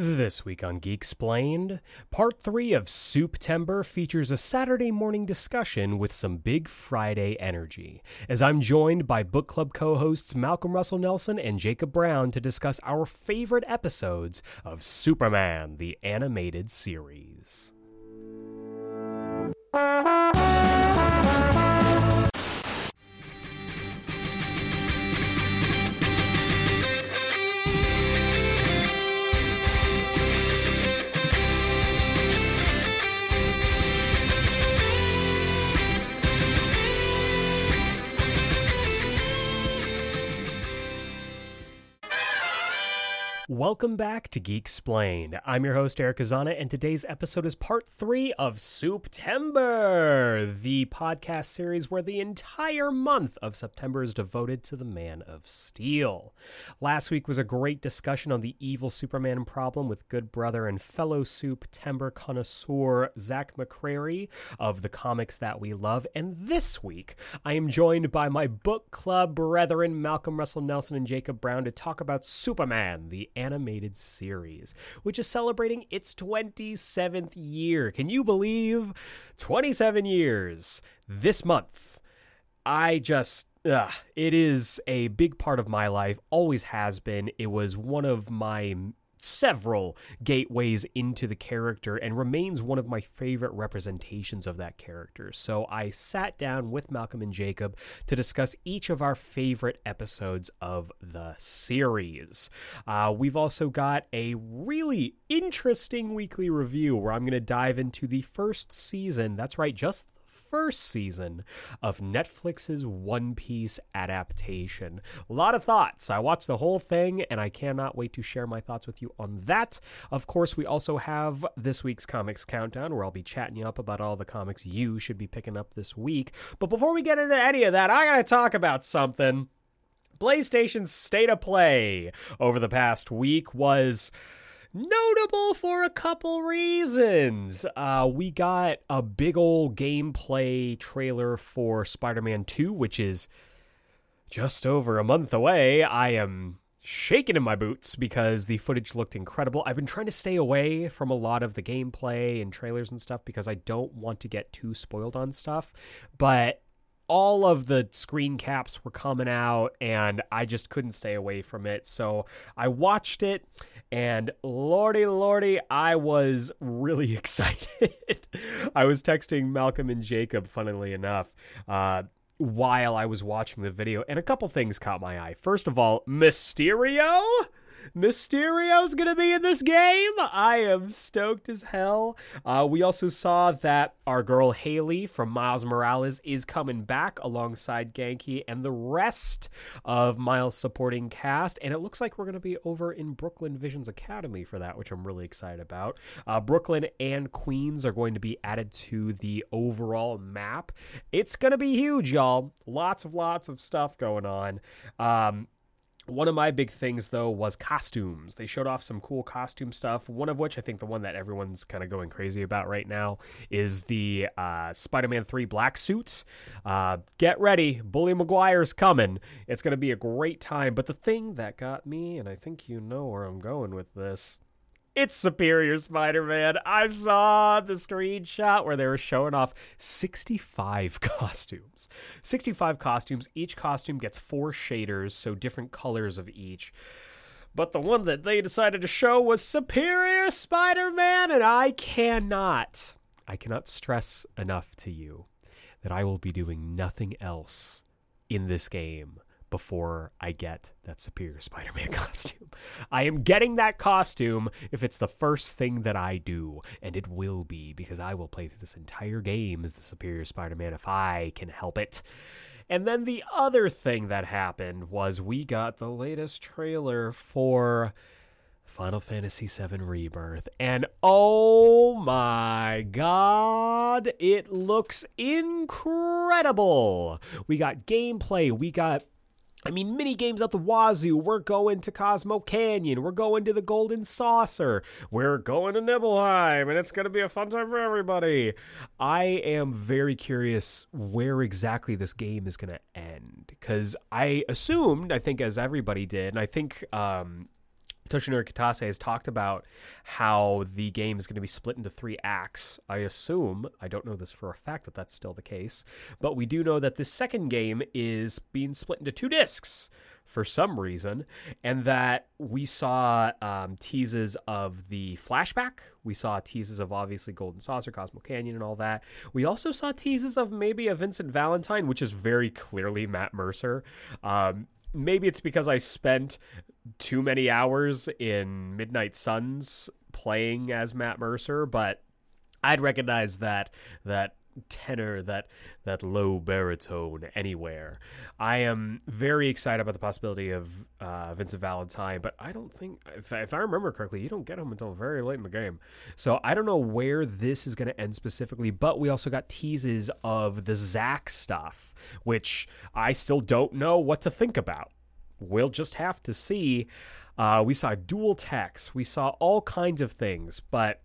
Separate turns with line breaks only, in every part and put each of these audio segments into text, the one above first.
This week on Geeksplained, part three of Supe Supetember features a Saturday morning discussion with some big Friday energy. As I'm joined by book club co hosts Malcolm Russell Nelson and Jacob Brown to discuss our favorite episodes of Superman, the animated series. Welcome back to Geeksplained. I'm your host, Eric Azana, and today's episode is part three of Supetember, the podcast series where the entire month of September is devoted to the Man of Steel. Last week was a great discussion on the evil Superman problem with good brother and fellow Supetember connoisseur Zach McCrary of the comics that we love, and this week I am joined by my book club brethren Malcolm Russell Nelson and Jacob Brown to talk about Superman, the animated series, which is celebrating its 27th year. Can you believe 27 years this month? I just Ugh, it is a big part of my life, always has been. It was one of my several gateways into the character and remains one of my favorite representations of that character. So I sat down with Malcolm and Jacob to discuss each of our favorite episodes of the series. Uh, we've also got a really interesting weekly review where I'm going to dive into the first season. That's right, just first season of Netflix's One Piece adaptation. A lot of thoughts. I watched the whole thing and I cannot wait to share my thoughts with you on that. Of course, we also have this week's Comics Countdown where I'll be chatting you up about all the comics you should be picking up this week. But before we get into any of that, I gotta talk about something. PlayStation's state of play over the past week was notable for a couple reasons. Uh, we got a big old gameplay trailer for Spider Man 2, which is just over a month away. I am shaking in my boots because the footage looked incredible. I've been trying to stay away from a lot of the gameplay and trailers and stuff because I don't want to get too spoiled on stuff. But all of the screen caps were coming out and I just couldn't stay away from it. So I watched it and lordy lordy, I was really excited. I was texting Malcolm and Jacob, funnily enough, uh, while I was watching the video, and a couple things caught my eye. First of all, Mysterio Mysterio's gonna be in this game. I am stoked as hell. Uh, we also saw that our girl Hailey from Miles Morales is coming back alongside Ganke and the rest of Miles' supporting cast, and it looks like we're gonna be over in Brooklyn Visions Academy for that, which I'm really excited about. Uh, Brooklyn and Queens are going to be added to the overall map. It's gonna be huge, y'all. Lots of lots of stuff going on. Um, one of my big things, though, was costumes. They showed off some cool costume stuff. One of which I think the one that everyone's kind of going crazy about right now is the uh, Spider Man 3 black suits. Uh, get ready. Bully Maguire's coming. It's going to be a great time. But the thing that got me, and I think you know where I'm going with this, it's Superior Spider Man. I saw the screenshot where they were showing off 65 costumes. 65 costumes. Each costume gets four shaders, so different colors of each. But the one that they decided to show was Superior Spider Man, and I cannot, I cannot stress enough to you that I will be doing nothing else in this game before I get that Superior Spider Man costume. I am getting that costume if it's the first thing that I do, and it will be because I will play through this entire game as the Superior Spider Man if I can help it. And then the other thing that happened was we got the latest trailer for. Final Fantasy VII Rebirth. And oh my god, it looks incredible! We got gameplay, we got I mean, mini games at the wazoo. We're going to Cosmo Canyon. We're going to the Golden Saucer. We're going to Nibelheim, and it's going to be a fun time for everybody. I am very curious where exactly this game is going to end because I assumed, I think, as everybody did, and I think um, Yoshinori Kitase has talked about how the game is going to be split into three acts. I assume, I don't know this for a fact that that's still the case, but we do know that this second game is being split into two discs for some reason, and that we saw um, teases of the flashback. We saw teases of obviously Golden Saucer, Cosmo Canyon, and all that. We also saw teases of maybe a Vincent Valentine, which is very clearly Matt Mercer. Um, maybe it's because I spent too many hours in Midnight Suns playing as Matt Mercer, but I'd recognize that that tenor, that that low baritone anywhere. I am very excited about the possibility of uh, Vincent Valentine, but I don't think, if, if I remember correctly, you don't get him until very late in the game. So I don't know where this is going to end specifically, but we also got teases of the Zack stuff, which I still don't know what to think about. We'll just have to see. Uh, we saw dual techs, we saw all kinds of things, but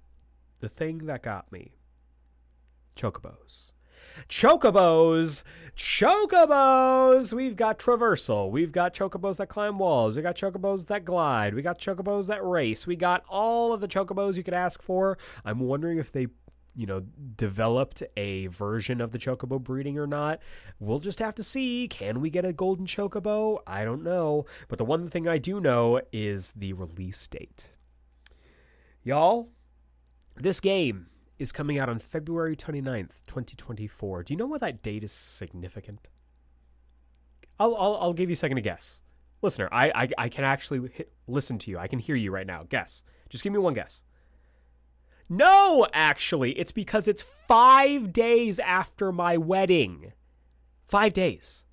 the thing that got me chocobos. Chocobos, chocobos. We've got traversal. We've got chocobos that climb walls. We got chocobos that glide. We got chocobos that race. We got all of the chocobos you could ask for. I'm wondering if they you know, developed a version of the chocobo breeding or not. We'll just have to see. Can we get a golden chocobo? I don't know. But the one thing I do know is the release date. Y'all, this game is coming out on February 29th, 2024. Do you know why that date is significant? I'll, I'll, I'll give you a second to guess. Listener, I, I, I can actually hit, listen to you. I can hear you right now. Guess. Just give me one guess. No, actually, it's because it's five days after my wedding. Five days.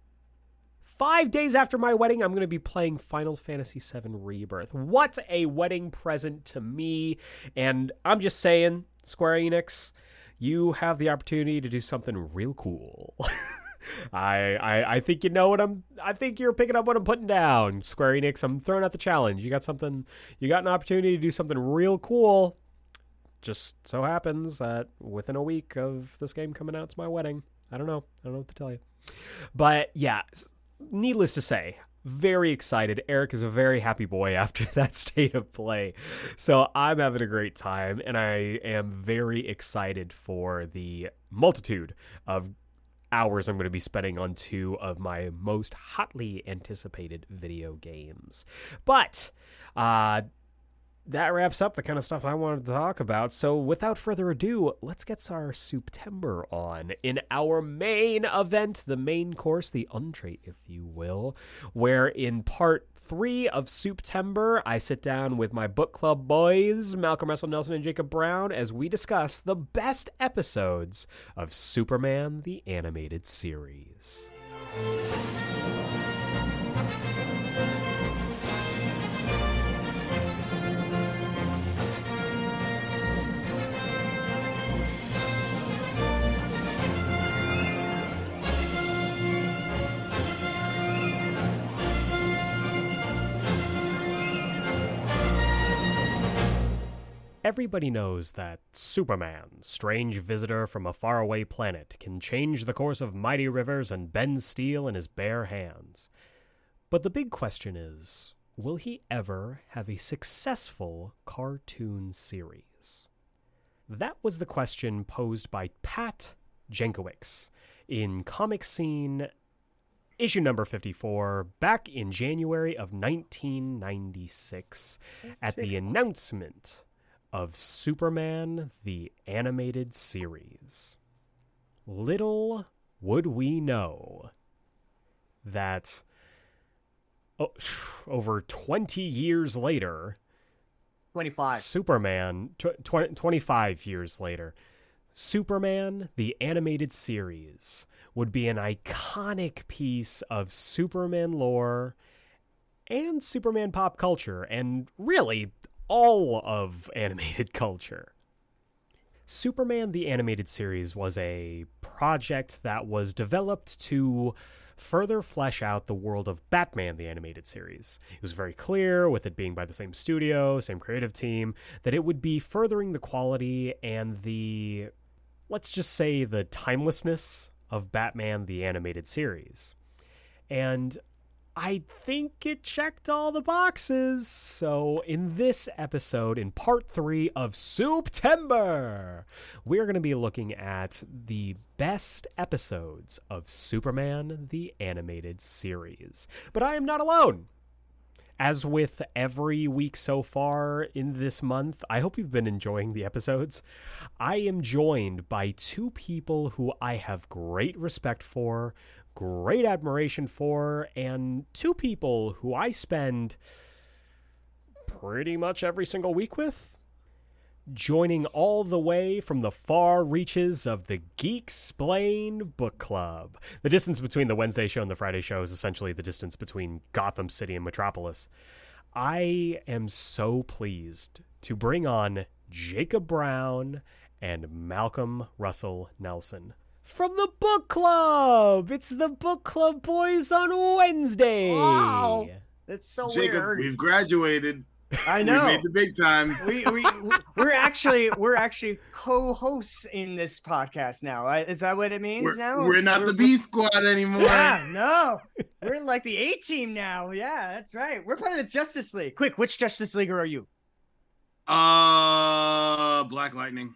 Five days after my wedding, I'm going to be playing Final Fantasy VII Rebirth. What a wedding present to me. And I'm just saying, Square Enix, you have the opportunity to do something real cool. I, I I think you know what I'm. I think you're picking up what I'm putting down, Square Enix. I'm throwing out the challenge. You got something. You got an opportunity to do something real cool. Just so happens that within a week of this game coming out, it's my wedding. I don't know. I don't know what to tell you. But yeah, needless to say, very excited. Eric is a very happy boy after that state of play. So I'm having a great time, and I am very excited for the multitude of hours I'm going to be spending on two of my most hotly anticipated video games. But uh, that wraps up the kind of stuff I wanted to talk about. So, without further ado, let's get our Supetember on in our main event, the main course, the entree, if you will, where in part three of Supetember, I sit down with my book club boys, Malcolm Russell Nelson and Jacob Brown, as we discuss the best episodes of Superman the Animated Series. Everybody knows that Superman, strange visitor from a faraway planet, can change the course of mighty rivers and bend steel in his bare hands. But the big question is will he ever have a successful cartoon series? That was the question posed by Pat Jankiewicz in Comic Scene issue number 54 back in January of 1996 at the announcement of Superman the Animated Series. Little would we know that oh, over 20 years later,
25.
Superman, tw- tw- 25 years later, Superman the Animated Series would be an iconic piece of Superman lore and Superman pop culture, and really all of animated culture. Superman the Animated Series was a project that was developed to further flesh out the world of Batman the Animated Series. It was very clear, with it being by the same studio, same creative team, that it would be furthering the quality and the, let's just say, the timelessness of Batman the Animated Series. And I think it checked all the boxes. So, in this episode, in part three of Supetember, we're going to be looking at the best episodes of Superman the Animated Series. But I am not alone. As with every week so far in this month, I hope you've been enjoying the episodes. I am joined by two people who I have great respect for, great admiration for, and two people who I spend pretty much every single week with. Joining all the way from the far reaches of the Geeksplained Book Club. The distance between the Wednesday show and the Friday show is essentially the distance between Gotham City and Metropolis. I am so pleased to bring on Jacob Brown and Malcolm Russell Nelson from the book club. It's the book club boys on Wednesday.
Wow. That's so
Jacob,
weird.
we've graduated.
I know.
We
know.
made the big time.
we, we we're actually we're actually co-hosts in this podcast now. Is that what it means
We're,
now?
we're not the B squad anymore.
Yeah, no, we're like the A team now. Yeah, that's right. We're part of the Justice League. Quick, which Justice League are you?
Uh, Black Lightning.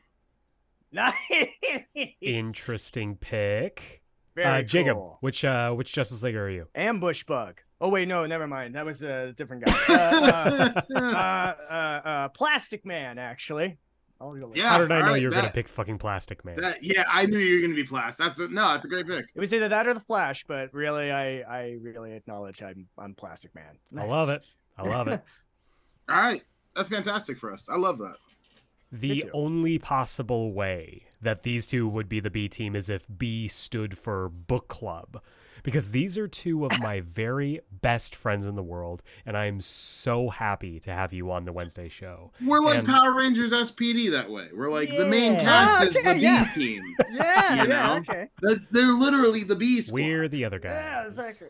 Nice.
Interesting pick.
Very
uh, Jacob,
cool.
which uh, which Justice League are you?
Ambush Bug. Oh wait, no, never mind. That was a different guy. Uh, uh, uh, uh, uh, Plastic Man, actually. I'll go with
Yeah.
How did I know
alright,
you were gonna pick fucking Plastic Man?
That- yeah, I knew you were gonna be Plas. That's a, no, that's a great pick.
It was either that or the Flash, but really, I I really acknowledge I'm I'm Plastic Man.
I love it. I love it.
All right, that's fantastic for us. I love that.
The only possible way that these two would be the B team is if B stood for book club. Because these are two of my very best friends in the world, and I'm so happy to have you on the Wednesday show.
We're like
And-
Power Rangers SPD that way. We're like the main
Yeah.
cast
ah,
is
okay,
the
yeah.
B team.
Yeah,
You
yeah, okay.
They're, they're literally the B squad.
We're the other guys.
Yeah, exactly.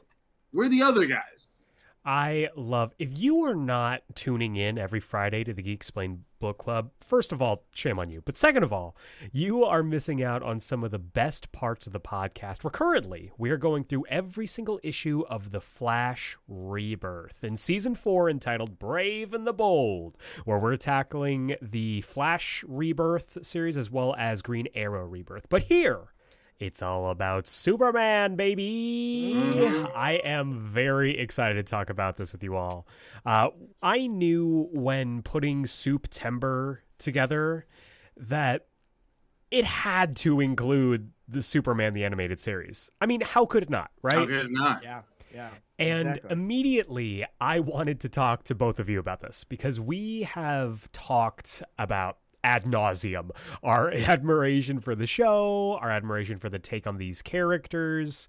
We're the other guys.
I love if you are not tuning in every Friday to the Geeksplained Book Club, first of all, shame on you. But second of all, you are missing out on some of the best parts of the podcast. Where currently we are going through every single issue of The Flash Rebirth in season four entitled Brave and the Bold, where we're tackling the Flash Rebirth series as well as Green Arrow Rebirth. But here it's all about Superman, baby.
Mhm.
I am very excited to talk about this with you all. Uh, I knew when putting Supetember together that it had to include the Superman the animated series. I mean, how could it not, right?
How could it not?
Yeah, yeah.
And
Exactly.
immediately, I wanted to talk to both of you about this because we have talked about ad nauseum our admiration for the show, our admiration for the take on these characters.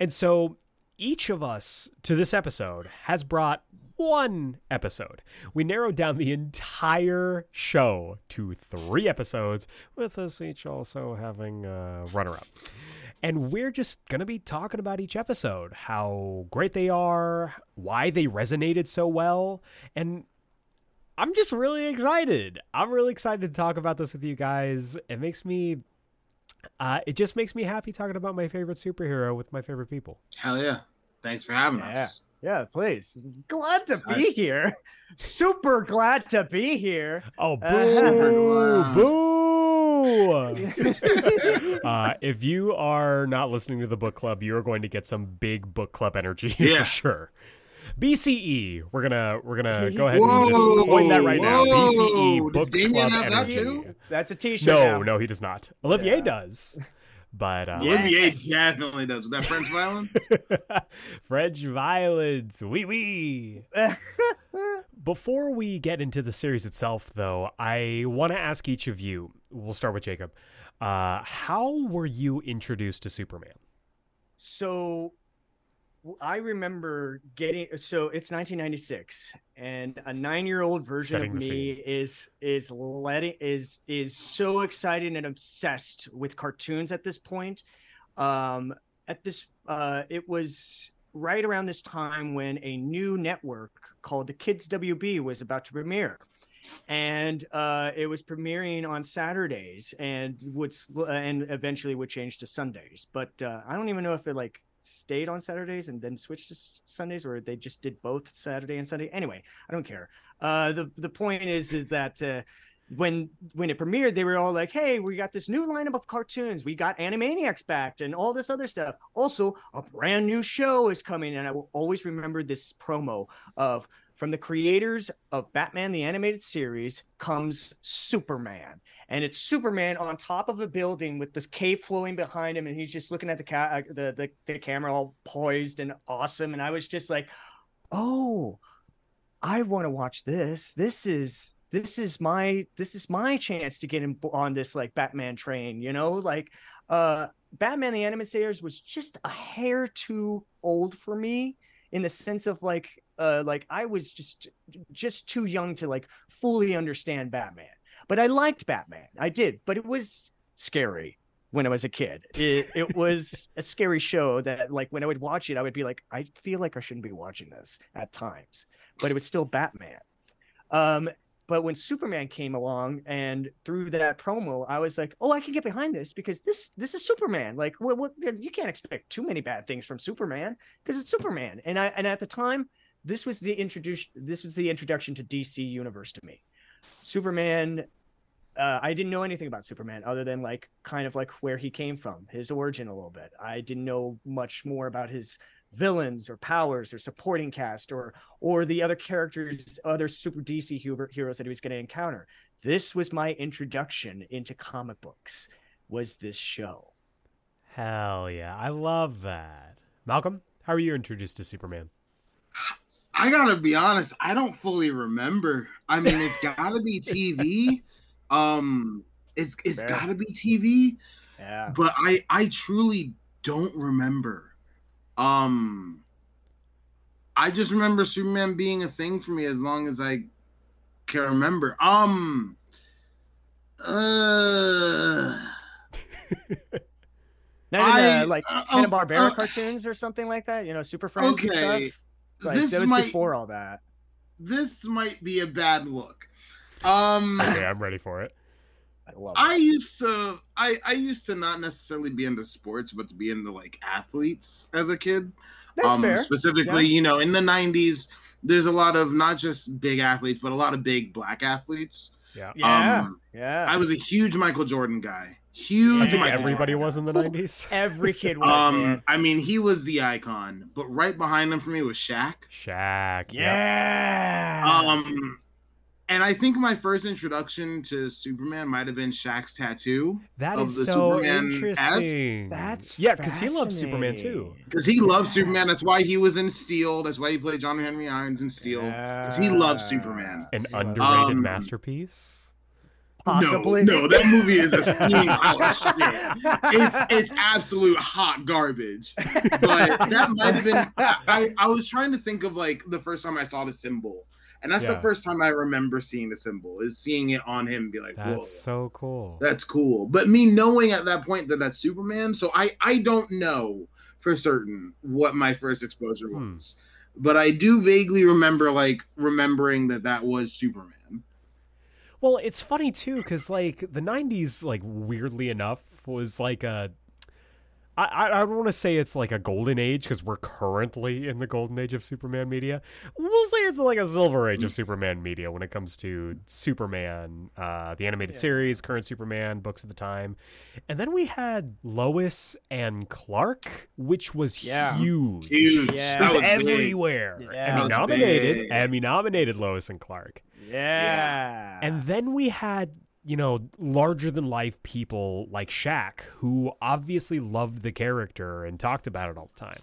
And so each of us to this episode has brought one episode. We narrowed down the entire show to three episodes, with us each also having a runner up. And we're just going to be talking about each episode, how great they are, why they resonated so well. And I'm just really excited. I'm really excited to talk about this with you guys. It makes me, uh, it just makes me happy talking about my favorite superhero with my favorite people.
Hell yeah. Thanks for having
Yeah.
us.
Yeah, please. Glad to
Sorry.
be here. Super glad to be here.
Oh,
Uh-huh.
boo! boo! uh, if you are not listening to the book club, you are going to get some big book club energy
Yeah.
for sure. BCE, we're gonna we're gonna
He's-
go ahead and just
Whoa,
coin that right now. BCE book
Does Damien
club
have that
energy.
too?
That's a t-shirt
No,
now.
no, he does not. Olivier
Yeah.
does, but uh,
Yeah.
Olivier
Yes.
definitely does. With that French violence?
French violence, wee wee. Before we get into the series itself, though, I want to ask each of you. We'll start with Jacob. Uh, how were you introduced to Superman?
So w- I remember getting so it's 1996 and a 9-year-old version
Setting
of me is is letting is is so excited and obsessed with cartoons at this point. Um at this uh it was right around this time when a new network called the Kids WB was about to premiere and uh, it was premiering on Saturdays and would and eventually would change to Sundays. But uh, I don't even know if it like stayed on Saturdays and then switched to Sundays, or they just did both Saturday and Sunday. Anyway, I don't care. Uh, the the point is is that uh, when when it premiered, they were all like, "Hey, we got this new lineup of cartoons. We got Animaniacs back and all this other stuff. Also, a brand new show is coming." And I will always remember this promo of from the creators of Batman the Animated Series comes Superman. And it's Superman on top of a building with this cape flowing behind him. And he's just looking at the, ca- uh, the, the, the camera all poised and awesome. And I was just like, oh, I want to watch this. This is this is my this is my chance to get in on this like Batman train, you know? Like uh Batman the Animated Series was just a hair too old for me in the sense of like uh like I was just just too young to like fully understand Batman. But I liked Batman. I did, but it was scary when I was a kid. It it was a scary show that like when I would watch it, I would be like, I feel like I shouldn't be watching this at times. But it was still Batman. Um, but when Superman came along and through that promo, I was like, "Oh, I can get behind this because this this is Superman. Like, what, what you can't expect too many bad things from Superman because it's Superman." And I and at the time, this was the introduction. This was the introduction to DC Universe to me. Superman. Uh, I didn't know anything about Superman other than like kind of like where he came from, his origin a little bit. I didn't know much more about his villains or powers or supporting cast or or the other characters other super dc heroes that he was going to encounter this was my introduction into comic books was this show
hell yeah i love that malcolm how are you introduced to superman
i gotta be honest i don't fully remember i mean it's gotta be tv um it's it's Fair. gotta be tv
yeah
but i i truly don't remember um, I just remember Superman being a thing for me as long as I can remember. Um, uh.
Not in the, like uh, Hanna Barbera uh, cartoons or something like that. You know, Super Friends. Okay, like, this that was might, before all that.
This might be a bad look. Um,
okay, I'm ready for it.
I, love. I used to I I used to not necessarily be into sports, but to be into like athletes as a kid.
That's um, fair.
Specifically, yeah. you know, in the '90s, there's a lot of not just big athletes, but a lot of big black athletes.
Yeah,
yeah, um, yeah.
I was a huge Michael Jordan guy. Huge. I
everybody was in the '90s.
Every kid was.
Um,
man.
I mean, he was the icon, but right behind him for me was Shaq.
Shaq.
Yeah.
Um, and I think my first introduction to Superman might have been Shaq's tattoo.
That is so Superman interesting.
S. That's
yeah, because he loves Superman too.
Because he loves Superman. That's why he was in Steel. That's why he played John Henry Irons in Steel. Because he loves Superman.
An underrated um, masterpiece.
Possibly.
No, no, that movie is a steaming hot shit. It's it's absolute hot garbage. But that might have been. I, I was trying to think of like the first time I saw the symbol and that's yeah. the first time I remember seeing the symbol is seeing it on him be like,
That's so cool.
That's cool. But me knowing at that point that that's Superman, so I I don't know for certain what my first exposure hmm. was. But I do vaguely remember like remembering that that was Superman.
Well, it's funny too cuz like the 90s like weirdly enough was like a I, I don't want to say it's like a golden age because we're currently in the golden age of Superman media. We'll say it's like a silver age of mm. Superman media when it comes to Superman, uh, the animated yeah. series, current Superman, books at the time. And then we had Lois and Clark, which was
yeah.
huge.
Huge.
Yeah. It was, was everywhere. Yeah. Emmy nominated. Emmy nominated Lois and Clark.
Yeah.
And then we had you know, larger than life people like Shaq, who obviously loved the character and talked about it all the time.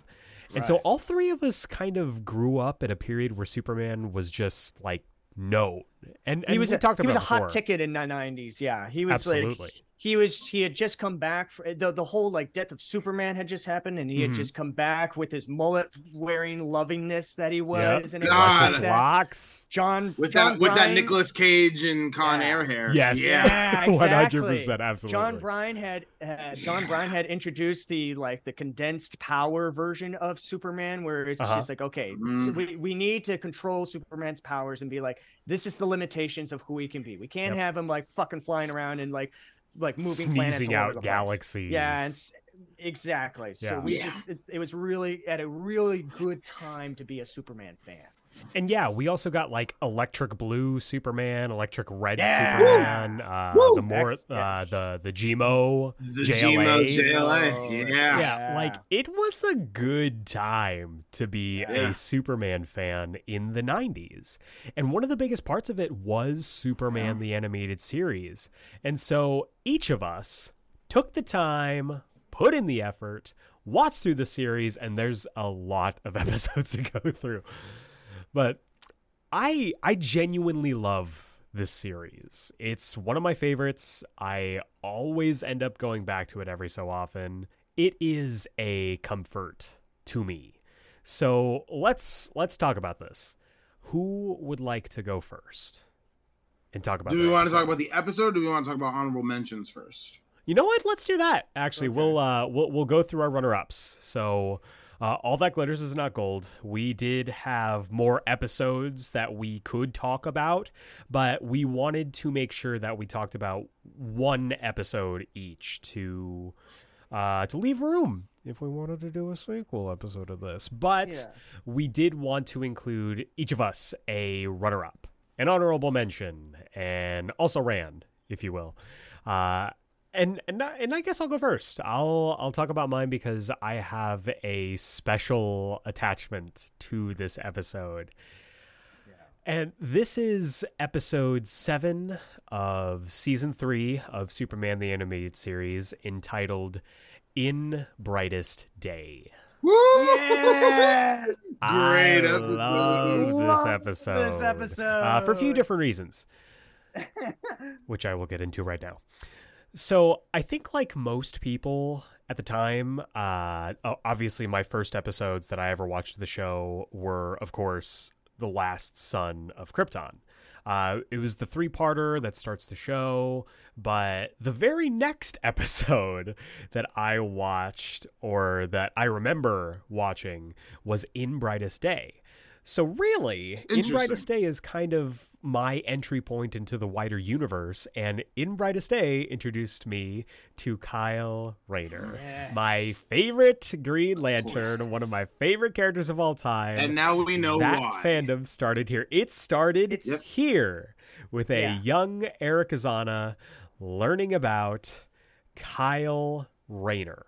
And right. so all three of us kind of grew up at a period where Superman was just like known. And, and
he was
a, talked
he
was
a
before.
hot ticket in the 90s. Yeah. He was
Absolutely.
like he was he had just come back for the, the whole like death of superman had just happened and he had mm-hmm. just come back with his mullet wearing lovingness that he was yep.
and God.
locks
john
with
john
that with that Nicolas cage and con
yeah.
air hair
yes
yeah, exactly 100%
absolutely
john byrne had uh, john byrne had introduced the like the condensed power version of superman where it's uh-huh. just like okay mm. so we, we need to control superman's powers and be like this is the limitations of who he can be we can't yep. have him like fucking flying around and like like moving
sneezing
out
galaxies.
Yeah, and exactly. So we
Yeah.
just it, it was really at a really good time to be a Superman fan.
And yeah, we also got like electric blue Superman, electric red
Yeah.
Superman, uh,
Woo!
the more uh,
Yes.
the the Gmo.
The
JLA.
GMO JLA.
Oh,
Yeah.
Yeah, like it was a good time to be
Yeah.
a Superman fan in the 90s. And one of the biggest parts of it was Superman
Yeah.
the animated series. And so each of us took the time, put in the effort, watch through the series, and there's a lot of episodes to go through. But I I genuinely love this series. It's one of my favorites. I always end up going back to it every so often. It is a comfort to me. So let's let's talk about this. Who would like to go first and talk about?
Do we want to talk about the episode? Or do we want to talk about honorable mentions first?
You know what? Let's do that. Actually,
Okay.
we'll uh we'll we'll go through our runner-ups. So, uh, all that glitters is not gold. We did have more episodes that we could talk about, but we wanted to make sure that we talked about one episode each to uh to leave room if we wanted to do a sequel episode of this. But
Yeah.
we did want to include each of us a runner-up, an honorable mention, and also Rand, if you will. Uh, and and I- and I guess I'll go first. I'll I'll talk about mine because I have a special attachment to this episode. And this is episode seven of season three of Superman the Animated Series entitled In Brightest Day.
Woo!
Yeah.
I
episode.
love this episode.
this episode.
Uh, for a few different reasons, which I will get into right now. So I think, like most people at the time, uh, obviously my first episodes that I ever watched the show were, of course, the last son of Krypton. Uh, it was the three-parter that starts the show, but the very next episode that I watched or that I remember watching was In Brightest Day. So really, In Brightest Day is kind of my entry point into the wider universe, and In Brightest Day introduced me to Kyle Rayner,
Yes.
my favorite Green Lantern, one of my favorite characters of all time.
And now we know
that
why.
fandom started here. It started
It's-
here with a
Yeah.
young Eric Azana learning about Kyle Rayner.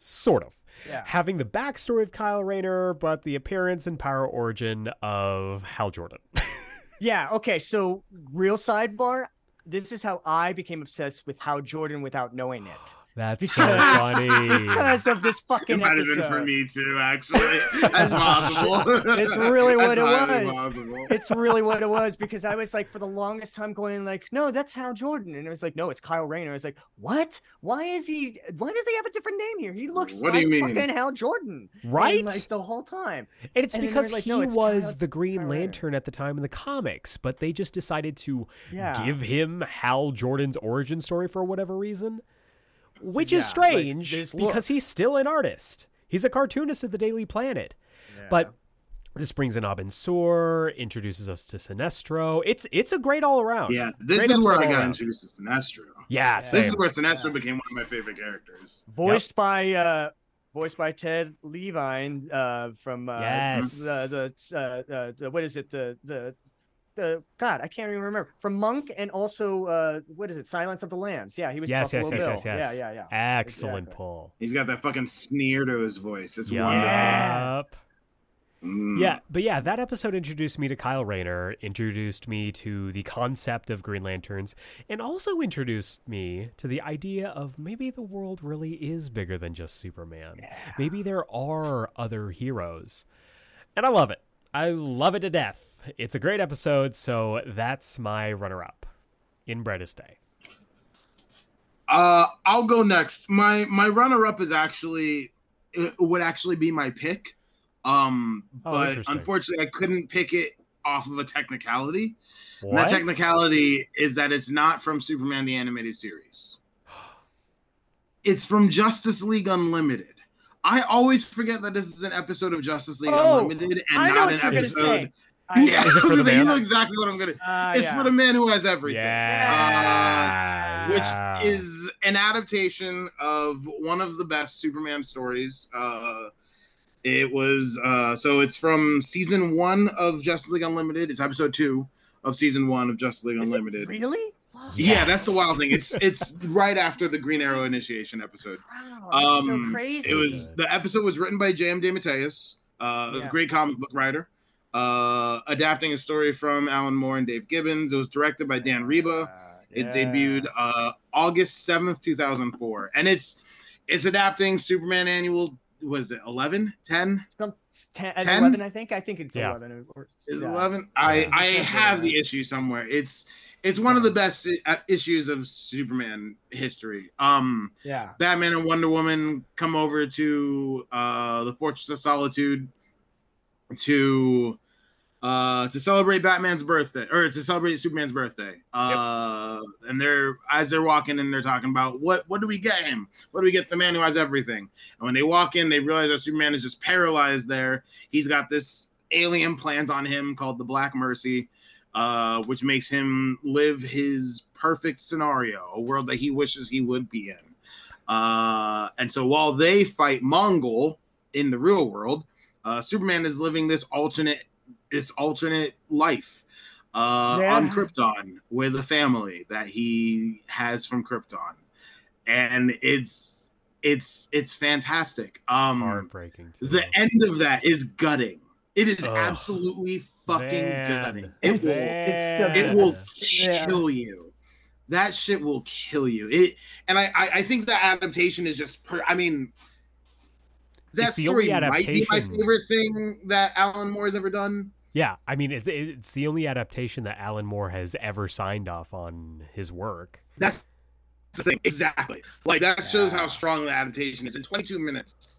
Sort of
Yeah.
having the backstory of Kyle Rayner, but the appearance and power origin of Hal Jordan.
Yeah. Okay. So, real sidebar. This is how I became obsessed with Hal Jordan without knowing it.
That's so funny.
Because of this fucking.
It
fucking
might have been for me too, actually. That's possible.
It's really what
That's
it was.
possible.
It's really what it was because I was like for the longest time going like, no, that's Hal Jordan, and it was like, no, it's Kyle Rayner. I was like, what? Why is he? Why does he have a different name here? He looks
What do
like
you mean?
fucking Hal Jordan, And,
right?
like the whole time.
And it's
And
because
like,
he
"No, it's
was
Kyle-
the Green
Kyle Rayner."
Lantern at the time in the comics, but they just decided to
Yeah.
give him Hal Jordan's origin story for whatever reason. Which is
Yeah, like,
strange
this
because he's still an artist. He's a cartoonist at the Daily Planet. But this brings in Abin Sur, introduces us to Sinestro. It's it's a great all around.
Yeah, this
Great
is where I got introduced to Sinestro.
Yeah,
Yeah.
same.
This is where Sinestro
Yeah.
became one of my favorite characters.
voiced by uh voiced by Ted Levine uh from uh
Yes.
the the, uh, uh, the what is it the the the God I can't even remember from Monk and also uh what is it Silence of the Lambs yeah he was
Yes, yes,
Buffalo
yes,
Bill.
yes, yes.
yeah yeah yeah
Excellent
Exactly.
pull.
He's got that fucking sneer to his voice. It's
Yup.
wonderful.
Yeah.
Mm.
Yeah, but yeah, that episode introduced me to Kyle Rayner, introduced me to the concept of Green Lanterns, and also introduced me to the idea of maybe the world really is bigger than just Superman. Maybe there are other heroes. And I love it. I love it to death. It's a great episode, so that's my runner up in Brightest Day.
Uh, I'll go next. My my runner up is actually it would actually be my pick. Um,
Oh,
but unfortunately, I couldn't pick it off of a technicality. And
What?
that technicality is that it's not from Superman the animated series. It's from Justice League Unlimited. I always forget that this is an episode of Justice League
Oh,
Unlimited and
I know
not
what
an
you're
episode.
say I
Yeah.
Is it for the
you know exactly what I'm gonna.
Uh,
it's
yeah.
for the man who has everything.
Yeah.
which which is an adaptation of one of the best Superman stories. Uh, it was uh, so it's from season one of Justice League Unlimited. It's episode two of season one of Justice League Unlimited.
really?
Yeah, that's the wild thing. It's it's right after the Green Arrow initiation episode.
Wow,
Um,
so crazy.
It was the episode was written by J.M. DeMatteis, uh,
Yeah.
a great comic book writer, uh, adapting a story from Alan Moore and Dave Gibbons. It was directed by Dan Riba. It
Yeah.
debuted uh, August seventh, two thousand four, and it's it's adapting Superman Annual. Was it 11, 10?
Some, 10,
10?
11, I think. I think it's
Yeah.
11. Or,
Is
yeah.
11? I
it's
I have
like
the issue somewhere. It's it's one of the best uh, issues of Superman history. Um,
Yeah.
Batman and Wonder Woman come over to uh, the Fortress of Solitude to uh, to celebrate Batman's birthday or to celebrate Superman's birthday. Uh, And they're as they're walking in, they're talking about what what do we get him? What do we get the man who has everything? And when they walk in, they realize that Superman is just paralyzed. There, he's got this alien plant on him called the Black Mercy. Uh, which makes him live his perfect scenario, a world that he wishes he would be in. Uh, and so while they fight Mongul in the real world, uh, Superman is living this alternate this alternate life uh,
Yeah.
on Krypton with a family that he has from Krypton, and it's it's it's fantastic. Um,
Heartbreaking. too.
the end of that is gutting. It is
Ugh.
absolutely fucking
Man.
gutting. It
It's-
will
it's the
it will
Yeah.
kill you. That shit will kill you. It and I I, I think that adaptation is just per, I mean that
the
story might be my favorite thing that Alan Moore has ever done.
Yeah, I mean it's it's the only adaptation that Alan Moore has ever signed off on his work.
That's the thing. Exactly. Like that shows
Yeah.
how strong the adaptation is. In 22 minutes,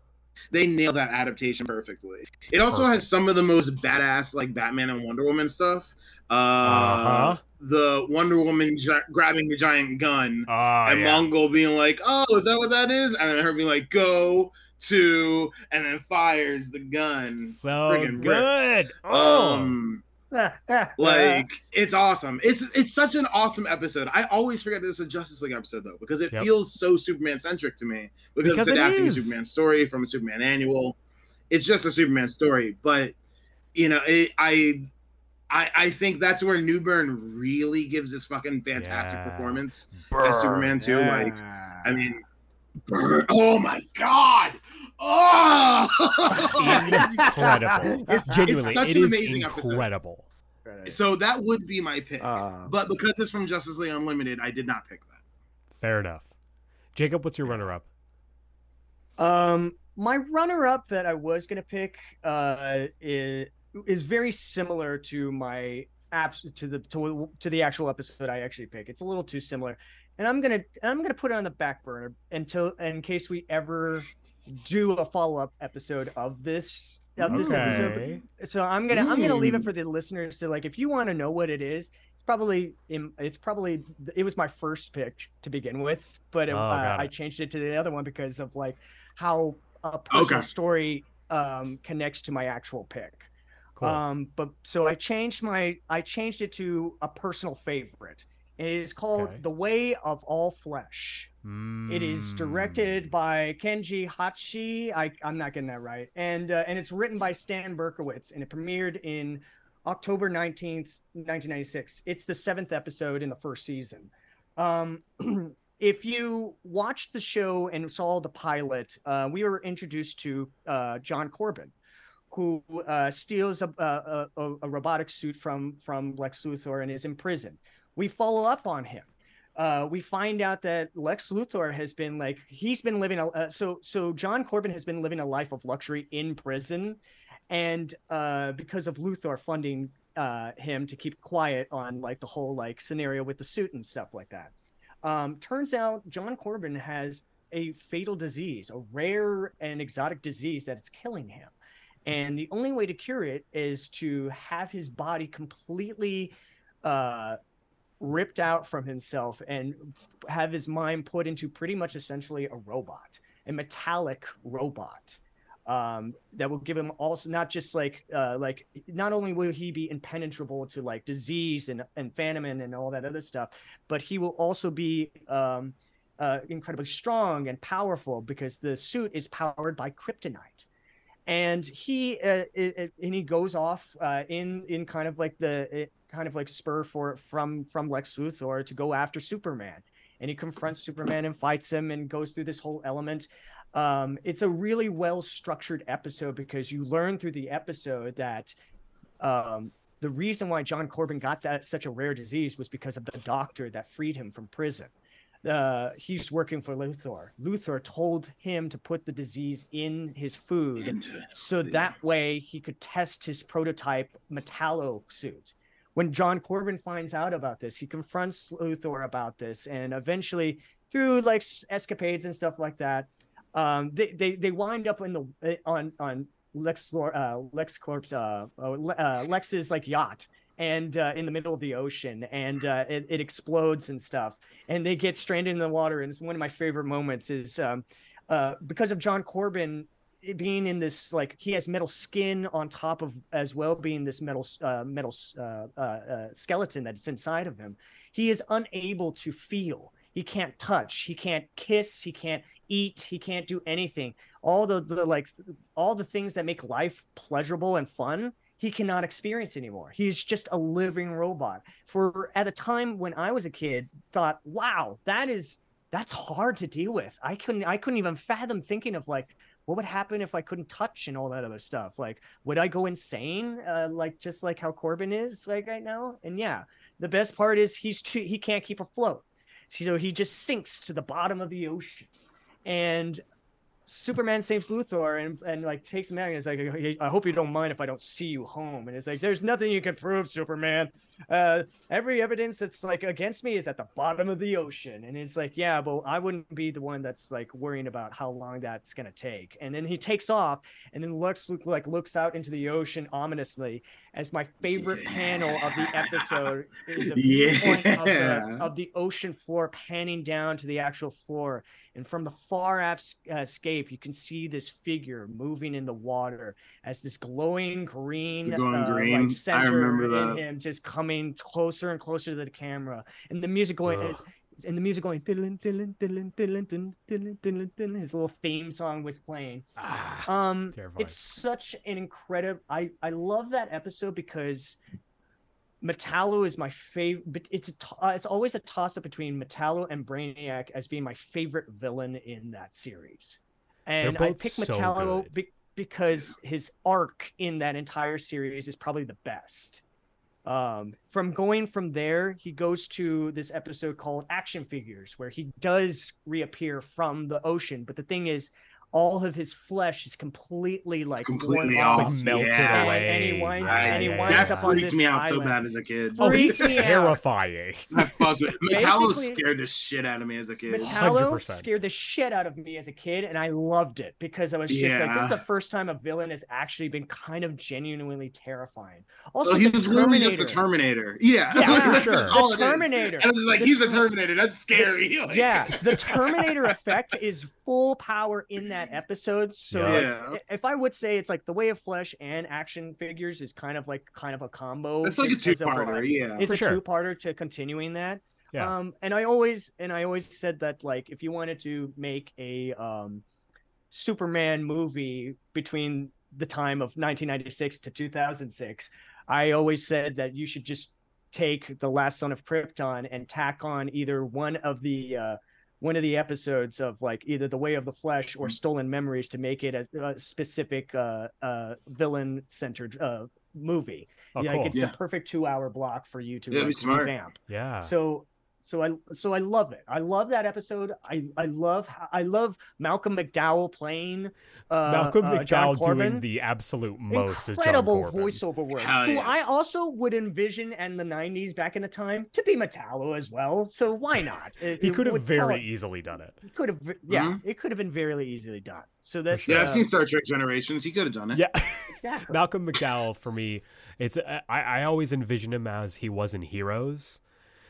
they nail that adaptation perfectly. It also
perfect.
has some of the most badass like Batman and Wonder Woman stuff. Uh,
Uh-huh.
The Wonder Woman gi- grabbing the giant gun
Oh
and
yeah.
Mongul being like, "Oh, is that what that is?" And then her being like, "Go to," and then fires the gun.
so
friggin'
good. Oh.
Um, like uh-huh. it's awesome. It's it's such an awesome episode. I always forget this is a Justice League episode though because it
Yep.
feels so Superman centric to me because,
Because
it's
it
adapting a
is.
Superman story from a Superman annual. It's just a Superman story, but you know, it, I. I, I think that's where Newbern really gives this fucking fantastic
Yeah.
performance
Burn.
as Superman too.
Yeah.
Like, I mean, burn. Oh my god! Oh,
incredible.
It's-
Genuinely,
it's such
it
an
is
amazing episode.
incredible.
So that would be my pick.
Uh,
But because it's from Justice League Unlimited, I did not pick that.
Fair enough. Jacob, what's your runner-up?
Um, my runner-up that I was gonna pick uh is, is very similar to my apps to the to, to the actual episode I actually pick. It's a little too similar, and I'm gonna I'm gonna put it on the back burner until in case we ever do a follow-up episode of this of this episode.
Okay.
So I'm gonna I'm gonna leave it
Mm.
for the listeners to like if you want to know what it is. It's probably it's probably it was my first pick to begin with, but it,
Oh,
uh, I changed it to the other one because of like how a personal
Okay.
story um, connects to my actual pick.
Cool.
Um, but so I changed my I changed it to a personal favorite. It is called
Okay.
The Way of All Flesh. It is
Mm.
directed by Kenji Hachi. I, I'm not getting that right. And uh, and it's written by Stan Berkowitz, and it premiered in October 19th, 1996. It's the seventh episode in the first season. Um, if you watched the show and saw the pilot, uh, we were introduced to uh, John Corbin, who uh, steals a, a, a, a robotic suit from from Lex Luthor and is in prison. We follow up on him uh, we find out that Lex Luthor has been like he's been living a uh, so so John Corbin has been living a life of luxury in prison, and uh, because of Luthor funding uh, him to keep quiet on like the whole like scenario with the suit and stuff like that. Um, turns out John Corbin has a fatal disease, a rare and exotic disease that is killing him. And the only way to cure it is to have his body completely uh, ripped out from himself and have his mind put into pretty much essentially a robot, a metallic robot. um, that will give him also not just like uh, like not only will he be impenetrable to like disease and and famine and all that other stuff, but he will also be um, uh, incredibly strong and powerful because the suit is powered by kryptonite. And he uh, it, it, and he goes off uh, in in kind of like the kind of like spur for from from Lex Luthor to go after Superman, and he confronts Superman and fights him and goes through this whole element. Um, it's a really well structured episode because you learn through the episode that um, the reason why John Corbin got that such a rare disease was because of the doctor that freed him from prison. Uh, he's working for Luthor. Luthor told him to put the disease in his food so that way he could test his prototype Metallo suit. When John Corben finds out about this, he confronts Luthor about this, and eventually, through like escapades and stuff like that, um, they, they they wind up in the eh, on on Lex uh, Lex Corp's uh, uh, Lex's like yacht and uh, in the middle of the ocean and uh, it, it, explodes and stuff and they get stranded in the water and it's one of my favorite moments is um, uh, because of john corben being in this like he has metal skin on top of as well being this metal uh, metal uh, uh, skeleton that's inside of him he is unable to feel he can't touch he can't kiss he can't eat he can't do anything all the, the like all the things that make life pleasurable and fun he cannot experience anymore. He's just a living robot. For at a time when I was a kid, thought, wow, that is that's hard to deal with. I couldn't I couldn't even fathom thinking of like what would happen if I couldn't touch and all that other stuff. Like, would I go insane? Uh, like just like how Corben is like right now. And yeah, the best part is he's too he can't keep afloat, so he just sinks to the bottom of the ocean. And Superman saves Luthor and, and like takes him out and is like, I hope you don't mind if I don't see you home. And it's like, there's nothing you can prove, Superman. Uh, every evidence that's like against me is at the bottom of the ocean. And it's like, yeah, but I wouldn't be the one that's like worrying about how long that's gonna take. And then he takes off, and then Lex like looks out into the ocean ominously. As my favorite yeah. panel of the episode is a yeah. of, the, of the ocean floor panning down to the actual floor and from the far aft uh, escape, you can see this figure moving in the water as this glowing green, glowing uh, green. Like center I remember that. in him just coming closer and closer to the camera, and the music going. and the music going diddling, diddling, diddling, diddling, diddling, diddling, diddling. His little theme song was playing. Ah, um, terrifying. it's such an incredible. I I love that episode because Metallo is my favorite. But it's a t- uh, it's always a toss up between Metallo and Brainiac as being my favorite villain in that series, and I pick so Metallo be- because his arc in that entire series is probably the best. Um, from going from there, he goes to this episode called Action Figures, where he does reappear from the ocean. But the thing is, all of his flesh is completely like
completely off,
like melted yeah. away.
And, and, he winds, I, and he winds that
up on
this
me out
island.
so bad as a kid.
Oh, he's terrifying.
I fucked with Metallo scared the shit out of me as a kid.
Metallo 100%. scared the shit out of me as a kid, and I loved it because I was just yeah. like, this is the first time a villain has actually been kind of genuinely terrifying. Also,
well, he was literally just the Terminator. Yeah,
yeah, for sure. The Terminator.
And I was just like, the he's the Terminator. That's scary.
like... Yeah, the Terminator effect is full power in that episode. So yeah. if I would say it's like the way of flesh and action figures is kind of like kind of a combo.
It's like a two-parter, yeah.
It's a sure. two-parter to continuing that. Yeah. Um, and I always and I always said that like if you wanted to make a um, Superman movie between the time of 1996 to 2006, I always said that you should just take the last son of Krypton and tack on either one of the uh, one of the episodes of like either the way of the flesh or mm. stolen memories to make it a, a specific uh, uh, villain centered uh, movie oh, yeah, cool. it's yeah. a perfect two hour block for you to
yeah, like,
revamp yeah
so so I so I love it. I love that episode. I I love I love Malcolm McDowell playing uh,
Malcolm
uh,
McDowell doing the absolute most
incredible voiceover work. Hell who. I also would envision in the '90s back in the time to be Metallo as well. So why not?
It, he could have very easily done it.
He could have, yeah, mm-hmm. it could have been very easily done. So that's
yeah. Uh, I've seen Star Trek Generations. He could have done it.
Yeah,
exactly.
Malcolm McDowell for me, it's I I always envision him as he was in Heroes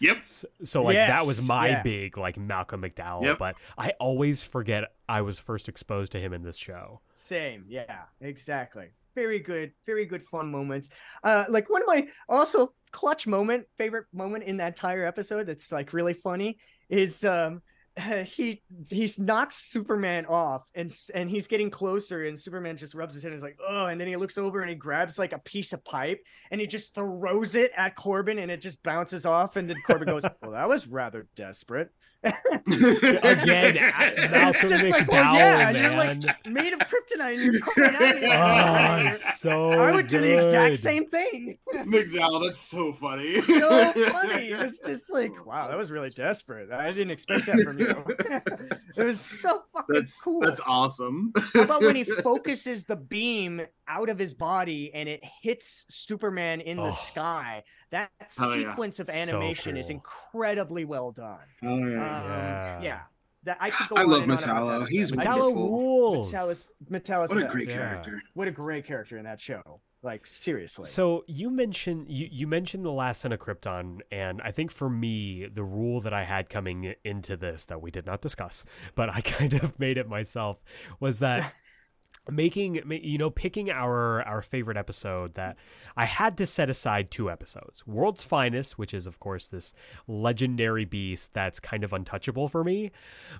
Yep.
So, so like that was my
yeah.
big like Malcolm McDowell,
Yep.
but I always forget I was first exposed to him in this show.
Same, yeah, exactly. Very good, very good fun moments. Uh, like one of my also clutch moment, favorite moment in that entire episode that's like really funny is um he he's knocks Superman off and and he's getting closer and Superman just rubs his head and is like oh and then he looks over and he grabs like a piece of pipe and he just throws it at Corben and it just bounces off and then Corben goes well that was rather desperate
Again,
It's
Malcolm
just
McDowell,
like, well, yeah, you're like made of kryptonite and you're coming at me.
oh, it's so
I would do the exact same thing.
McDowell, that's so funny.
So funny. It was just like, wow, that was really desperate. I didn't expect that from you. it was so fucking
That's
cool.
that's awesome.
How about when he focuses the beam out of his body and it hits Superman in the
Oh.
sky? That
Oh, yeah.
sequence of
So
animation is incredibly well done.
Oh,
Um,
Yeah.
yeah. That I could go
I love
and
Metallo. He's
episode. I
Metallo rules.
Metallo's, Metallo's
what a great
best.
Yeah.
character.
What a great character in that show. Like seriously.
So you mentioned you, you mentioned the last son of Krypton, and I think for me the rule that I had coming into this that we did not discuss, but I kind of made it myself was that making you know picking our our favorite episode that I had to set aside two episodes. World's Finest, which is of course this legendary beast that's kind of untouchable for me,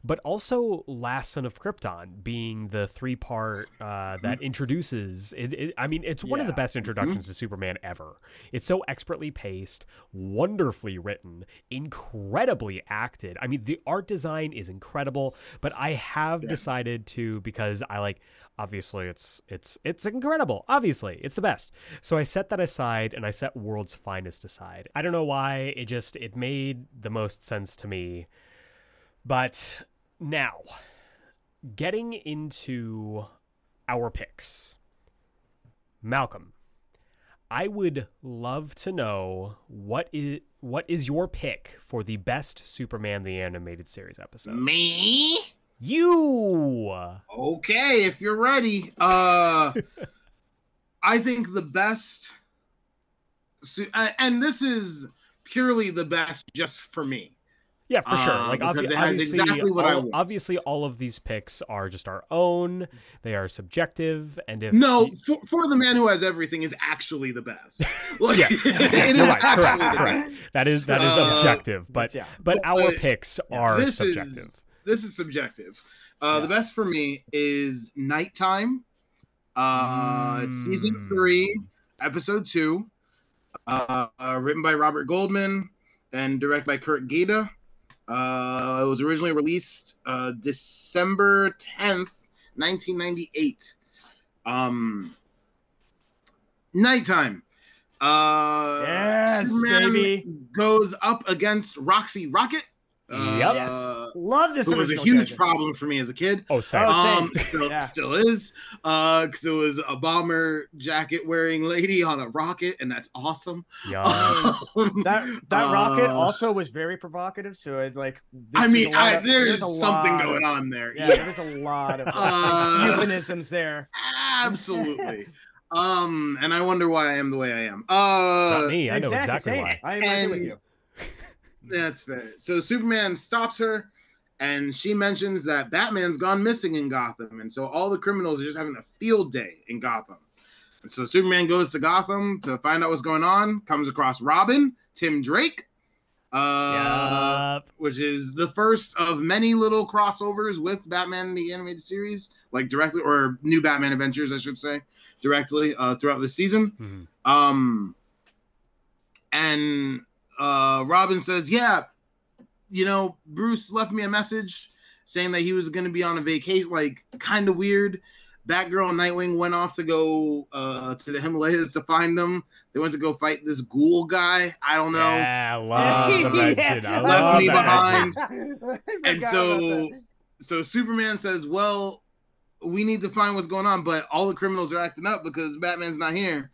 but also Last Son of Krypton being the three part uh, that introduces it, it I mean it's one of the best introductions to Superman ever. It's so expertly paced, wonderfully written, incredibly acted. I mean the art design is incredible, but I have
Yeah.
decided to because I like obviously it's it's it's incredible. Obviously, it's the best. So I set that aside and I set World's Finest aside. I don't know why, it just it made the most sense to me. But now, getting into our picks. Malcolm, I would love to know what is what is your pick for the best Superman the animated series episode?
Me?
You.
Okay, if you're ready. Uh I think the best su- uh, and this is purely the best just for me.
Yeah, for sure.
Uh,
Like obvi-
it has
obviously,
exactly what I
all,
want.
obviously, all of these picks are just our own. They are subjective, and if
No, for, for the man who has everything is actually the best. Like,
Yes,
it
yes, you're right.
actually
Correct,
the
correct.
best.
that is that is
Uh,
objective, but
yeah.
but
but-
our
but-
picks are subjective.
is this is subjective. Uh, The best for me is Knight Time. Uh, it's season
Mm.
three, episode two. Uh, uh, written by Robert Goodman and directed by Curt Geda. Uh, it was originally released uh, December tenth, nineteen ninety eight. Um, Knight Time. Uh,
Yes,
Superman
baby.
goes up against Roxy Rocket. Uh,
Yep.
yes. Love this
It was a huge
character.
problem for me as a kid.
Oh, sorry.
Oh,
Um,
same.
still,
Yeah.
still is. Uh, because it was a bomber jacket wearing lady on a rocket, and that's awesome.
yeah.
Um,
That that rocket
uh,
also was very provocative. So it like this
I
was
mean,
a lot
I,
of-
there's
a
something
lot
going
of-
on there.
Yeah,
Yeah,
there was a lot of
Uh,
euphemisms there.
absolutely. um, and I wonder why I am the way I am. Uh,
Not me. I know exactly
same.
why.
I agree with you.
That's fair. So Superman stops her, and she mentions that Batman's gone missing in Gotham, and so all the criminals are just having a field day in Gotham. And so Superman goes to Gotham to find out what's going on. Comes across Robin, Tim Drake, uh,
Yup.
which is the first of many little crossovers with Batman in the animated series, like directly or new Batman adventures, I should say, directly uh, throughout the season.
Mhm.
Um, and uh, Robin says, "Yeah, you know, Bruce left me a message saying that he was going to be on a vacation, like kind of weird." Batgirl and Nightwing went off to go uh, to the Himalayas to find them. They went to go fight this ghoul guy. I don't know.
Yeah, I love the mention. I
Yes.
Left
love
me
the
behind. And so, so Superman says, "Well, we need to find what's going on, but all the criminals are acting up because Batman's not here.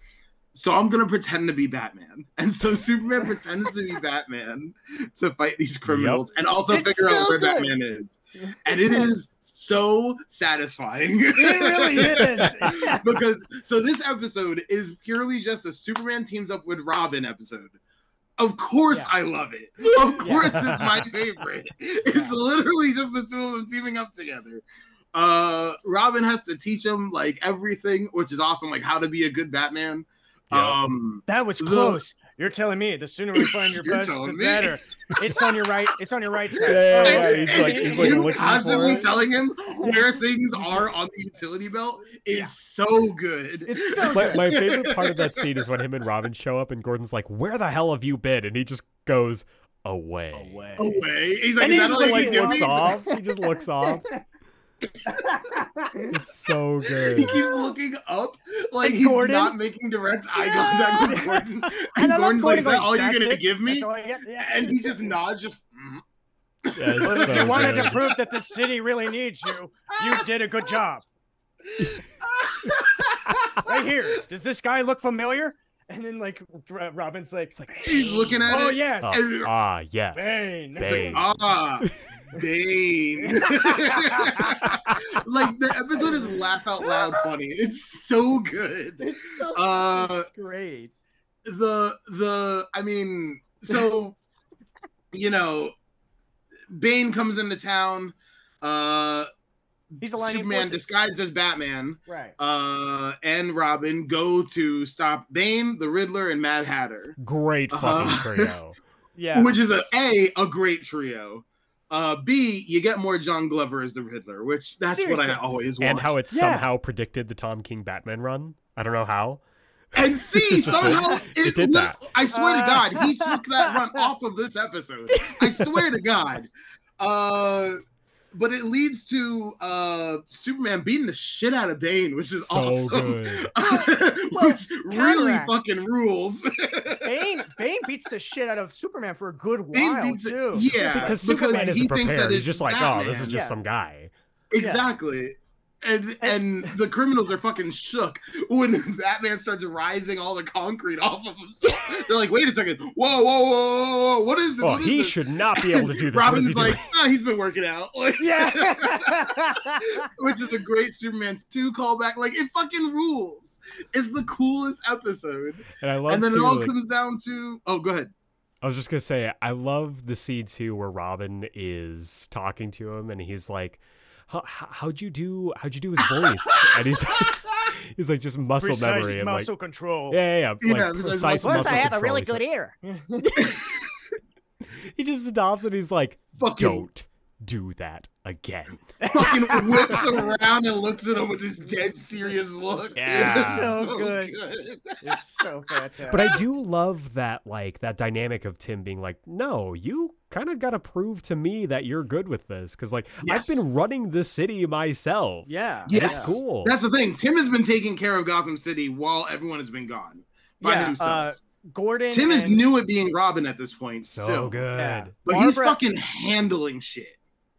So I'm gonna pretend to be Batman." And so Superman pretends to be Batman to fight these criminals and also
It's
figure out where
good.
Batman is. And it is so satisfying.
It really is.
because so this episode is purely just a Superman teams up with Robin episode. Of course,
Yeah.
I love it. Of course, it's my favorite. It's literally just the two of them teaming up together. Uh, Robin has to teach him like everything, which is awesome, like how to be a good Batman.
Yeah.
Um,
That was
The-
close. You're telling me the sooner we find your
You're
best, the
me.
better. It's on your right. It's on your right side.
Yeah, yeah,
Oh,
yeah, he's
and
like- he's like
him constantly telling him where things are on the utility belt is
Yeah.
so good.
It's so
My,
good.
my favorite part of that scene is when him and Robin show up and Gordon's like, "Where the hell have you been?" And he just goes away.
Away.
away. He's like,
And he just
all
like looks off. He just looks off. It's so good.
He keeps looking up like
And
he's
Gordon?
not making direct eye contact with Gordon. And,
And I love
Gordon's like,
Gordon
is that all you're gonna
it?
give me?
That's all I get? Yeah.
And he just nods, just mm.
Yeah, it's
Well, if
so
you wanted to prove that the city really needs you, you did a good job. Right here. Does this guy look familiar? And then like Robin's like,
It's like,
He's looking at
oh
it.
yes.
oh,
And-
ah, yes,
Bane.
Bane.
like, ah, Bane. like the episode is laugh out loud funny. It's so good.
It's so
Uh,
great.
the the I mean, so you know, Bane comes into town. Uh,
He's a
Superman
forces.
disguised as Batman.
Right.
Uh, and Robin go to stop Bane, the Riddler, and Mad Hatter.
Great fucking
Uh-huh.
trio.
Yeah.
which is a a a great trio. Uh, B, you get more John Glover as the Riddler, which that's what I always want.
and how it
Yeah.
somehow predicted the Tom King Batman run. I don't know how.
and C somehow
did-
it,
it did that.
I swear to
Uh.
God, he took that run off of this episode. I swear to God. Uh, but it leads to uh Superman beating the shit out of Bane, which is
So
awesome.
good.
which really
counteract.
fucking rules.
Bane Bane beats the shit out of Superman for a good while
beats it-
too.
yeah,
because Superman
he
isn't prepared.
that
He's just like, oh, this is just
Yeah.
some guy.
Exactly. And, and the criminals are fucking shook when Batman starts rising all the concrete off of himself. They're like, "Wait a second! Whoa, whoa, whoa, whoa! whoa. What is this?
Oh,
What is
he
this?"
should not be able to do this.
Robin's
he
like,
doing?
"Ah, he's been working out," like,
Yeah.
which is a great Superman two callback. Like, it fucking rules. It's the coolest episode.
And I love
and then
too,
it all
like-
comes down to, oh, go ahead.
I was just gonna say, I love the scene too where Robin is talking to him, and he's like, "How how'd you do? How'd you do his voice?" and he's he's like just muscle
Precise
memory and
muscle
like,
control.
yeah, yeah, yeah,
Yeah,
like
precise
precise
muscle-
muscle
Plus, I
have a really
He's like-
good ear.
he just stops and he's like,
Fucking
"Don't do that again."
fucking whips around and looks at him with this dead serious look.
Yeah.
It's
So good.
good.
It's so fantastic.
But I do love that like that dynamic of Tim being like, "No, you kind of got to prove to me that you're good with this because like
Yes.
I've been running the city myself."
yeah.
Yes.
That's cool.
That's the thing. Tim has been taking care of Gotham City while everyone has been gone by
Yeah,
himself.
uh, Gordon.
Tim is new at being Robin at this point.
so
still.
good.
Yeah.
But he's fucking handling shit.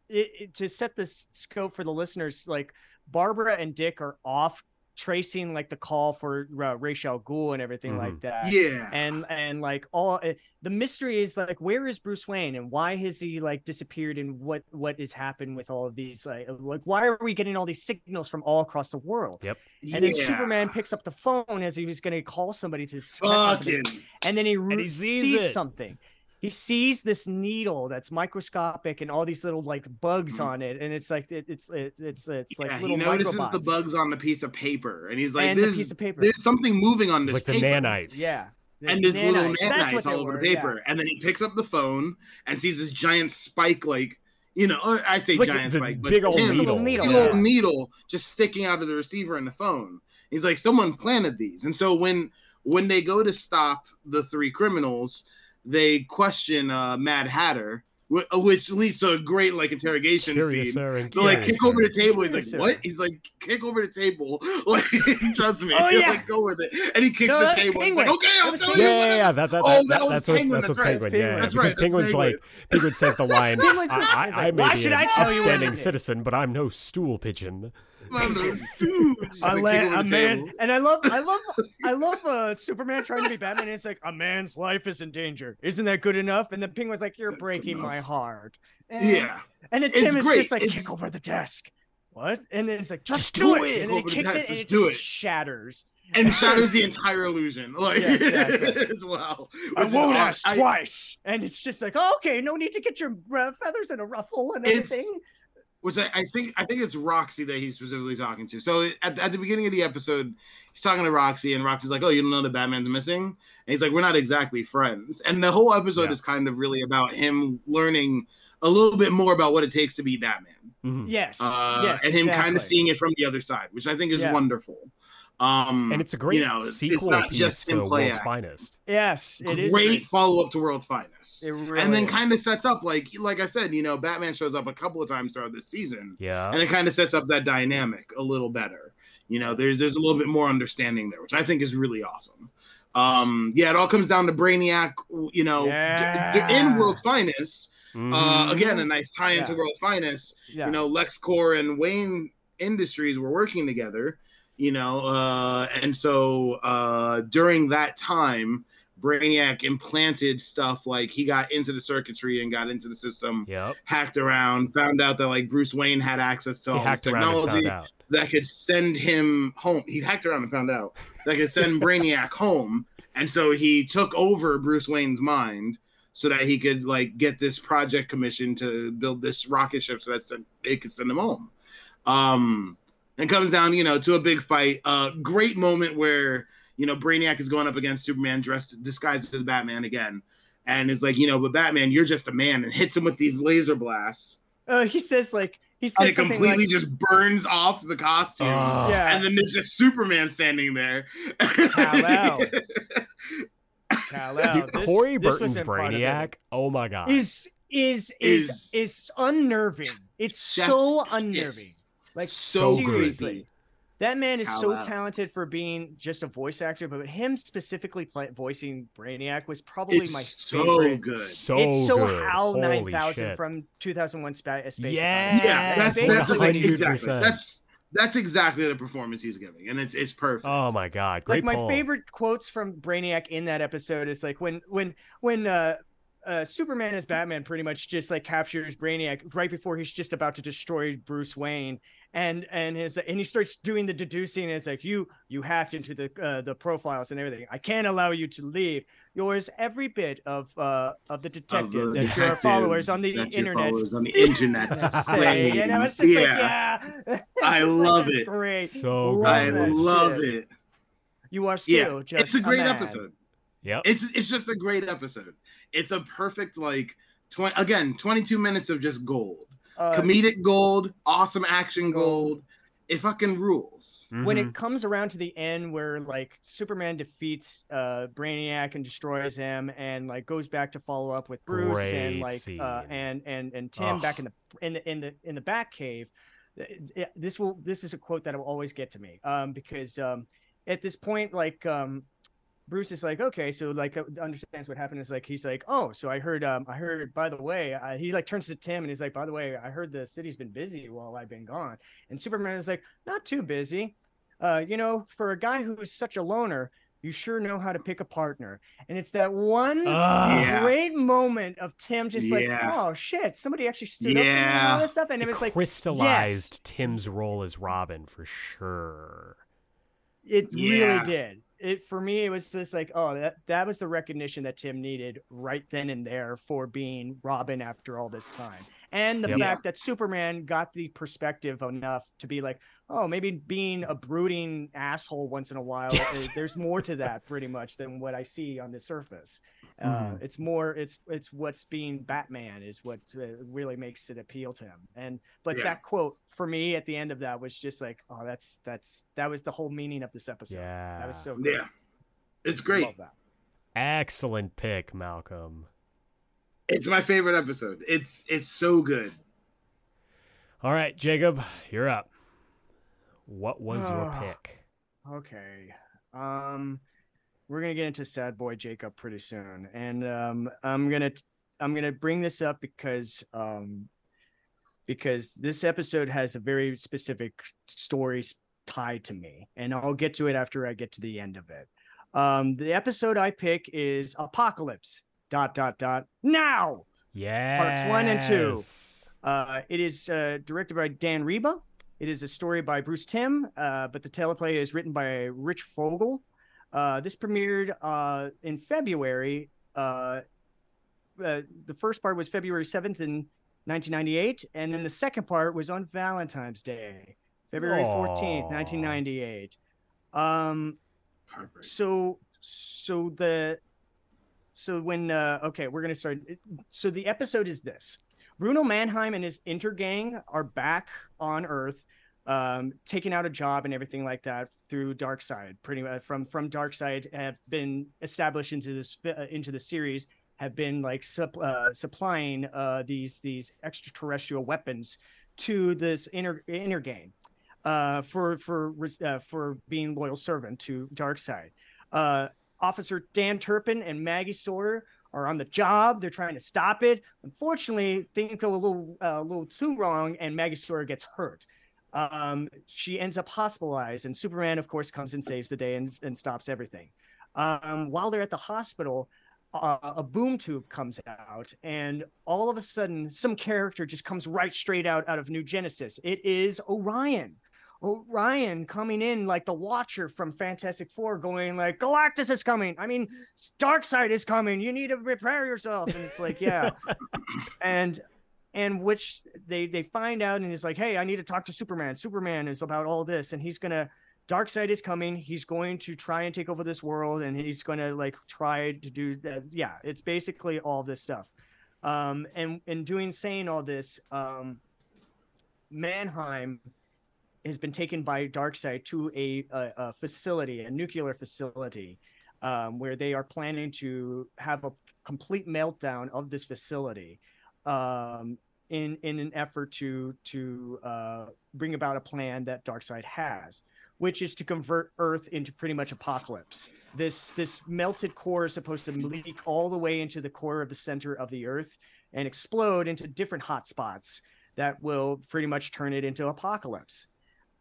it, it- to set this scope for the listeners, like Barbara and Dick are off tracing like the call for uh, Ra's al Ghul and everything
Mhm.
like that.
Yeah.
And and like all uh, the mystery is like where is Bruce Wayne and why has he like disappeared and what what has happened with all of these like like why are we getting all these signals from all across the world? Yep. And then Superman picks up the phone as he was going to call somebody to check on somebody,
Fucking.
and then he,
he sees
sees, something. He sees this needle that's microscopic and all these little like bugs
Mhm.
on it, and it's like it, it's it's it's it's like
yeah, he notices
microbots
the bugs on the piece of paper, and he's like,
and the
"There's,
piece of paper.
there's something moving on this
It's
this
like the nanites.
Yeah,
and there's little
nanites. That's
nanites
what they
all over
were,
the
yeah.
paper. And then he picks up the phone and sees this giant spike, like you know, uh, I say
It's like
giant
the
spike, but
big old
him,
It's a
needle.
little needle,
big
yeah.
old needle just sticking out of the receiver in the phone. He's like, someone planted these, and so when when they go to stop the three criminals, they question uh, Mad Hatter, wh- which leads to a great like interrogation scene.
Curiouser and
So like kick over the table. He's like,
Curiouser.
"What?" He's like, "Kick over the table." Like, trust me.
Oh, yeah.
Like, go with it. And he kicks
No,
the
that's
table. He's like, "Okay, I'll tell
Yeah,
you."
yeah,
what
yeah, that, that,
Oh,
that,
that
that-
was
that's what
Penguin,
that's what
that's
Penguin.
right,
it's
Yeah,
Penguin.
That's
because
right, that's
Penguin's
Penguin.
like Penguin says the line.
Penguin's
I,
like-
I, I may
"Why
be
should
an
I tell you
upstanding citizen, but I'm no stool pigeon.
I'm a stooge. Just,
A,
like,
la- a man, and I love, I love, I love uh, Superman trying to be Batman. And it's like a man's life is in danger. Isn't that good enough? And the Penguin's like, "You're
Good
breaking
enough.
my heart." And,
Yeah.
and then
It's
Tim is
great.
just like,
It's-
"Kick over the desk." What? And then it's like, "Just,
Just
do
do
it!"
it.
And then he
Over the
kicks it, and it
do
just
it.
shatters.
and shatters the entire illusion, like
Yeah, exactly.
as well.
I
which is
won't
aw-
ask
I-
twice. And it's just like, oh, okay, no need to get your uh, feathers in a ruffle and
It's-
everything.
Which I, I think I think it's Roxy that he's specifically talking to. So at, at the beginning of the episode, he's talking to Roxy, and Roxy's like, "Oh, you don't know that Batman's missing?" And he's like, "We're not exactly friends." And the whole episode
Yeah.
is kind of really about him learning a little bit more about what it takes to be Batman,
Mhm.
Yes.
uh,
yes.
and him kind of seeing it from the other side, which I think is
Yeah.
wonderful. Um,
And it's a great
you know, it's- it's
sequel
not
piece
just
to
play
World's
acting.
Finest.
Yes, it is. a
great follow up to World's Finest.
It really
and then
is.
kind of sets up like like I said, you know, Batman shows up a couple of times throughout this season
Yeah.
and it kind of sets up that dynamic a little better. You know, there's there's a little bit more understanding there, which I think is really awesome. Um, yeah, it all comes down to Brainiac. You know, d- d-
Yeah.
in World's Finest. Uh,
Mhm.
again, a nice tie into
Yeah.
World's Finest.
Yeah.
You know, LexCorp and Wayne Industries were working together. You know, uh, and so uh, during that time, Brainiac implanted stuff like he got into the circuitry and got into the system
Yep.
hacked around, found out that like Bruce Wayne had access to
He
all this
hacked around and
technology that could send him home. He hacked around and found out that could send Brainiac home, and so he took over Bruce Wayne's mind so that he could like get this project commission to build this rocket ship so that it could send him home. Um, and comes down, you know, to a big fight. A uh, great moment where you know Brainiac is going up against Superman dressed disguised as Batman again, and is like, you know, but Batman, you're just a man, and hits him with these laser blasts.
Uh, he says like he
And
says
it
something
completely
like,
just burns off the costume.
Oh.
yeah,
And then there's just Superman standing there.
Kal-El. Kal-El.
Dude,
This-
Corey
this
Burton's
in part of it.
Brainiac. Oh my god.
is is is
Is-
is unnerving. It's
Chef's
so
kiss.
unnerving. Like
so
seriously.
creepy.
That man is so
Kal-El.
talented for being just a voice actor, but him specifically play, voicing Brainiac was probably
It's
my
so
favorite.
good.
so
it's so
good.
HAL 9000 from 2001 Space Odyssey.
Yeah,
yeah, that's that's like, exactly that's that's exactly the performance he's giving, and it's it's perfect.
Oh my god. Great
like my
pull.
favorite quotes from Brainiac in that episode is like when when when uh uh, Superman as Batman pretty much just like captures Brainiac right before he's just about to destroy Bruce Wayne, and and his and he starts doing the deducing. And it's like you you hacked into the uh, the profiles and everything. I can't allow you to leave. Yours every bit of uh of the
Of
detective
the
that your followers on the
that your
internet
followers on the internet
say. And I was just
yeah,
like, yeah,
I love
that's
it.
Great.
So
Love
I love
shit.
it.
You are
Yeah,
still just
it's a great
man.
episode.
Yep.
It's it's just a great episode. It's a perfect like twenty again twenty two minutes of just gold,
Uh,
comedic gold, awesome action gold. It fucking rules.
when
Mhm.
it comes around to the end where like Superman defeats uh Brainiac and destroys him and like goes back to follow up with Bruce and
Great
like uh and and and Tim back in the in the in the in the back cave th- th- this will this is a quote that will always get to me um because um at this point like um Bruce is like, okay, so like uh, understands what happened. Is like he's like, oh, so I heard, um, I heard. By the way, uh, he like turns to Tim and he's like, by the way, I heard the city's been busy while I've been gone. And Superman is like, not too busy. Uh, you know, for a guy who's such a loner, you sure know how to pick a partner. And it's that one.
Yeah.
great moment of Tim just like, oh shit, somebody actually stood up for me and all this stuff. And it
It
was like,
crystallized Tim's role as Robin for sure.
It
Yeah.
really did. It for me, it was just like, oh, that that was the recognition that Tim needed right then and there for being Robin after all this time, and the
Yep.
fact that Superman got the perspective enough to be like, oh, maybe being a brooding asshole once in a while,
Yes.
is- there's more to that pretty much than what I see on the surface. Uh,
Mhm.
it's more, it's it's what's being Batman is what uh, really makes it appeal to him. And but
Yeah.
that quote for me at the end of that was just like, oh, that's that's that was the whole meaning of this episode.
Yeah.
That was so good.
Yeah, it's great.
Love that.
Excellent pick, Malcolm.
It's my favorite episode. It's it's so good.
All right, Jacob, you're up. What was your
Ah.
pick?
Okay. Um we're going to get into sad boy Jacob pretty soon. And um I'm going to I'm going to bring this up because um because this episode has a very specific stories tied to me and I'll get to it after I get to the end of it. Um the episode I pick is Apocalypse dot dot dot now.
Yeah.
Parts one and two. Uh, it is uh, directed by Dan Riba, It is a story by Bruce Timm, uh, but the teleplay is written by Rich Fogel. Uh, this premiered uh, in February. Uh, uh, the first part was February 7th in 1998, and then the second part was on Valentine's Day, February
Aw.
14th, 1998. Um, so so the so when uh okay we're gonna start so the episode is this bruno mannheim and his intergang are back on earth um taking out a job and everything like that through Darkseid pretty much from from side have been established into this uh, into the series have been like sup, uh, supplying uh these these extraterrestrial weapons to this inner inner gang uh, for for uh, for being loyal servant to Darkseid. Uh, Officer Dan Turpin and Maggie Sawyer are on the job. They're trying to stop it. Unfortunately, things go a little uh, a little too wrong, and Maggie Sawyer gets hurt. Um, she ends up hospitalized, and Superman, of course, comes and saves the day and, and stops everything. Um, while they're at the hospital, uh, a boom tube comes out, and all of a sudden, some character just comes right straight out out of New Genesis. It is Orion. Orion coming in like the Watcher from Fantastic Four, going like Galactus is coming. I mean, Darkseid is coming. You need to prepare yourself. And it's like, yeah, and and which they they find out, and it's like, hey, I need to talk to Superman. Superman is about all this, and he's gonna. Darkseid is coming. He's going to try and take over this world, and he's going to like try to do that. Yeah, it's basically all this stuff. Um, and in doing saying all this, um, Mannheim has been taken by Darkseid to a, a, a facility, a nuclear facility, um, where they are planning to have a complete meltdown of this facility, um, in in an effort to to uh, bring about a plan that Darkseid has, which is to convert Earth into pretty much Apokolips. This this melted core is supposed to leak all the way into the core of the center of the Earth and explode into different hotspots that will pretty much turn it into Apokolips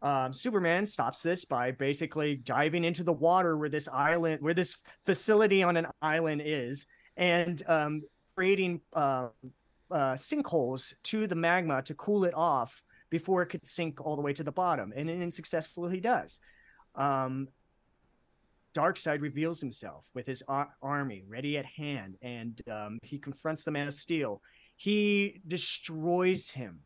um, Superman stops this by basically diving into the water where this island, where this facility on an island is, and um, creating uh, uh, sinkholes to the magma to cool it off before it could sink all the way to the bottom. And then successfully he does. Um, Darkseid reveals himself with his ar- army ready at hand, and um, he confronts the Man of Steel. He destroys him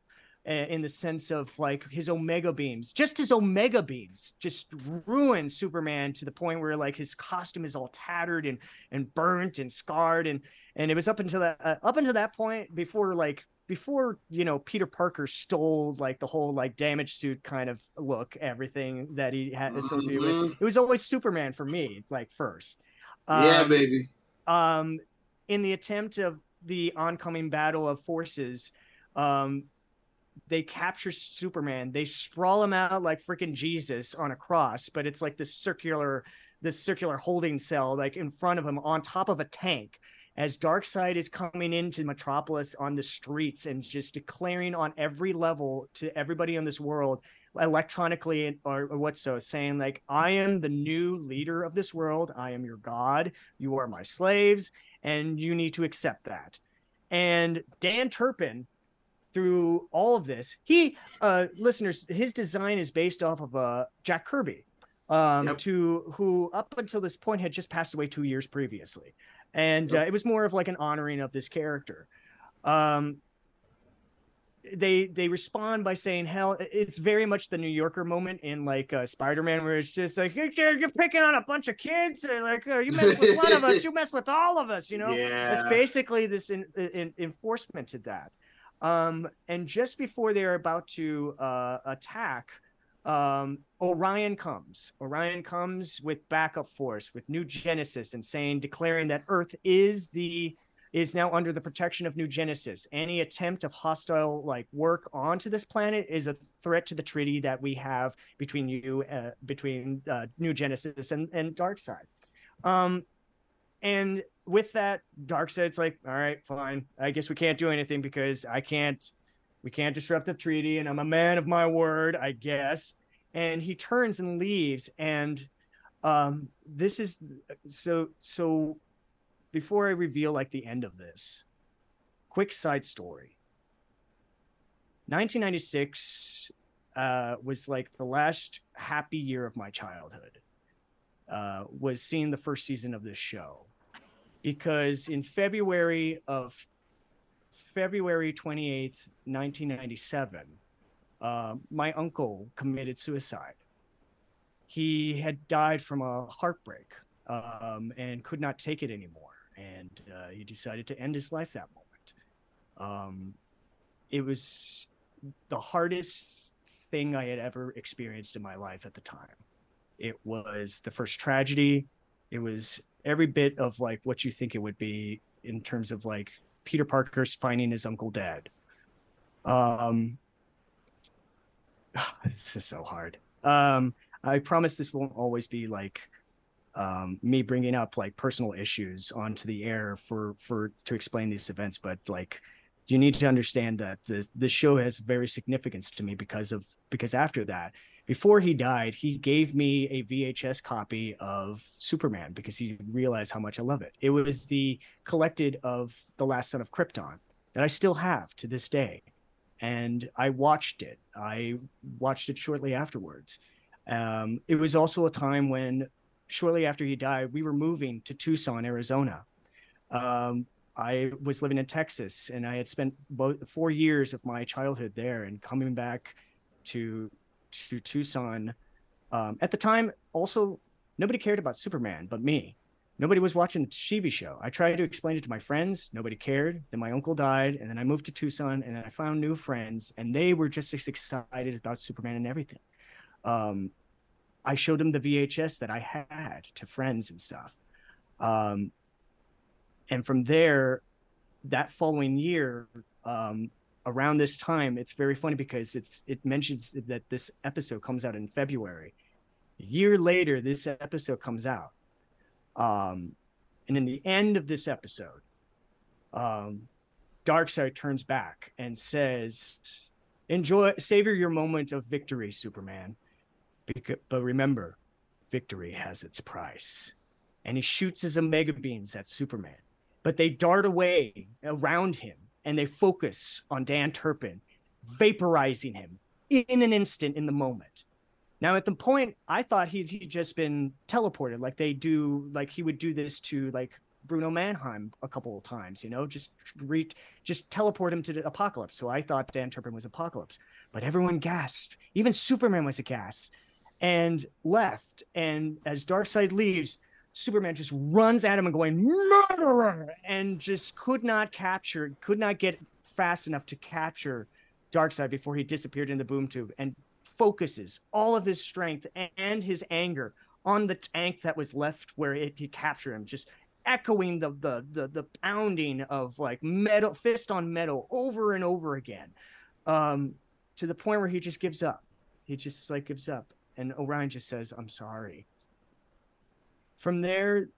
in the sense of like his omega beams just his omega beams just ruin superman to the point where like his costume is all tattered and and burnt and scarred and and it was up until that uh, up until that point before like before you know peter parker stole like the whole like damage suit kind of look everything that he had associated
Mhm.
with it was always superman for me like first
yeah,
Um,
baby.
um, in the attempt of the oncoming battle of forces, um, they capture Superman. They sprawl him out like freaking Jesus on a cross, but it's like this circular, this circular holding cell, like in front of him on top of a tank. As Darkseid is coming into Metropolis on the streets and just declaring on every level to everybody in this world, electronically or, or what so, saying like, "I am the new leader of this world. I am your god. You are my slaves, and you need to accept that." And Dan Turpin, through all of this, he uh listeners, his design is based off of uh Jack Kirby, um,
Yep.
to who up until this point had just passed away two years previously, and
Yep.
uh, it was more of like an honoring of this character. Um, they they respond by saying hell it's very much the new yorker moment in like uh, spider-man where it's just like you're, you're picking on a bunch of kids and like uh, you mess with one of us you mess with all of us you know
yeah.
it's basically this in, in, enforcement to that um and just before they're about to uh attack um orion comes. Orion comes with backup force with new genesis and saying declaring that earth is the is now under the protection of new genesis. Any attempt of hostile like work onto this planet is a threat to the treaty that we have between you uh, between uh, new genesis and and Darkseid um and with that Darkseid's like all right fine. I guess we can't do anything because i can't we can't disrupt the treaty and i'm a man of my word i guess. And he turns and leaves and um this is so so before i reveal like the end of this quick side story. 1996 uh, was like the last happy year of my childhood. Uh, was seeing the first season of this show because in February of February 28th, 1997, uh, my uncle committed suicide. He had died from a heartbreak um, and could not take it anymore. And uh, he decided to end his life that moment. Um, it was the hardest thing I had ever experienced in my life at the time. It was the first tragedy. It was every bit of like what you think it would be in terms of like Peter Parker's finding his uncle dead. Um, this is so hard. Um, I promise this won't always be like um, me bringing up like personal issues onto the air for for to explain these events, but like you need to understand that the the show has very significance to me because of because after that before he died he gave me a vhs copy of superman because he realized how much i love it. It was the collected of the last son of krypton that i still have to this day. And i watched it. I watched it shortly afterwards. Um, it was also a time when shortly after he died we were moving to tucson arizona. Um, I was living in Texas and I had spent both four years of my childhood there and coming back to to Tucson. Um, at the time, also nobody cared about Superman but me. Nobody was watching the TV show. I tried to explain it to my friends. Nobody cared. Then my uncle died, and then I moved to Tucson, and then I found new friends, and they were just as excited about Superman and everything. Um, I showed them the VHS that I had to friends and stuff. Um, and from there that following year um, around this time it's very funny because it's it mentions that this episode comes out in february. A year later this episode comes out. Um, and in the end of this episode um, darkseid turns back and says enjoy savor your moment of victory superman because, but remember victory has its price. And he shoots his omega beams at superman but they dart away around him and they focus on Dan Turpin, vaporizing him in an instant in the moment. Now, at the point, I thought he'd, he'd just been teleported, like they do, like he would do this to like Bruno Mannheim a couple of times, you know, just re- just teleport him to the Apokolips. So I thought Dan Turpin was Apokolips, but everyone gasped. Even Superman was aghast and left. And as Darkseid leaves, Superman just runs at him and going murderer, and just could not capture, could not get fast enough to capture Darkseid before he disappeared in the boom tube, and focuses all of his strength and his anger on the tank that was left where it could capture him, just echoing the the the, the pounding of like metal fist on metal over and over again, um, to the point where he just gives up. He just like gives up, and Orion just says, "I'm sorry." From there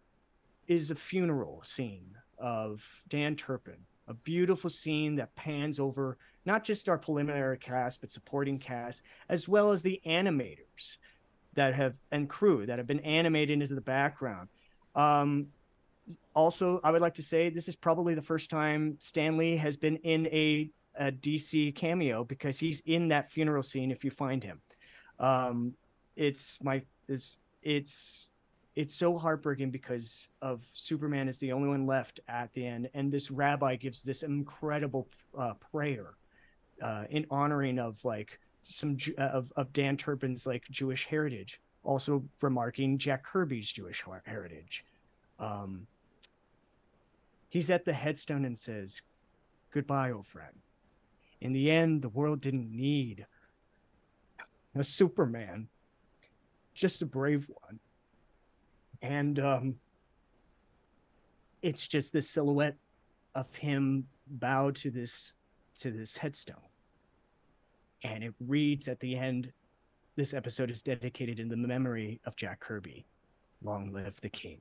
is a funeral scene of Dan Turpin, a beautiful scene that pans over not just our preliminary cast, but supporting cast, as well as the animators that have and crew that have been animated into the background. Um, also, I would like to say this is probably the first time Stan Lee has been in a, a DC cameo because he's in that funeral scene. If you find him, um, it's my it's it's it's so heartbreaking because of Superman is the only one left at the end, and this rabbi gives this incredible uh, prayer uh, in honoring of like some uh, of of Dan Turpin's like Jewish heritage, also remarking Jack Kirby's Jewish heritage. Um, he's at the headstone and says, "Goodbye, old friend." In the end, the world didn't need a Superman, just a brave one and um, it's just this silhouette of him bowed to this to this headstone. And it reads at the end this episode is dedicated in the memory of jack kirby. Long live the king.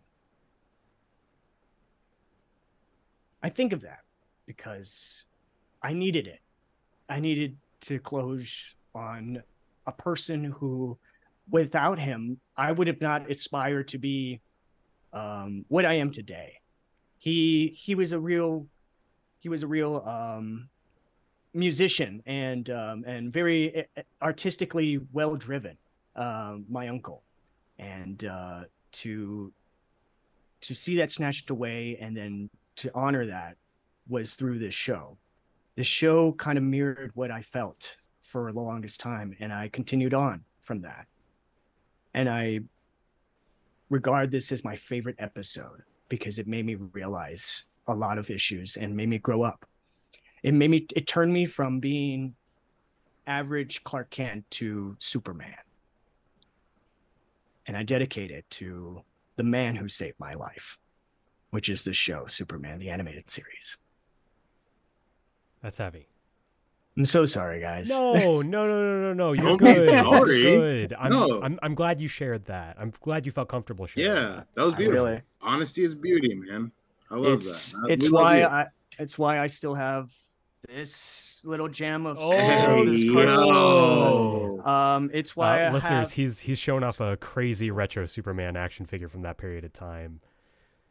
I think of that because i needed it. I needed to close on a person who without him, I would have not aspired to be um, what I am today. He he was a real he was a real um, musician and um, and very uh, artistically well driven. Um, my uncle, and uh, to to see that snatched away and then to honor that was through this show. The show kind of mirrored what I felt for the longest time, and I continued on from that. And I regard this as my favorite episode because it made me realize a lot of issues and made me grow up. It made me it turned me from being average Clark Kent to Superman. And I dedicate it to the man who saved my life, which is the show Superman the animated series.
That's heavy.
I'm so sorry, guys.
No, no, no, no, no, no. You're
Don't be
good.
sorry.
You're good. I'm,
No.
I'm, I'm glad you shared that. I'm glad you felt comfortable sharing.
Yeah,
that.
that was
I
beautiful.
really-
Honesty is beauty, man. I love
it's
that. I-
it's why
you.
I it's why I still have this little gem of
Oh,
Hey,
this
yo.
Um, it's why
Uh,
I
listeners,
have,
he's he's shown off a crazy retro Superman action figure from that period of time.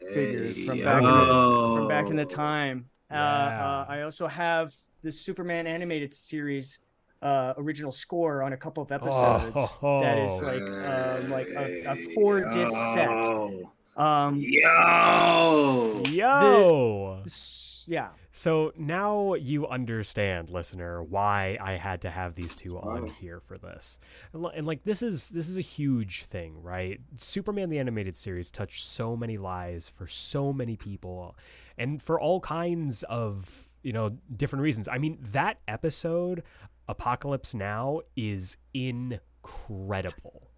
figures from back in the, from back in the time. Uh, uh, I also have the Superman animated series uh, original score on a couple of episodes.
Oh.
That is like um, like a, a four disc set.
Yo.
Um,
Yo.
Yo.
s- yeah,
So now you understand, listener, why I had to have these two on
Oh.
here for this. And, and like this is this is a huge thing, right? Superman the animated series touched so many lives for so many people and for all kinds of, you know, different reasons. I mean, that episode Apokolips Now is incredible.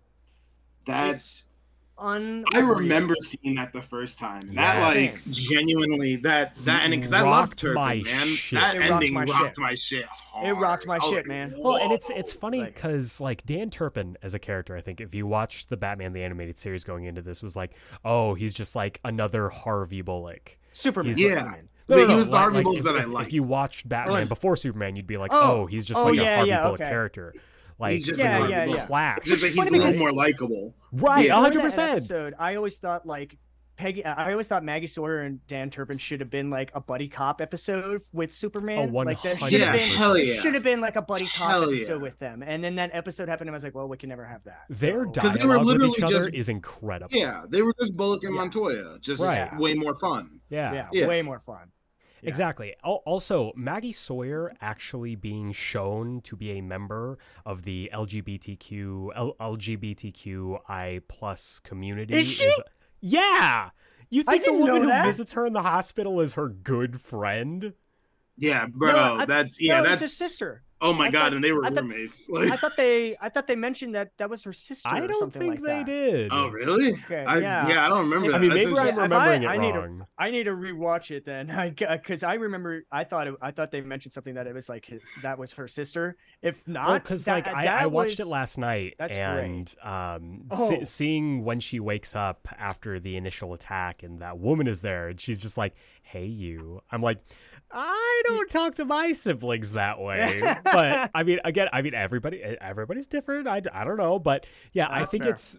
That's
un.
I remember seeing that the first time. And That like genuinely that that ending because I loved
Rocked
Turpin,
my
man.
shit.
That
It rocked
ending
my
rocked
shit.
my shit. Hard.
It rocked my
I was
shit,
like,
man.
Well, and it's it's funny because like Dan Turpin as a character, I think if you watched the Batman the animated series going into this, was like, oh, he's just like another Harvey Bullock.
Superman.
He's-
Yeah.
Superman.
But he was the Harvey
like,
Bullock
if,
that I liked.
If you watched Batman
Like-
before Superman, you'd be like,
Oh,
oh, he's just
oh,
like
yeah,
a Harvey
yeah,
Bullock
okay.
character. Like
He's just
Yeah,
a
yeah, yeah.
Flash.
Just that he's a little more likable.
Right,
Yeah.
a hundred
that
percent.
Episode, I always thought like Peggy. I always thought Maggie Sawyer and Dan Turpin should have been like a buddy cop episode with Superman.
Oh,
like there should
100%.
have been
hell yeah.
should have been like a buddy cop
Hell
episode
yeah.
with them. And then that episode happened, and I was like, well, we can never have that.
Their
So-
'Cause they were
dialogue with
literally
each other
just-
is incredible.
Yeah, they were just Bullock and
Yeah.
Montoya, just
Right.
way more fun.
yeah.
yeah,
Yeah.
way more fun.
Exactly. Also, Maggie Sawyer actually being shown to be a member of the LGBTQ LGBTQI plus community
Is she?
Yeah. You think the
didn't
woman who visits her in the hospital is her good friend?
Yeah, bro,
No, I-
that's yeah,
no, it's
that's
his sister.
Oh my
I
god,
thought-
and they were
I thought-
roommates. Like,
I thought they I thought they mentioned that that was her sister.
I
or
don't
something
think
like
they
that.
did.
oh really?
Okay,
I,
yeah.
yeah. I don't remember.
I
that.
I mean,
That's
maybe I'm
interesting.
I-
remembering
I
it
need to-
wrong.
I need to rewatch it then. Because I remember I thought it, I thought they mentioned something that it was like his, that was her sister. If not,
Well, because like I,
that
I watched it last night,
that's
and um,
Oh.
se- seeing when she wakes up after the initial attack, and that woman is there, and she's just like, "Hey, you." I'm like, I don't talk to my siblings that way, but I mean, again, I mean, everybody, everybody's different. I, I don't know, but yeah, I think
fair.
it's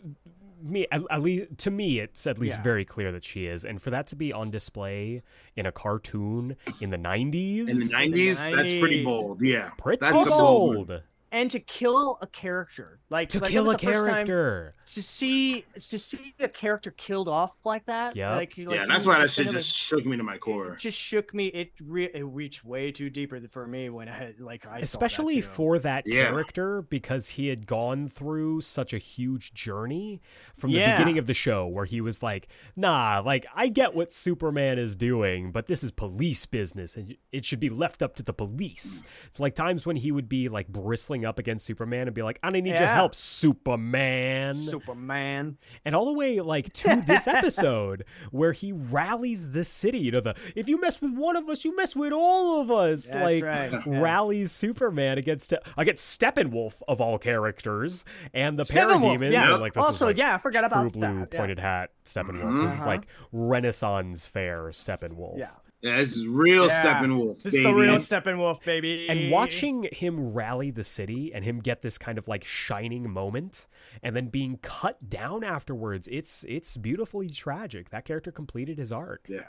me at, at least to me it's at least
Yeah.
very clear that she is and for that to be on display in a cartoon in the 90s
In the nineties, that's pretty bold. Yeah,
pretty
that's a bold one.
bold
and to kill a character like
to
like,
kill a
the first time
character
to see to see a character killed off like that.
Yep.
like, like
yeah, that's why that shit just shook me to my core.
It just shook me. It re- it reached way too deeper for me when I like I saw that
especially for that
Yeah.
character because he had gone through such a huge journey from the
Yeah.
beginning of the show where he was like nah like i get what superman is doing but this is police business and it should be left up to the police hmm. it's like times when he would be like bristling up against superman and be like i need your help superman
Superman.
and all the way like to this episode where he rallies the city you know the if you mess with one of us you mess with all of us
That's
like
right. yeah.
rallies Superman against against Steppenwolf of all characters and the parademons.
yeah.
and like
also,
like,
yeah, I forgot about
blue
that. yeah.
pointed hat Steppenwolf. This is
Uh-huh.
like Renaissance fair Steppenwolf.
Yeah.
Yeah, this is real
Yeah.
Steppenwolf,
This
baby.
is the real Steppenwolf, baby.
And watching him rally the city and him get this kind of like shining moment and then being cut down afterwards, it's it's beautifully tragic. That character completed his arc.
Yeah.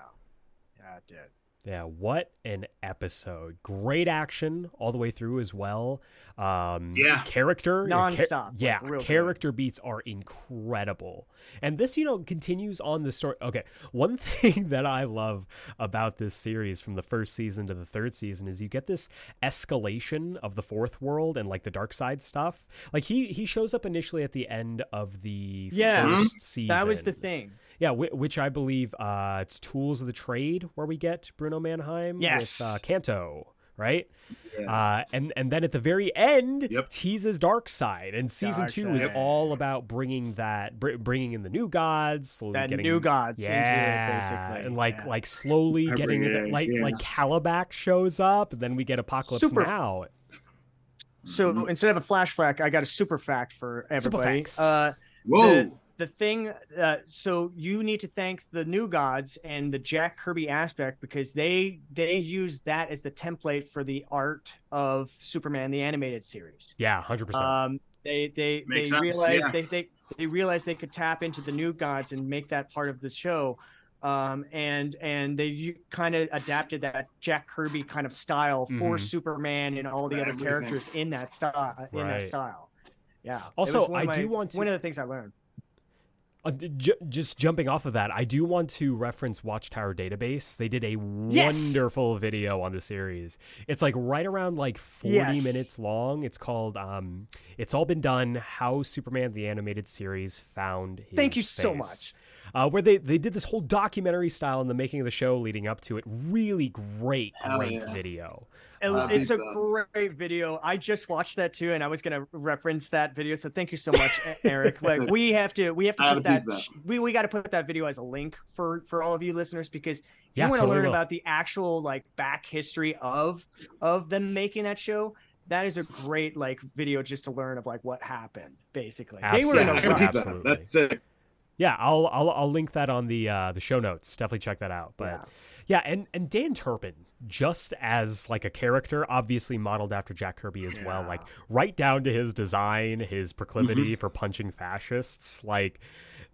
Yeah, it did.
Yeah, what an episode. Great action all the way through as well. Um
Yeah.
character
Nonstop,
ca-
like,
yeah,
good.
character beats are incredible. And this, you know, continues on the story. Okay, one thing that I love about this series from the first season to the third season is you get this escalation of the fourth world and like the Darkseid stuff. Like he he shows up initially at the end of the
Yeah.
first season.
That was the thing.
Yeah, which I believe uh, it's Tools of the Trade where we get Bruno Mannheim
Yes.
with uh, Kanto, right?
Yeah.
Uh, and and then at the very end,
Yep.
teases Darkseid, and season
Dark
two is
Side.
all about bringing that, br- bringing in the new gods, slowly
That
getting
new gods
yeah,
into it, basically.
and like
Yeah.
like slowly
Every
getting
day,
it, like
yeah.
like Kalibak shows up, and then we get Apokolips
Super-
Now.
So
Mhm.
instead of a flashback, I got a super fact for
Super
everybody.
facts.
Uh,
Whoa.
the- the thing uh, so you need to thank the new gods and the jack kirby aspect because they they use that as the template for the art of superman the animated series
Yeah, hundred percent.
um they they
Makes
they
sense,
realized
yeah.
they, they they realized they could tap into the new gods and make that part of the show um and and they kind of adapted that jack kirby kind of style for
Mhm.
superman and all the
For
other characters in that style in
Right.
that style yeah It
Also,
was one of
I do want to-
one of the things i learned
Uh, j- just jumping off of that, I do want to reference Watchtower Database. They did a
Yes!
wonderful video on the series. It's like right around like 40
Yes.
minutes long. It's called um It's All Been Done How Superman the Animated Series Found His
Thank you so much.
Uh, where they, they did this whole documentary style in the making of the show leading up to it. Really great,
Hell
great
yeah.
video.
It-
Uh,
it's a
big fan.
great video. I just watched that too, and I was gonna reference that video. So thank you so much, Eric. Like we have to, we have to
I
put that,
peep that.
we we got to put that video as a link for for all of you listeners because if
Yeah,
you want to
totally
learn
will.
about the actual like back history of of them making that show. That is a great like video just to learn of like what happened. Basically, they were in
yeah,
a
I
rush.
Absolutely.
That's sick.
Yeah, I'll I'll I'll link that on the uh, the show notes. Definitely check that out. But
Yeah.
yeah, and and Dan Turpin just as like a character, obviously modeled after Jack Kirby as well. Like right down to his design, his proclivity for punching fascists. Like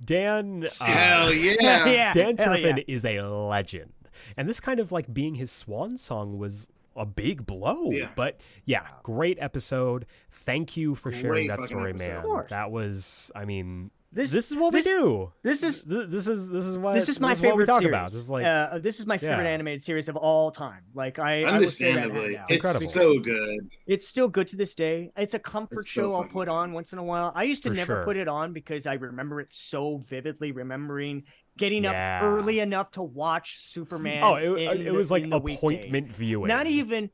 Dan, uh,
Hell yeah.
yeah,
Dan Turpin
yeah.
is a legend, and this kind of like being his swan song was a big blow.
Yeah.
But yeah, great episode. Thank you for sharing
Great
that story,
episode.
man.
Of.
That was, I mean,
This
this is what
this-
we do.
This is
This, this is this is what
this is my
what
favorite
we talk
series.
about. This is like
uh, this is my favorite
Yeah.
animated series of all time. Like I, I will say that
Understandably,
now.
it's
incredible.
so good.
It's still good to this day. It's a comfort
It's so
show I'll put on once in a while. I used to
For
never
sure.
put it on because I remember it so vividly, remembering getting
Yeah.
up early enough to watch Superman.
oh, it,
in
it was like appointment
weekdays.
viewing.
Not even,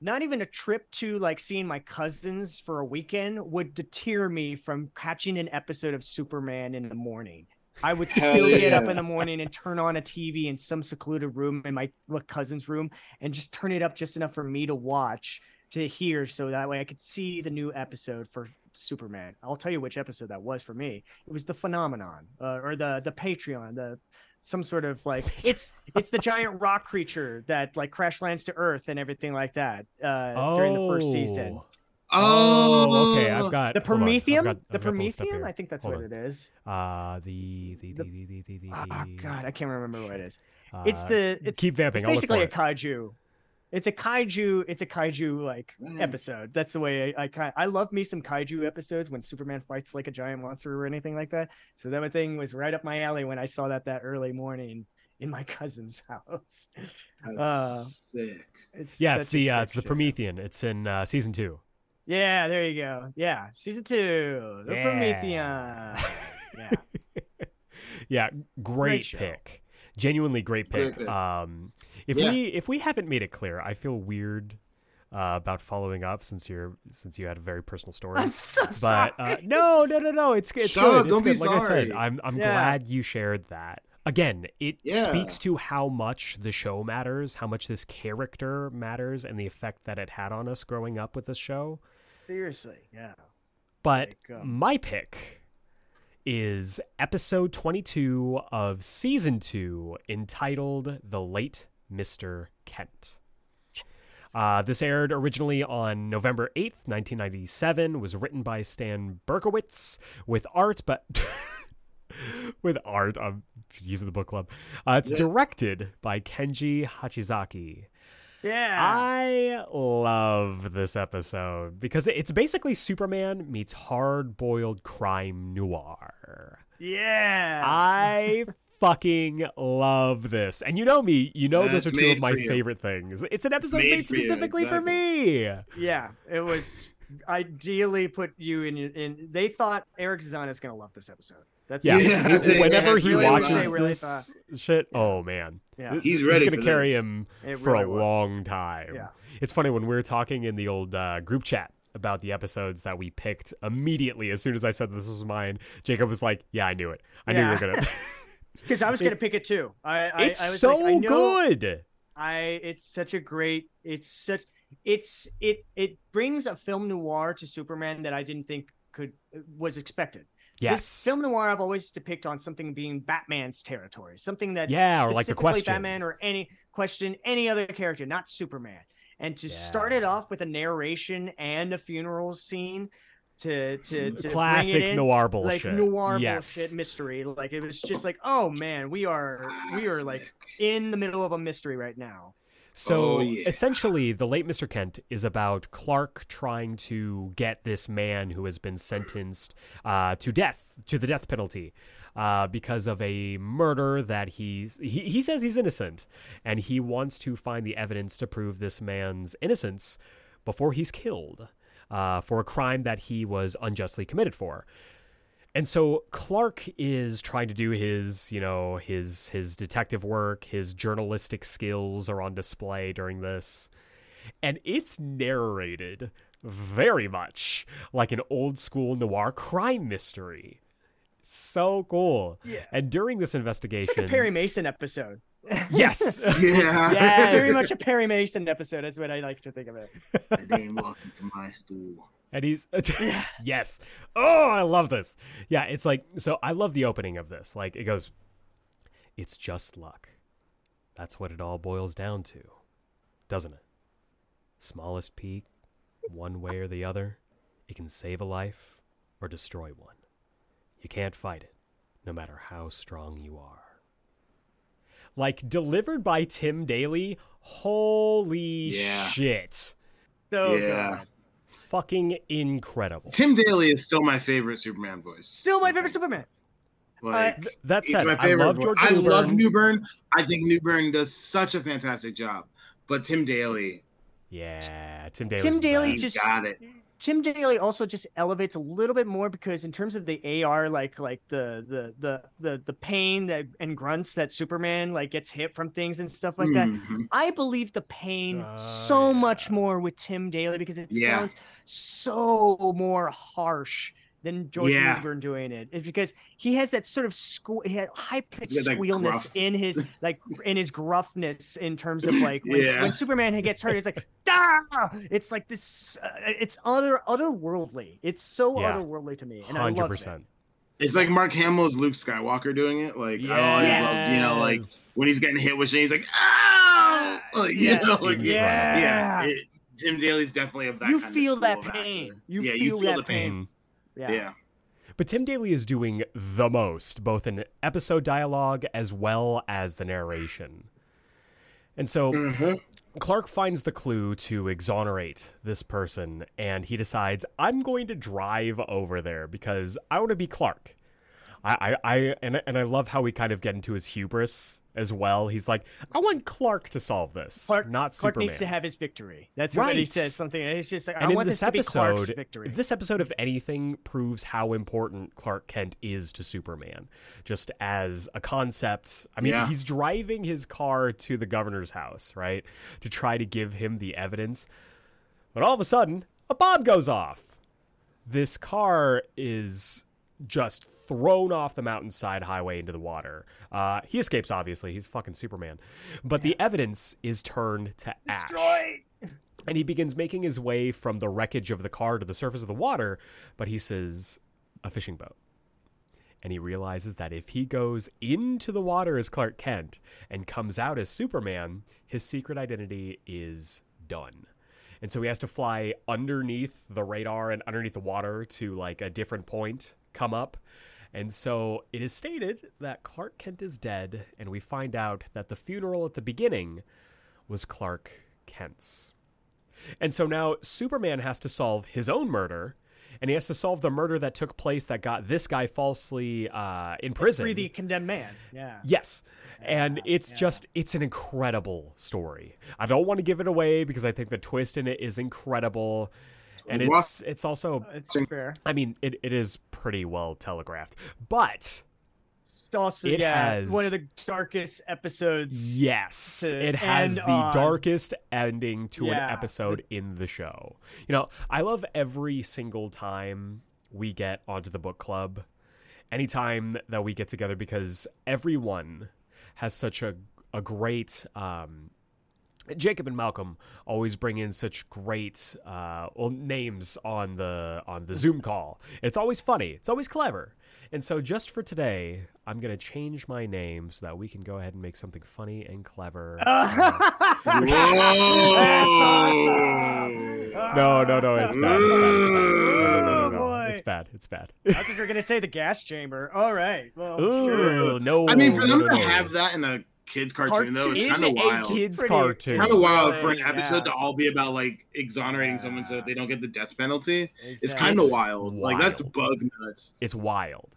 not even a trip to like seeing my cousins for a weekend would deter me from catching an episode of Superman in the morning. I would still get up in the morning and turn on a TV in some secluded room in my cousin's room and just turn it up just enough for me to watch to hear so that way I could see the new episode for Superman. I'll tell you which episode that was for me. It was the phenomenon uh, or the the Patreon, the some sort of like it's it's the giant rock creature that like crash lands to earth and everything like that uh during the first season.
Oh, okay. I've got
The
hold on, I've
Prometheon?
got-
the
I've got list up Prometheon?
I think that's
Hold
what
on.
it is.
Uh, the the the
The-
the the the, the,
Oh god, I can't remember what it is.
uh,
It's the it's
keep vamping.
It's basically a kaiju. It's a kaiju. It's a kaiju like
Mm.
episode. That's the way I, I kind. I love me some kaiju episodes when Superman fights like a giant monster or anything like that. So that thing was right up my alley when I saw that that early morning in my cousin's house.
That's
Uh,
sick.
It's
Yeah, it's
such
the uh, it's the
show.
Prometheon. It's in uh, season two.
Yeah, there you go. Yeah, season two, the
Yeah.
Prometheon. Yeah,
yeah, great,
show.
pick. Genuinely great
Great
pick.
pick.
Um, if
Yeah.
we if we haven't made it clear, I feel weird uh, about following up since you're since you had a very personal story.
I'm so
but
sorry.
uh, no, no, no, no. It's it's
Shut
good.
up,
It's
don't be
good. Like I said,
sorry.
I'm I'm
Yeah.
glad you shared that. Again, it
Yeah.
speaks to how much the show matters, how much this character matters, and the effect that it had on us growing up with this show.
Seriously, yeah.
But my pick is episode 22 of season 2 entitled The Late Mr. Kent. Uh, this aired originally on November 8th, 1997, was written by Stan Berkowitz with art, but with art, I'm use of the book club. Uh, it's
Yeah.
directed by Kenji Hachizaki.
Yeah.
I love this episode because it's basically Superman meets hard boiled crime noir.
yeah.
I fucking love this. And you know me, you know those are two of my
for you.
favorite things. It's an episode
Made
made,
for you,
specifically for me.
yeah. It was ideally put you in. In they thought Eric Zahn is gonna love this episode. That's
Yeah.
Yeah.
Whenever
That's
he
really
watches
they really
this
thought.
shit,
Yeah.
oh man.
Yeah.
He's
this
ready
is gonna carry
this.
him
It
for
really
a
was.
long time.
Yeah.
It's funny when we were talking in the old uh, group chat about the episodes that we picked immediately as soon as I said this was mine, Jacob was like, "Yeah, I knew it. I knew you were gonna."
Because I was gonna pick it too. I, I,
it's
I was
so
like, I
good.
I it's such a great it's such it's it it brings a film noir to Superman that I didn't think could was expected.
Yes.
This film noir I've always depict on something being Batman's territory, something that
Yeah, or like The Question.
Batman or any question any other character, not Superman. And to start it off with a narration and a funeral scene to to, to
Classic
bring it in,
noir
like
bullshit.
noir
yes.
bullshit mystery. Like it was just like, oh man, we are we are like in the middle of a mystery right now.
So
Oh, yeah.
essentially, the late Mr. Kent is about Clark trying to get this man who has been sentenced uh, to death, to the death penalty, uh, because of a murder that he's he, he says he's innocent, and he wants to find the evidence to prove this man's innocence before he's killed uh, for a crime that he was unjustly committed for. And so Clark is trying to do his, you know, his his detective work, his journalistic skills are on display during this. And it's narrated very much like an old school noir crime mystery. So cool.
Yeah.
And during this investigation, It's
like a Perry Mason episode.
Yes,
Yeah.
Yes.
Very much a Perry Mason episode. That's what I like to think of it.
They ain't walking to my stool.
and he's yes. Oh, I love this. Yeah, it's like so. I love the opening of this. Like it goes, it's just luck. That's what it all boils down to, doesn't it? Smallest peak, one way or the other, it can save a life or destroy one. You can't fight it, no matter how strong you are. Like delivered by Tim Daly. Holy
Yeah.
shit!
So
Yeah.
good.
Fucking incredible.
Tim Daly is still my favorite Superman voice.
Still my favorite. Superman.
Like,
Uh,
That
he's
said,
my
I
favorite.
love George
I
Newbern.
love Newbern. I think Newbern does such a fantastic job. But Tim Daly,
Yeah, Tim Daly.
Tim Daly just-
got it.
Tim Daly also just elevates a little bit more because in terms of the AR, like like the the the the the pain that and grunts that Superman like gets hit from things and stuff like that.
Mhm.
I believe the pain
Oh,
so much more with Tim Daly because it
Yeah.
sounds so more harsh than George
Yeah.
Newbern doing it. It's because he has that sort of sque- he had high pitched
He's got that
squealness
gruff.
in his like in his gruffness in terms of like when,
Yeah.
when Superman gets hurt, it's like ah! It's like this. Uh, it's other otherworldly. It's so
Yeah.
otherworldly to me, and I love it.
It's like Mark Hamill's Luke Skywalker doing it. Like I always
Yes.
love, you know, like when he's getting hit with shit, he's like, "Ow!" Like, you
Yeah.
know, like,
Yeah.
yeah. it- Tim Daly's definitely of that.
You
kind
feel
of
that pain. You
yeah,
feel
you feel
that
the pain.
Mhm.
Yeah.
Yeah.
But Tim Daly is doing the most, both in episode dialogue as well as the narration. And so
Mhm.
Clark finds the clue to exonerate this person, and he decides, I'm going to drive over there because I want to be Clark. I, I, I and, and I love how we kind of get into his hubris as well. He's like, I want Clark to solve this,
Clark,
not
Clark
Superman.
needs to have his victory. That's what he says. Something. He's just like,
and
I want
this
this to be Clark's victory.
this episode, if anything, proves how important Clark Kent is to Superman, just as a concept. I mean,
Yeah.
he's driving his car to the governor's house, right, to try to give him the evidence, but all of a sudden, a bomb goes off. This car is just thrown off the mountainside highway into the water. Uh, he escapes, obviously. He's fucking Superman. But the evidence is turned to ash
Destroy.
and he begins making his way from the wreckage of the car to the surface of the water, but he says, a fishing boat. And he realizes that if he goes into the water as Clark Kent and comes out as Superman, his secret identity is done. And so he has to fly underneath the radar and underneath the water to like a different point, come up. And so it is stated that Clark Kent is dead, and we find out that the funeral at the beginning was Clark Kent's. And so now Superman has to solve his own murder, and he has to solve the murder that took place that got this guy falsely uh, in prison.
Free the condemned man. Yeah.
Yes. And it's
yeah.
just, it's an incredible story. I don't want to give it away because I think the twist in it is incredible. And
Rough.
it's it's also
It's fair.
I mean it, it is pretty well telegraphed. But
It's also
It
yeah,
has-
one of the darkest episodes.
yes, it has the
on.
darkest ending to an episode in the show. You know, I love every single time we get onto the book club. Anytime that we get together because everyone has such a a great um Jacob and Malcolm always bring in such great uh, well, names on the on the Zoom call. It's always funny. It's always clever. And so, just for today, I'm gonna change my name so that we can go ahead and make something funny and clever. So-
That's awesome.
no, no, no, it's bad. It's bad. It's bad. No, no, no. It's bad. It's bad.
I thought you were gonna say the gas chamber. All right. Well,
Ooh,
sure.
no.
I mean, for them
no,
to
no.
have that in a kids cartoon, though, is
in
kind of wild.
kids
Pretty-
cartoon.
Kind of wild for an
Yeah.
episode to all be about like exonerating someone so that they don't get the death penalty. It's kind of
It's
wild. Like that's bug nuts.
It's wild.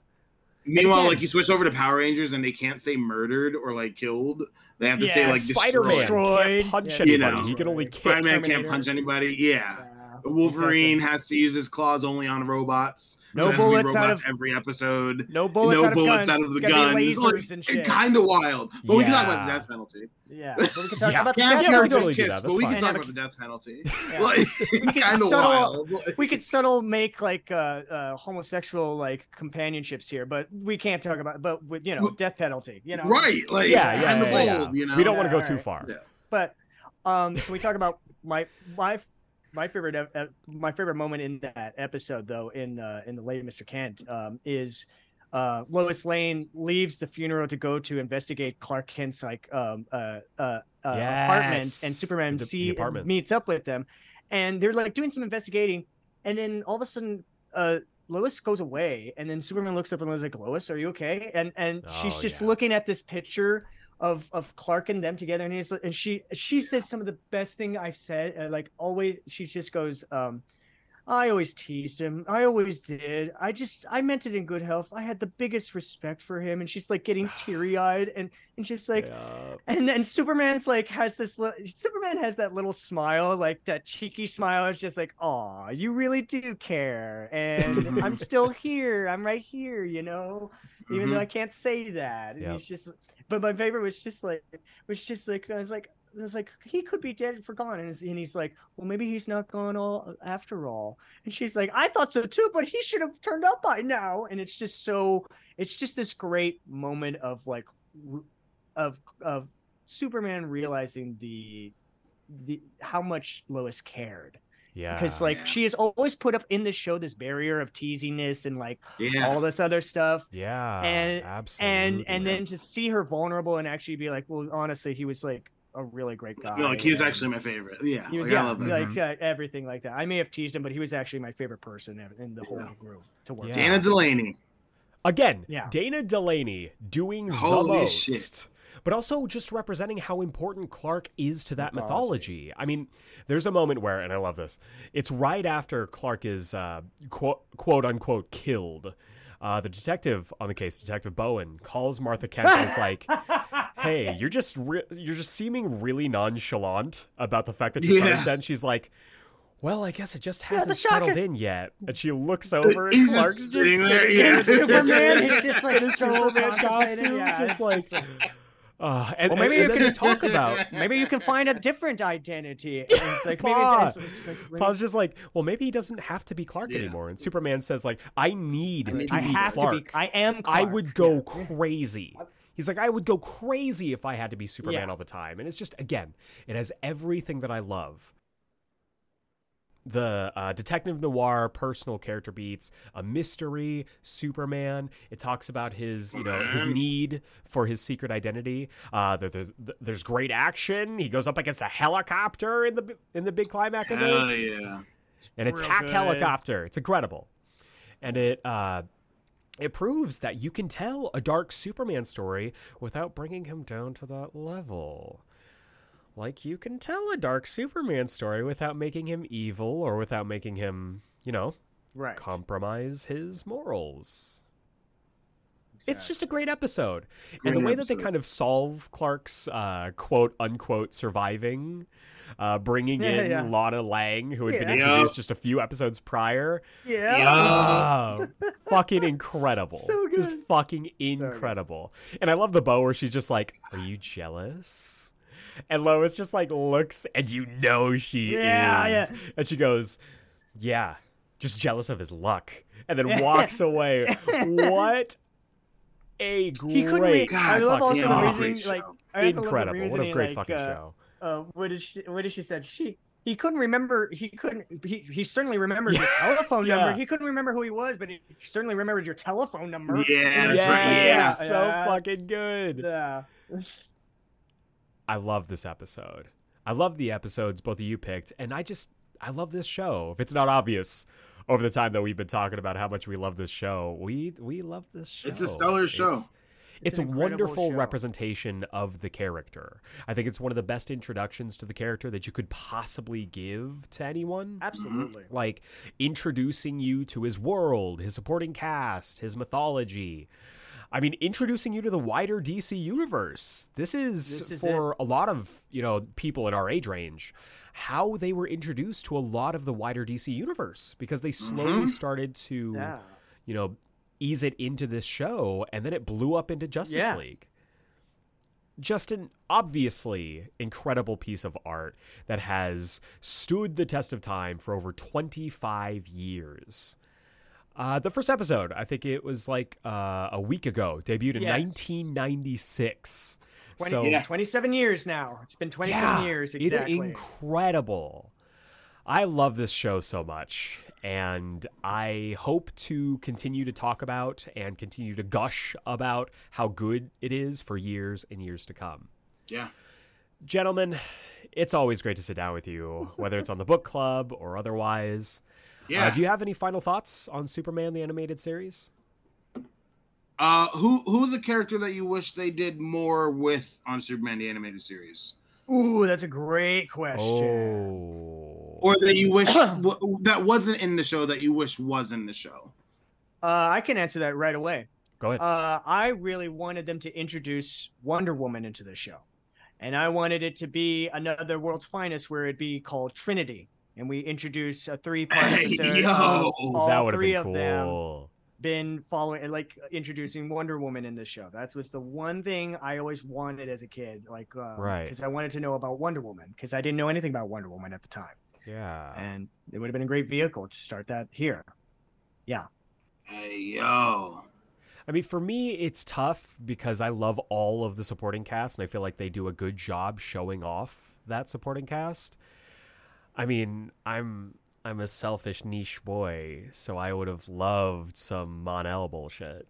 Meanwhile,
again,
like you switch over to Power Rangers and they can't say murdered or like killed. They have to say
Yeah,
like
Spider-Man
destroyed.
Destroyed.
can't punch
Yeah,
you know.
he can only kick.
Spider-Man can't punch anybody. Yeah.
Yeah,
Wolverine
exactly.
has to use his claws only on robots.
No
so
bullets out of-
every episode.
No bullets
no
out of
bullets
guns.
out of the
gotta
guns.
be
It's like,
and shit.
It's kind of wild. But we can talk about the death penalty.
Yeah, but we can talk
Yeah.
about the death
yeah, we
never
can
penalty.
totally
kiss,
that.
but we can talk about the death penalty.
Yeah.
Like, kind of wild.
we could subtle make like uh, uh homosexual like companionships here, but we can't talk about but with you know
Well-
death penalty, you know.
Right. Like,
yeah, yeah, yeah,
of
yeah,
bold,
yeah.
you know?
We don't want to go too far.
But um, can we talk about my my my favorite my favorite moment in that episode though in uh, in the late Mr. Kent um, is uh, Lois Lane leaves the funeral to go to investigate Clark Kent's like um, uh, uh, uh, apartment, and Superman
The- the
see
apartment.
meets up with them, and they're like doing some investigating, and then all of a sudden. Uh, Lois goes away, and then Superman looks up and was like, "Lois, are you okay?" And and she's
Oh,
just
yeah.
looking at this picture of of Clark and them together, and he's and she she said some of the best thing I've said. Uh, like always, she just goes, um, "I always teased him. I always did. I just I meant it in good health. I had the biggest respect for him." And she's like getting teary eyed, and and just like.
Yeah.
And then Superman's like has this li- Superman has that little smile, like that cheeky smile. It's just like, "Aw, you really do care, and I'm still here. I'm right here, you know." even
Mhm.
though I can't say that. And
Yep.
he's just, but my favorite was just like, was just like, I was like, I was like, he could be dead and forgotten. And he's, and he's like, well, maybe he's not gone all after all. And she's like, I thought so too, but he should have turned up by now. And it's just so, it's just this great moment of like, of of Superman realizing the the how much Lois cared
Yeah.
because like
Yeah.
she has always put up in the show this barrier of teasiness and like
Yeah.
all this other stuff
yeah.
and-
absolutely.
and and then to see her vulnerable and actually be like well honestly he was like a really great guy
No, like he was
and
actually my favorite. Yeah.
he was
like, I
yeah
love
like uh, everything like that i may have teased him but he was actually my favorite person in- in the whole
Yeah.
group to work
Yeah.
Dana Delany.
Again,
Yeah.
Dana Delany doing the
Holy
most.
shit.
But also just representing how important Clark is to that
Mythology.
mythology. I mean, there's a moment where, and I love this, it's right after Clark is uh, quote, quote unquote killed. Uh, the detective on the case, Detective Bowen, calls Martha Kent and is like, "Hey, you're just re- you're just seeming really nonchalant about the fact that your son
Yeah.
is dead." And she's like, "Well, I guess it just hasn't
shock
settled
is-
in yet." And she looks over, and
He's just
Clark's just
sitting there, yeah.
And Superman is just like
in
so
Superman costume,
yeah,
just
it's
like, uh, and,
Well, maybe
and,
you
and
can-
talk about.
maybe you can find a different identity and it's like maybe
Pa.
it's, it's, it's like,
Paul's just like, well, maybe he doesn't have to be Clark
Yeah.
anymore. And Superman says, like, I need
I mean,
to
I
be
have
Clark.
to be I am
I would go
Yeah.
crazy. He's like, I would go crazy if I had to be Superman
Yeah.
all the time. And it's just, again, it has everything that I love. The uh, detective noir personal character beats, a mystery, Superman. It talks about his, you know, his need for his secret identity. Uh, there, there's, there's great action. He goes up against a helicopter in the in the big climax of
Hell
this
yeah.
an attack
good.
helicopter. It's incredible, and it uh, it proves that you can tell a dark Superman story without bringing him down to that level. Like you can tell a dark Superman story without making him evil or without making him, you know,
Right.
compromise his morals. It's just a great episode.
Great
and the way that they kind of solve Clark's uh, quote unquote surviving, uh, bringing
Yeah,
in
yeah.
Lana Lang, who had been introduced
Yup.
just a few episodes prior.
Yeah.
Yeah.
Ah, fucking incredible.
So
Just
good.
fucking
good.
incredible. And I love the bow where she's just like, Are you jealous? And Lois just like looks and you know she
Yeah,
is. And she goes, Yeah, just jealous of his luck. And then walks away. what a great
He couldn't re-
God,
I love also
fucking
the
fucking
reasoning, like. I also love the
incredible. What a great
like,
fucking
uh,
show.
uh, what did she what did she said she he couldn't remember he couldn't he, he certainly remembered your telephone
Yeah.
number he couldn't remember who he was but he certainly remembered your telephone number
Yeah, that's
it's just
right,
like,
yeah.
so
yeah.
fucking good.
yeah
I love this episode. I love the episodes both of you picked, and I just I love this show. If it's not obvious over the time that we've been talking about how much we love this show, we we love this show.
It's a stellar show.
It's, it's,
an
a wonderful
show.
representation of the character. I think it's one of the best introductions to the character that you could possibly give to anyone.
absolutely mm-hmm.
Like introducing you to his world, his supporting cast, his mythology. I mean, introducing you to the wider DC universe. This is,
This is
for a lot of, you know, people in our age range, how they were introduced to a lot of the wider DC universe because they slowly
Mhm.
started to,
yeah
you know, ease it into this show and then it blew up into Justice
Yeah.
League. Just an obviously incredible piece of art that has stood the test of time for over 25 years. Uh, the first episode, I think it was like uh, a week ago, debuted in
Yes.
1996.
20,
so
Yeah.
27 years now it's been 27
yeah,
years exactly
it's incredible. I love this show so much, and I hope to continue to talk about and continue to gush about how good it is for years and years to come.
Yeah.
Gentlemen, it's always great to sit down with you, whether it's on the book club or otherwise.
Yeah.
Uh, do you have any final thoughts on Superman the animated series?
Uh, who who's a character that you wish they did more with on Superman the animated series,
ooh that's a great question
Oh.
or that you wish w- that wasn't in the show that you wish was in the show?
uh i can answer that right away
Go ahead.
uh, I really wanted them to introduce Wonder Woman into the show. And I wanted it to be another World's Finest where it'd be called Trinity. And we introduce a three part
Hey,
episode
yo,
of all
that would
three
been
of them been following like introducing Wonder Woman in the show. That was the one thing I always wanted as a kid, like uh,
Right.
because I wanted to know about Wonder Woman because I didn't know anything about Wonder Woman at the time,
Yeah.
and it would have been a great vehicle to start that here. Yeah.
Hey yo.
I mean, for me, it's tough because I love all of the supporting cast, and I feel like they do a good job showing off that supporting cast. I mean, I'm I'm a selfish niche boy, so I would have loved some Mon-El bullshit.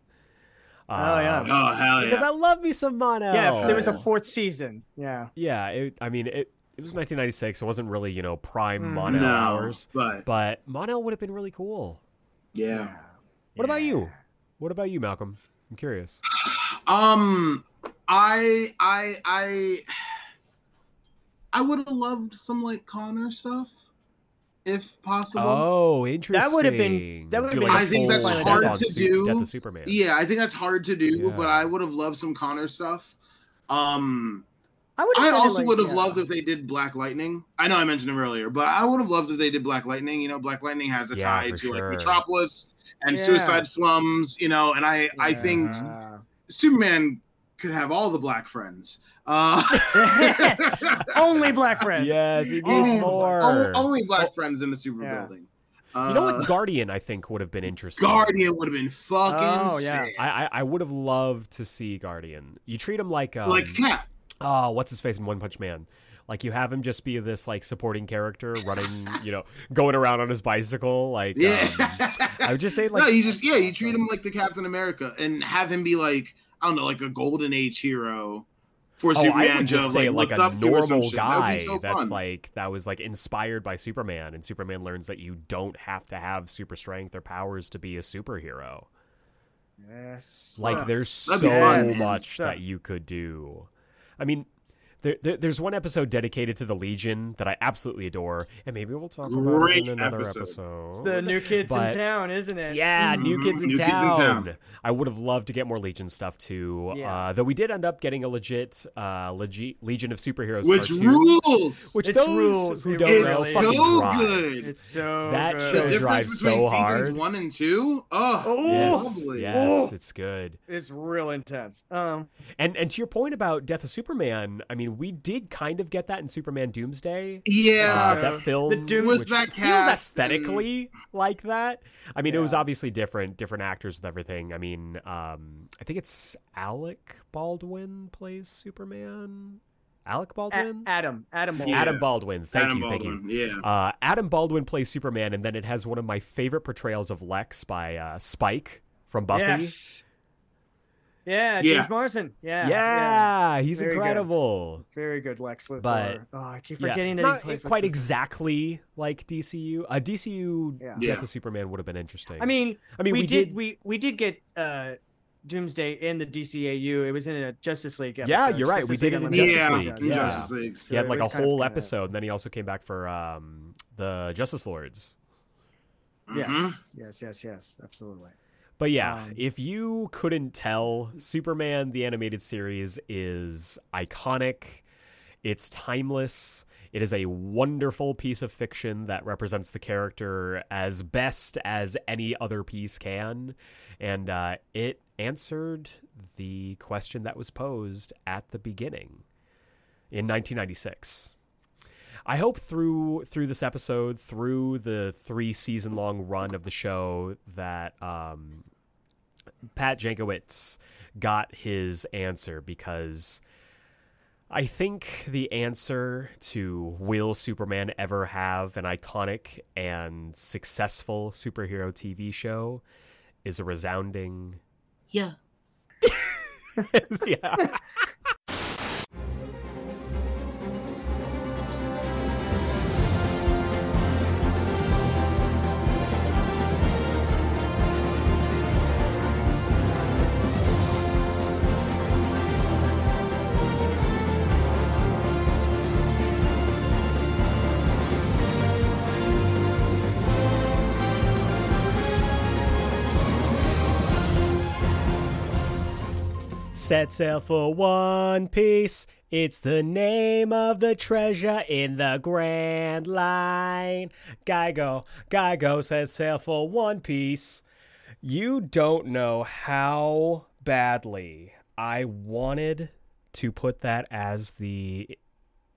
Oh, yeah.
Um,
Oh hell yeah!
because
yeah.
I love me some Mon-El.
Yeah, if there was a fourth season. Yeah.
yeah. It, I mean, it it was 1996. It wasn't really you know prime
Mm,
Mon-El
no,
hours,
but
but Mon-El would have been really cool.
yeah.
What about you? What about you, Malcolm? I'm curious.
Um, I I I I would have loved some like Connor stuff, if possible.
Oh, interesting.
That would have been- that would have
Do
been
like a
I think that's
full
hard
death
to
Su-
do.
Death of Superman.
Yeah, I think that's hard to do,
Yeah.
but I would have loved some Connor stuff. Um,
I would.
I also would have loved if they did Black Lightning. I know I mentioned him earlier, but I would have loved if they did Black Lightning. You know, Black Lightning has a
Yeah,
tie to
sure.
like Metropolis and
Yeah.
Suicide Slums. You know, and I I think Superman could have all the black friends. Uh,
only black friends.
Yes, he needs
Oh,
more.
Only, only black friends in the super
Yeah.
building. Uh,
you know what? Guardian, I think, would have been interesting.
Guardian would have been fucking
Oh, yeah.
sick.
I, I, I would have loved to see Guardian. You treat him like um,
like Cap.
oh, what's his face in One Punch Man? Like you have him just be this like supporting character running, you know, going around on his bicycle. Like,
Yeah.
um, I would just say like
no, you just yeah, you treat him like the Captain America and have him be like I don't know, like a golden age hero for
Oh,
Superman
I would just
to
say
like,
like a
up to or some
normal
shit. That would
guy
so
that's
fun.
like that was like inspired by Superman, and Superman learns that you don't have to have super strength or powers to be a superhero.
Yes.
Like there's
That'd
so
be
much
Yes.
that you could do. I mean, there, there, there's one episode dedicated to the Legion that I absolutely adore, and maybe we'll talk about it in another
episode.
episode.
It's the new kids
But-
in town, isn't it?
Yeah, new
Mhm.
kids in
New
town.
Kids in Town.
I would have loved to get more Legion stuff too.
Yeah.
Uh, though we did end up getting a legit uh, legi- Legion of Superheroes
Which
cartoon,
rules?
which
It's
those
rules.
who don't
really
know
is.
fucking
So
drives.
good.
It's so
That
good.
the
show
difference
drives
between
so
seasons
hard.
one and two. Oh,
Oh,
Yes, yes,
Oh.
it's good.
It's real intense. Um,
And and to your point about Death of Superman, I mean, we did kind of get that in Superman Doomsday.
yeah.
Uh, that film
the Doom-
With
which
that
feels
cast
aesthetically like that. I mean, it was obviously different, different actors with everything. I mean, um, I think it's Alec Baldwin plays Superman. Alec
A-
Baldwin.
Adam. Adam. Baldwin.
Yeah.
Adam Baldwin. Thank
Adam
you,
Baldwin,
thank you.
Yeah.
Uh, Adam Baldwin plays Superman, and then it has one of my favorite portrayals of Lex by uh, Spike from Buffy.
Yes. Yeah,
Yeah.
James Marsters. Yeah.
Yeah, he's
Very good.
incredible.
Very good Lex Luthor.
But-
oh, I keep
Yeah,
forgetting that
not
he plays
quite
Luthor.
exactly like DCU. Uh, DCU
Yeah.
Death
Yeah.
of Superman would have been interesting.
I mean,
I mean,
we,
we,
did, we we did get uh Doomsday in the DCAU. It was in a Justice League episode.
Yeah, you're right. We did
League
it in
Unlimited.
Justice League,
in
yeah.
Justice League.
he had like a
was kind of
whole
kinda-
episode, and then he also came back for um, the Justice Lords.
Yes,
Mhm.
yes, yes, yes, absolutely.
But yeah,
Um,
if you couldn't tell, Superman the animated series is iconic. It's timeless. It is a wonderful piece of fiction that represents the character as best as any other piece can. And uh, it answered the question that was posed at the beginning in 1996. I hope through through this episode, through the three season long run of the show, that um, Pat Jankiewicz got his answer because I think the answer to will Superman ever have an iconic and successful superhero TV show is a resounding
Yeah.
yeah. Set sail for One Piece. It's the name of the treasure in the Grand Line. Geigo, Geigo set sail for One Piece. You don't know how badly I wanted to put that as the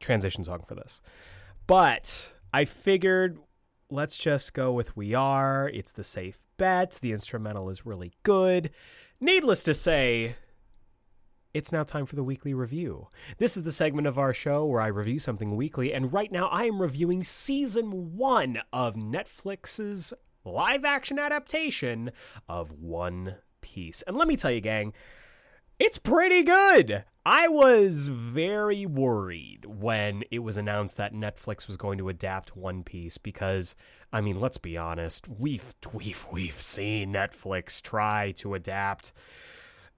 transition song for this. But I figured let's just go with We Are. It's the safe bet. The instrumental is really good. Needless to say, it's now time for the weekly review. This is the segment of our show where I review something weekly, and right now I am reviewing season one of Netflix's live action adaptation of One Piece. And let me tell you, gang, it's pretty good. I was very worried when it was announced that Netflix was going to adapt One Piece because I mean, let's be honest, we've we've we've seen Netflix try to adapt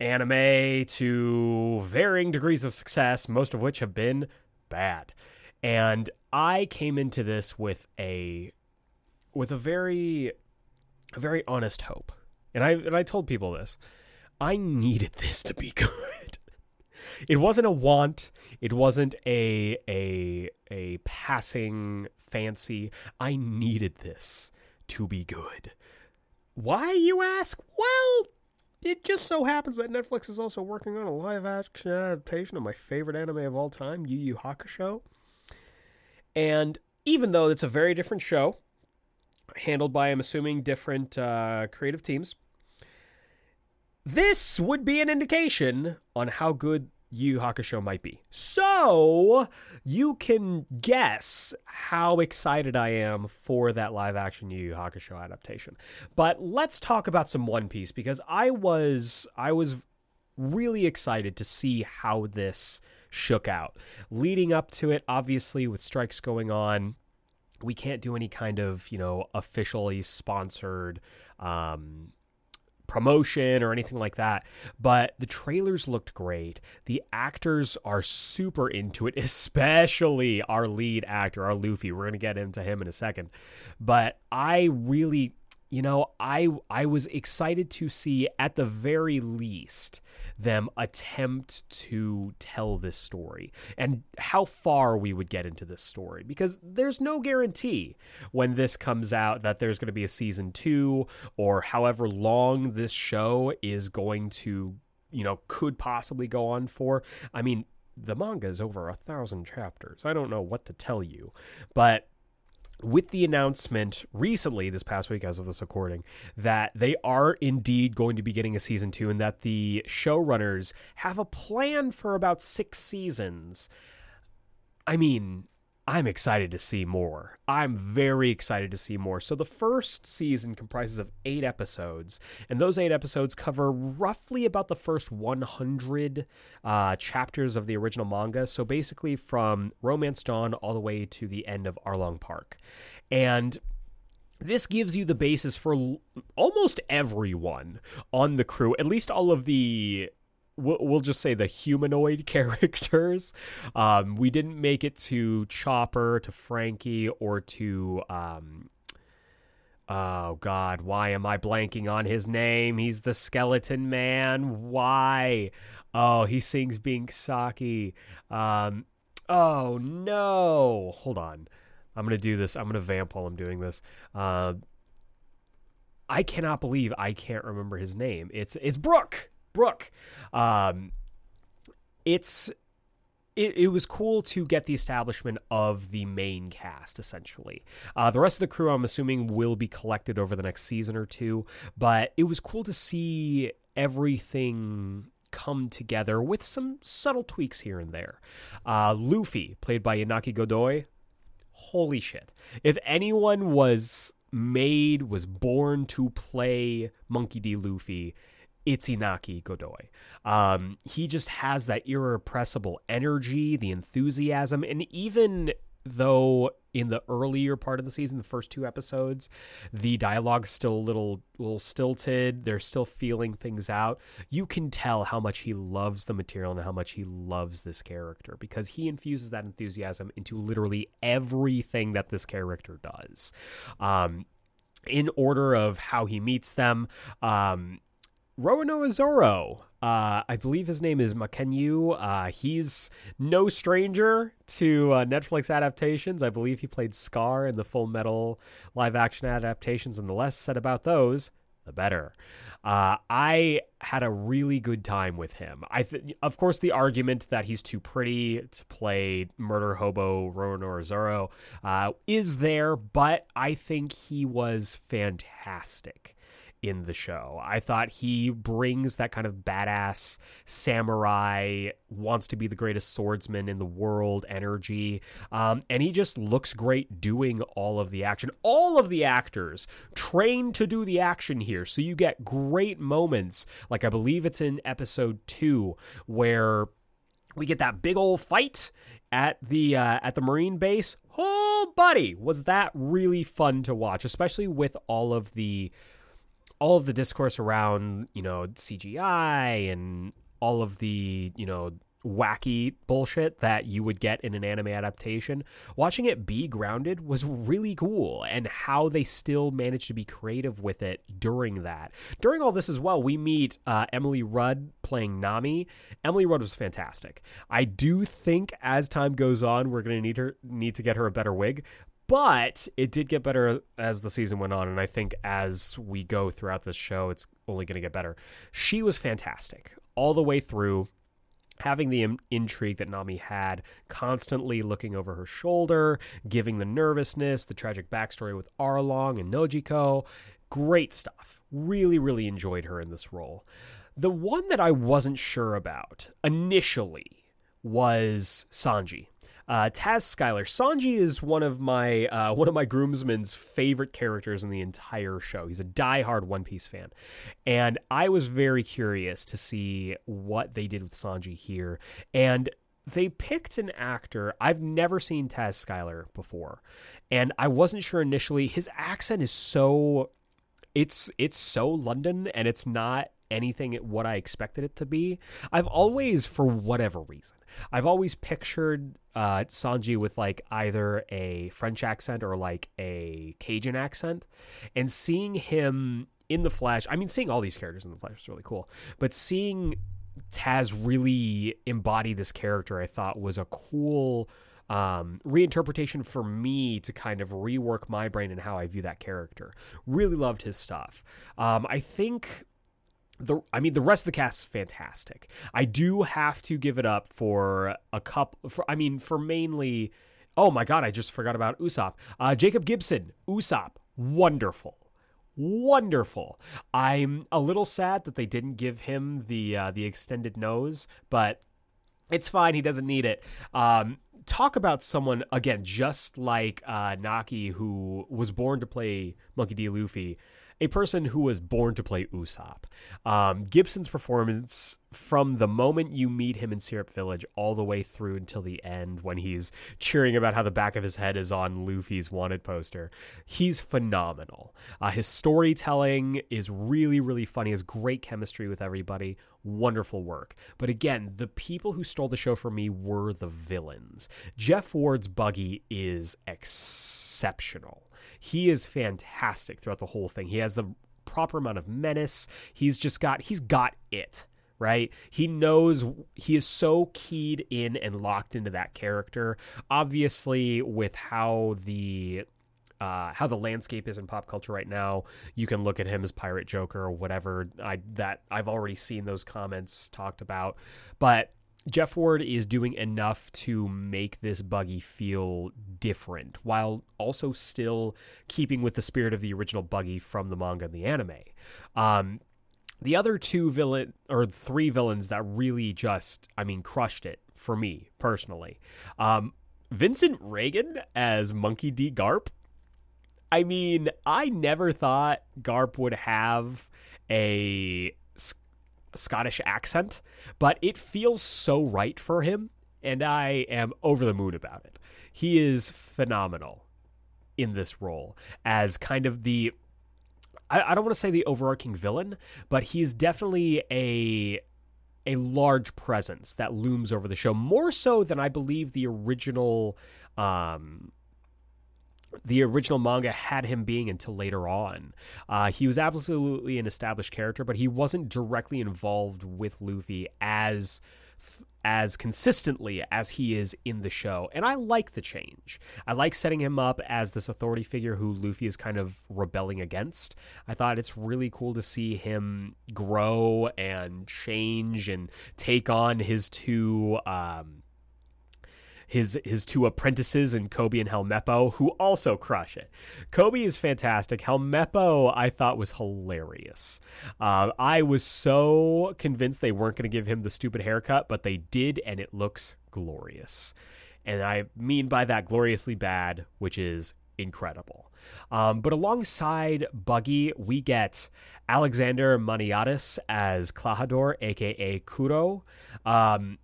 anime to varying degrees of success, most of which have been bad. And I came into this with a with a very a very honest hope. And I and I told people this. I needed this to be good. It wasn't a want. It wasn't a a a passing fancy. I needed this to be good. Why you ask? Well, it just so happens that Netflix is also working on a live action adaptation of my favorite anime of all time, Yu Yu Hakusho. And even though it's a very different show, handled by, I'm assuming, different uh, creative teams, this would be an indication on how good Yu Hakusho might be. So you can guess how excited I am for that live action Yu Yu Hakusho adaptation. But let's talk about some One Piece because I was I was really excited to see how this shook out. Leading up to it, obviously with strikes going on, we can't do any kind of, you know, officially sponsored um promotion or anything like that. But the trailers looked great. The actors are super into it, especially our lead actor, our Luffy. We're going to get into him in a second. But I really you know, I I was excited to see at the very least them attempt to tell this story and how far we would get into this story because there's no guarantee when this comes out that there's going to be a season 2 or however long this show is going to, you know, could possibly go on for. I mean, the manga is over a thousand chapters. I don't know what to tell you, but with the announcement recently, this past week, as of this recording, that they are indeed going to be getting a season two and that the showrunners have a plan for about six seasons. I mean, I'm excited to see more. I'm very excited to see more. So, the first season comprises of eight episodes, and those eight episodes cover roughly about the first 100 uh, chapters of the original manga. So, basically, from Romance Dawn all the way to the end of Arlong Park. And this gives you the basis for almost everyone on the crew, at least all of the we'll, just say the humanoid characters. Um, we didn't make it to Chopper, to Frankie, or to um, oh God, why am I blanking on his name? He's the Skeleton Man. Why? Oh, he sings Binks' Sake. Um, oh no, hold on. I'm gonna do this. I'm gonna vamp while I'm doing this. Uh, I cannot believe I can't remember his name. It's it's Brook. Brook. Um, it's it, it was cool to get the establishment of the main cast essentially. Uh, the rest of the crew i'm assuming will be collected over the next season or two but it was cool to see everything come together with some subtle tweaks here and there. Uh, luffy played by inaki godoy. Holy shit. If anyone was made was born to play monkey d. Luffy it's Inaki Godoy. Um, he just has that irrepressible energy, the enthusiasm, and even though in the earlier part of the season, the first two episodes, the dialogue's still a little little stilted. They're still feeling things out. You can tell how much he loves the material and how much he loves this character because he infuses that enthusiasm into literally everything that this character does. Um, in order of how he meets them, um, Roronoa Zoro. Uh, I believe his name is Mackenyu. Uh, he's no stranger to uh, Netflix adaptations. I believe he played Scar in the Full Metal live action adaptations, and the less said about those, the better. Uh, I had a really good time with him. I, th- of course, the argument that he's too pretty to play murder hobo Roronoa Zoro uh, is there, but I think he was fantastic in the show. I thought he brings that kind of badass samurai, wants to be the greatest swordsman in the world energy. Um, and he just looks great doing all of the action. All of the actors trained to do the action here. So you get great moments. Like I believe it's in episode two where we get that big old fight at the uh, at the marine base. Oh, buddy, was that really fun to watch, especially with all of the all of the discourse around you know CGI and all of the you know wacky bullshit that you would get in an anime adaptation, watching it be grounded was really cool and how they still managed to be creative with it during that. During all this as well, we meet uh, Emily Rudd playing Nami. Emily Rudd was fantastic. I do think as time goes on, we're going to need her need to get her a better wig, but it did get better as the season went on and i think as we go throughout this show it's only going to get better. She was fantastic all the way through having the intrigue that nami had constantly looking over her shoulder giving the nervousness the tragic backstory with arlong and nojiko. Great stuff. Really really enjoyed her in this role. The one that i wasn't sure about initially was sanji uh, Taz Skylar. Sanji is one of my uh, one of my groomsmen's favorite characters in the entire show. He's a die-hard One Piece fan, and I was very curious to see what they did with Sanji here. And they picked an actor. I've never seen Taz Skylar before, and I wasn't sure initially. His accent is so it's it's so London and it's not anything at what I expected it to be. I've always, for whatever reason, I've always pictured uh, Sanji with like either a French accent or like a Cajun accent, and seeing him in the flesh. I mean, seeing all these characters in the flesh is really cool, but seeing Taz really embody this character, I thought was a cool um, reinterpretation for me to kind of rework my brain and how I view that character. Really loved his stuff. Um, I think the I mean the rest of the cast is fantastic. I do have to give it up for a couple for I mean for mainly oh my god, I just forgot about Usopp. Uh, Jacob Gibson, Usopp, wonderful. Wonderful. I'm a little sad that they didn't give him the uh, the extended nose, but it's fine. He doesn't need it. Um, talk about someone again, just like uh, Naki, who was born to play Monkey D. Luffy a person who was born to play Usopp. Um, Gibson's performance from the moment you meet him in Syrup Village all the way through until the end when he's cheering about how the back of his head is on Luffy's wanted poster, he's phenomenal. Uh, his storytelling is really, really funny. Has great chemistry with everybody. Wonderful work. But again, the people who stole the show from me were the villains. Jeff Ward's Buggy is exceptional. He is fantastic throughout the whole thing. He has the proper amount of menace. He's just got he's got it right? He knows he is so keyed in and locked into that character. Obviously, with how the uh, how the landscape is in pop culture right now, you can look at him as Pirate Joker or whatever. I that I've already seen those comments talked about, but Jeff Ward is doing enough to make this buggy feel different while also still keeping with the spirit of the original buggy from the manga and the anime. Um, the other two villain or three villains that really just, I mean, crushed it for me personally. Um, Vincent Regan as Monkey D. Garp. I mean, I never thought Garp would have a Scottish accent, but it feels so right for him, and I am over the moon about it. He is phenomenal in this role as kind of the I, I don't want to say the overarching villain, but he's definitely a a large presence that looms over the show more so than I believe the original um, the original manga had him being until later on. Uh, he was absolutely an established character, but he wasn't directly involved with Luffy as as consistently as he is in the show. And I like the change. I like setting him up as this authority figure who Luffy is kind of rebelling against. I thought it's really cool to see him grow and change and take on his two um, his his two apprentices and Koby and Helmeppo, who also crush it. Koby is fantastic. Helmeppo, I thought was hilarious. Uh, I was so convinced they weren't going to give him the stupid haircut, but they did, and it looks glorious. And I mean by that gloriously bad, which is incredible. Um, but alongside Buggy, we get Alexander Maniatis as Klahadore, aka Kuro. Um,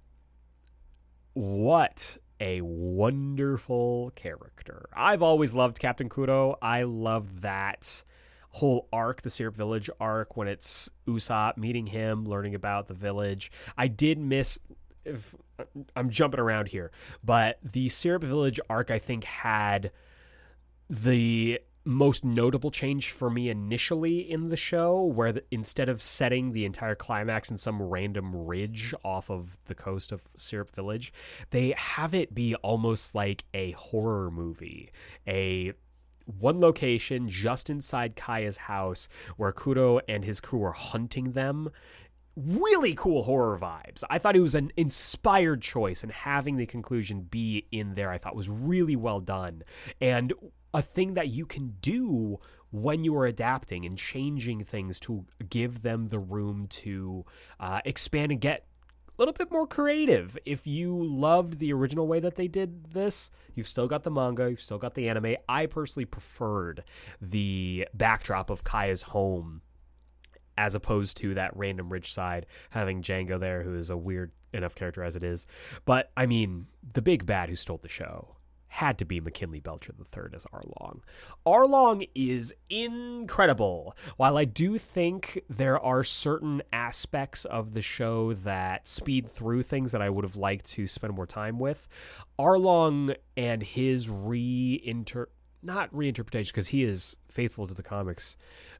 what a wonderful character. I've always loved Captain Kuro. I love that whole arc, the Syrup Village arc, when it's Usopp meeting him, learning about the village. I did miss. If, I'm jumping around here, but the Syrup Village arc, I think, had the most notable change for me initially in the show, where the, instead of setting the entire climax in some random ridge off of the coast of Syrup Village, they have it be almost like a horror movie, a one location just inside Kaya's house where Kuro and his crew are hunting them really cool horror vibes. I thought it was an inspired choice, and having the conclusion be in there, I thought was really well done. And a thing that you can do when you are adapting and changing things to give them the room to uh, expand and get a little bit more creative. If you loved the original way that they did this, you've still got the manga, you've still got the anime. I personally preferred the backdrop of Kaya's home as opposed to that random rich side having Django there, who is a weird enough character as it is. But I mean, the big bad who stole the show had to be McKinley Belcher III as Arlong. Arlong is incredible. While I do think there are certain aspects of the show that speed through things that I would have liked to spend more time with, Arlong and his reinter not reinterpretation because he is faithful to the comics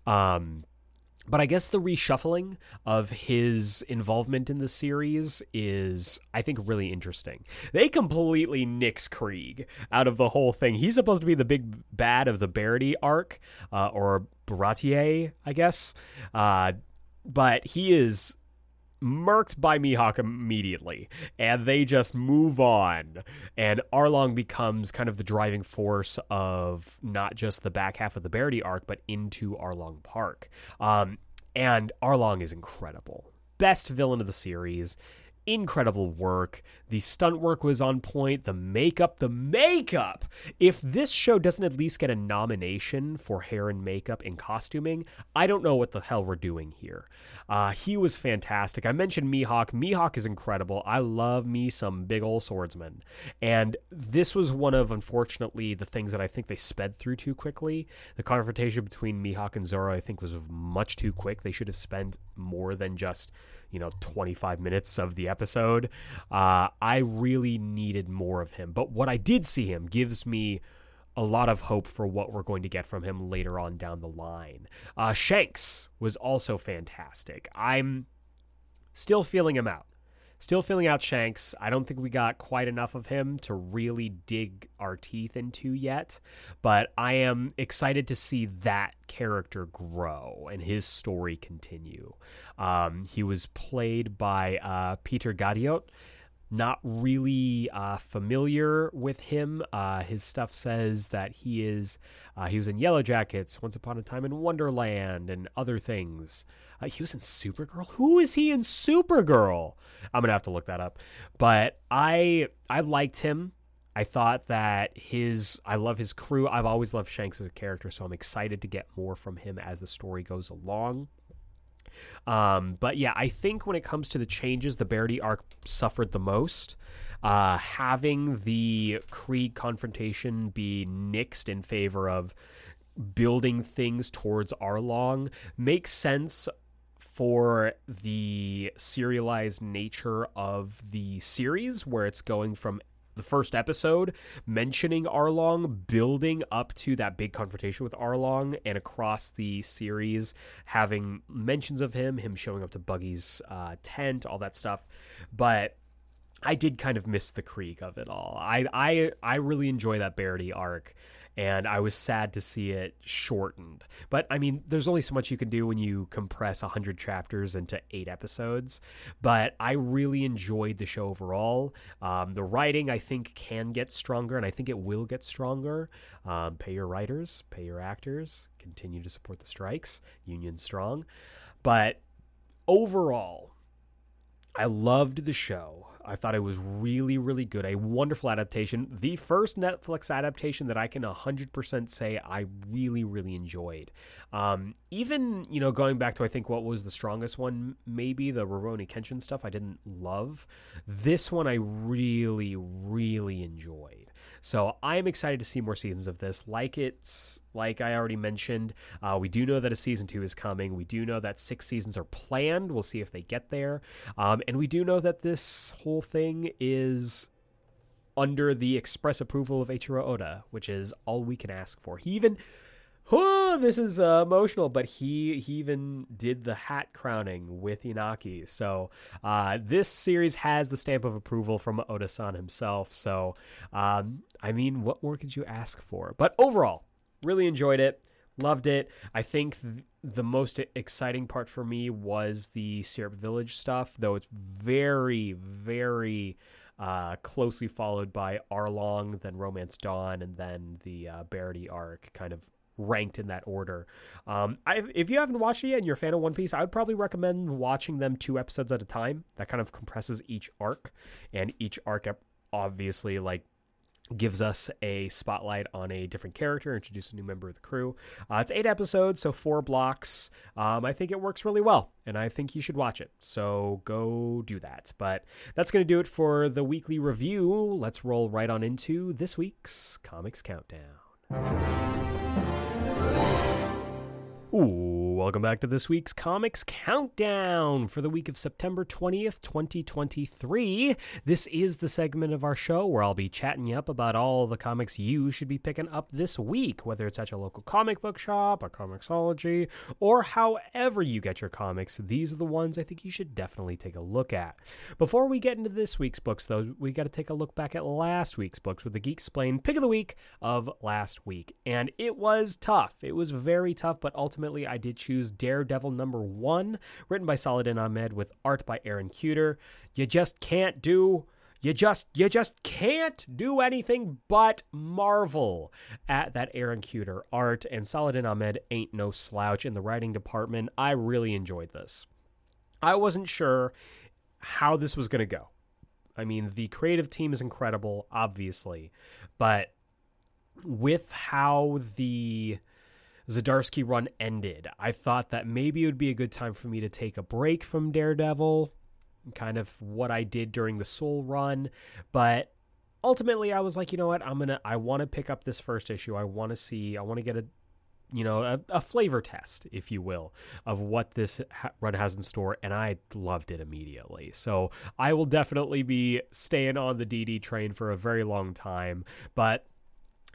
um, but I guess the reshuffling of his involvement in the series is, I think, really interesting. They completely nix Krieg out of the whole thing. He's supposed to be the big bad of the Barady arc, uh, or Baratie, I guess. Uh, but he is murked by Mihawk immediately, and they just move on. And Arlong becomes kind of the driving force of not just the back half of the Barady arc, but into Arlong Park. Um, and Arlong is incredible. Best villain of the series incredible work. The stunt work was on point. The makeup, the makeup. If this show doesn't at least get a nomination for hair and makeup and costuming, I don't know what the hell we're doing here. Uh, he was fantastic. I mentioned Mihawk. Mihawk is incredible. I love me some big old swordsman. And this was one of, unfortunately, the things that I think they sped through too quickly. The confrontation between Mihawk and Zoro, I think, was much too quick. They should have spent more than just you know 25 minutes of the episode. Uh, I really needed more of him, but what I did see him gives me a lot of hope for what we're going to get from him later on down the line. Uh, Shanks was also fantastic. I'm still feeling him out. Still filling out Shanks. I don't think we got quite enough of him to really dig our teeth into yet, but I am excited to see that character grow and his story continue. Um, he was played by uh, Peter Gadiot not really uh, familiar with him. Uh, his stuff says that he is uh, he was in Yellow Jackets, Once Upon a Time in Wonderland, and other things. Uh, he was in Supergirl. Who is he in Supergirl? I'm gonna have to look that up. But I I liked him. I thought that his I love his crew. I've always loved Shanks as a character, so I'm excited to get more from him as the story goes along. Um, but yeah, I think when it comes to the changes, the Barady arc suffered the most. Uh, having the Krieg confrontation be nixed in favor of building things towards Arlong makes sense for the serialized nature of the series, where it's going from the first episode mentioning Arlong, building up to that big confrontation with Arlong, and across the series having mentions of him, him showing up to Buggy's uh, tent, all that stuff. But I did kind of miss the Krieg of it all. I I I really enjoy that Barady arc and I was sad to see it shortened. But I mean, there's only so much you can do when you compress 100 chapters into eight episodes. But I really enjoyed the show overall. Um, the writing, I think, can get stronger, and I think it will get stronger. Um, pay your writers, pay your actors, continue to support the strikes, union strong. But overall, I loved the show. I thought it was really, really good. A wonderful adaptation. The first Netflix adaptation that I can 100% say I really, really enjoyed. Um, even, you know, going back to I think what was the strongest one, maybe the Rurouni Kenshin stuff I didn't love. This one I really, really enjoyed. So I'm excited to see more seasons of this. Like it's like I already mentioned, uh, we do know that a season two is coming. We do know that six seasons are planned. We'll see if they get there. Um, and we do know that this whole thing is under the express approval of Eiichiro Oda, which is all we can ask for. He even oh, this is uh, emotional, but he he even did the hat crowning with Inaki. So uh, this series has the stamp of approval from Oda-san himself. So um, I mean, what more could you ask for? But overall, really enjoyed it, loved it. I think. Th- the most exciting part for me was the Syrup Village stuff, though it's very, very uh, closely followed by Arlong, then Romance Dawn, and then the uh, Barady arc, kind of ranked in that order. Um, I, if you haven't watched it yet and you're a fan of One Piece, I would probably recommend watching them two episodes at a time. That kind of compresses each arc, and each arc obviously like gives us a spotlight on a different character, introduce a new member of the crew. Uh, it's eight episodes, so four blocks. Um, I think it works really well, and I think you should watch it. So go do that. But that's going to do it for the weekly review. Let's roll right on into this week's Comics Countdown. Ooh, welcome back to this week's Comics Countdown for the week of September 20th, 2023. This is the segment of our show where I'll be chatting you up about all the comics you should be picking up this week, whether it's at your local comic book shop, a Comixology, or however you get your comics. These are the ones I think you should definitely take a look at. Before we get into this week's books, though, we got to take a look back at last week's books with the Geeksplained pick of the week of last week. And it was tough. It was very tough, but ultimately, I did choose Daredevil number one, written by Saladin Ahmed with art by Aaron Kuder. You just can't do. You just you just can't do anything but marvel at that Aaron Kuder art and Saladin Ahmed ain't no slouch in the writing department. I really enjoyed this. I wasn't sure how this was going to go. I mean, the creative team is incredible, obviously, but with how the Zdarsky run ended, I thought that maybe it would be a good time for me to take a break from Daredevil, kind of what I did during the Soule run. But ultimately, I was like, you know what? I'm gonna. I want to pick up this first issue. I want to see. I want to get a you know, a, a, flavor test, if you will, of what this ha- run has in store, and I loved it immediately. So I will definitely be staying on the DD train for a very long time. But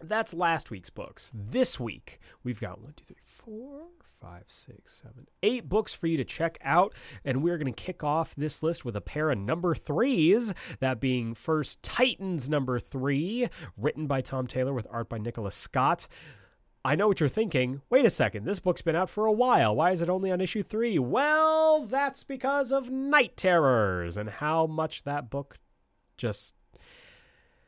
that's last week's books. This week, we've got one, two, three, four, five, six, seven, eight books for you to check out. And we're going to kick off this list with a pair of number threes. That being first Titans number three, written by Tom Taylor with art by Nicola Scott. I know what you're thinking. Wait a second, this book's been out for a while. Why is it only on issue three? Well, that's because of Night Terrors and how much that book just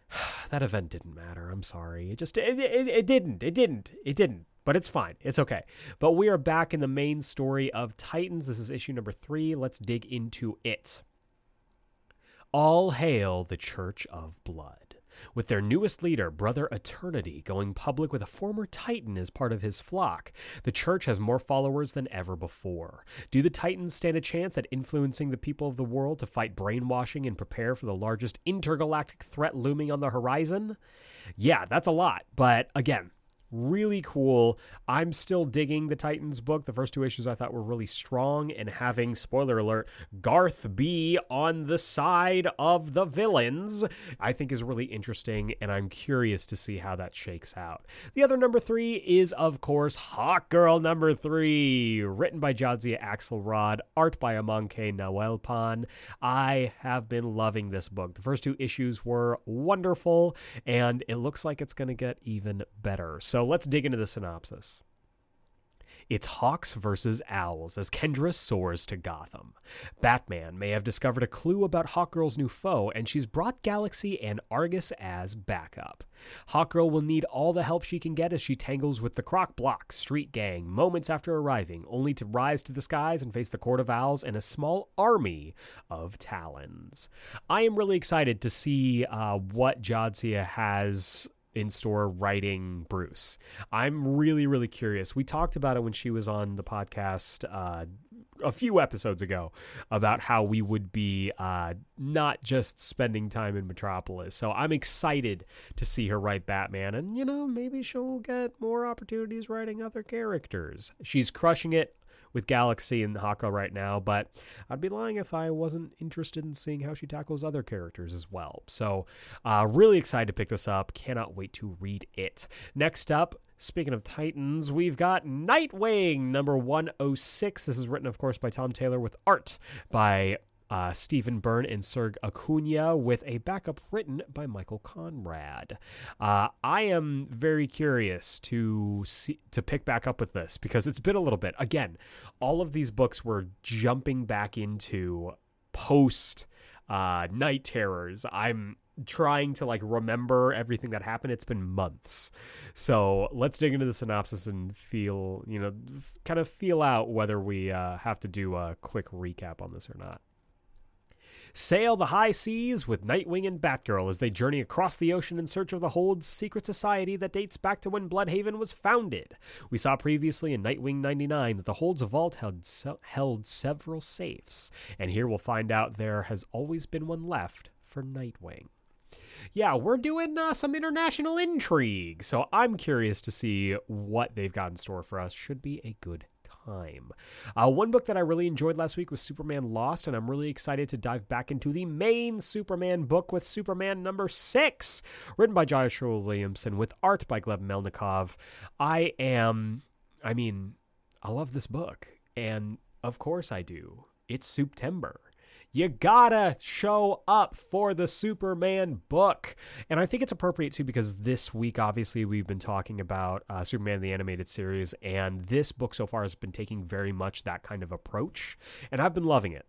that event didn't matter. I'm sorry. It just it, it, it didn't. It didn't. It didn't. But it's fine. It's okay. But we are back in the main story of Titans. This is issue number 3. Let's dig into it. All hail the Church of Blood with their newest leader, Brother Eternity, going public with a former Titan as part of his flock. The church has more followers than ever before. Do the Titans stand a chance at influencing the people of the world to fight brainwashing and prepare for the largest intergalactic threat looming on the horizon? Yeah, that's a lot, but again, really cool. I'm still digging the Titans book. The first two issues I thought were really strong, and having, spoiler alert, Garth B on the side of the villains, I think is really interesting, and I'm curious to see how that shakes out. The other number three is, of course, Hawk Girl number three, written by Jadzia Axelrod, art by Amancay Nahuelpan. I have been loving this book. The first two issues were wonderful, and it looks like it's going to get even better. So so let's dig into the synopsis. It's Hawks versus Owls as Kendra soars to Gotham. Batman may have discovered a clue about Hawkgirl's new foe, and she's brought Galaxy and Argus as backup. Hawkgirl will need all the help she can get as she tangles with the Croc Block street gang moments after arriving, only to rise to the skies and face the Court of Owls and a small army of Talons. I am really excited to see uh, what Jadzia has in store writing Bruce. I'm really, really curious. We talked about it when she was on the podcast uh, a few episodes ago about how we would be uh, not just spending time in Metropolis. So I'm excited to see her write Batman, and you know, maybe she'll get more opportunities writing other characters. She's crushing it with Galaxy and Hawkgirl right now, but I'd be lying if I wasn't interested in seeing how she tackles other characters as well. So, uh, really excited to pick this up. Cannot wait to read it. Next up, Speaking of Titans, we've got Nightwing number 106. This is written, of course, by Tom Taylor with art by uh, Stephen Byrne and Serge Acuna with a backup written by Michael Conrad. Uh, I am very curious to see to pick back up with this because it's been a little bit. Again, all of these books were jumping back into post uh, Night Terrors. I'm trying to like remember everything that happened it's been months so let's dig into the synopsis and feel you know kind of feel out whether we uh, have to do a quick recap on this or not Sail the high seas with Nightwing and Batgirl as they journey across the ocean in search of the Hold's secret society that dates back to when Blüdhaven was founded. We saw previously in Nightwing 99 that the Hold's vault held, se- held several safes, and here we'll find out there has always been one left for Nightwing yeah, we're doing uh, some international intrigue. So I'm curious to see what they've got in store for us. Should be a good time. Uh, one book that I really enjoyed last week was Superman Lost, and I'm really excited to dive back into the main Superman book with Superman number six, written by Joshua Williamson with art by Gleb Melnikov. I am, I mean, I love this book, and of course I do. It's September you gotta show up for the Superman book. And I think it's appropriate too because this week, obviously, we've been talking about uh, Superman the Animated Series, and this book so far has been taking very much that kind of approach. And I've been loving it.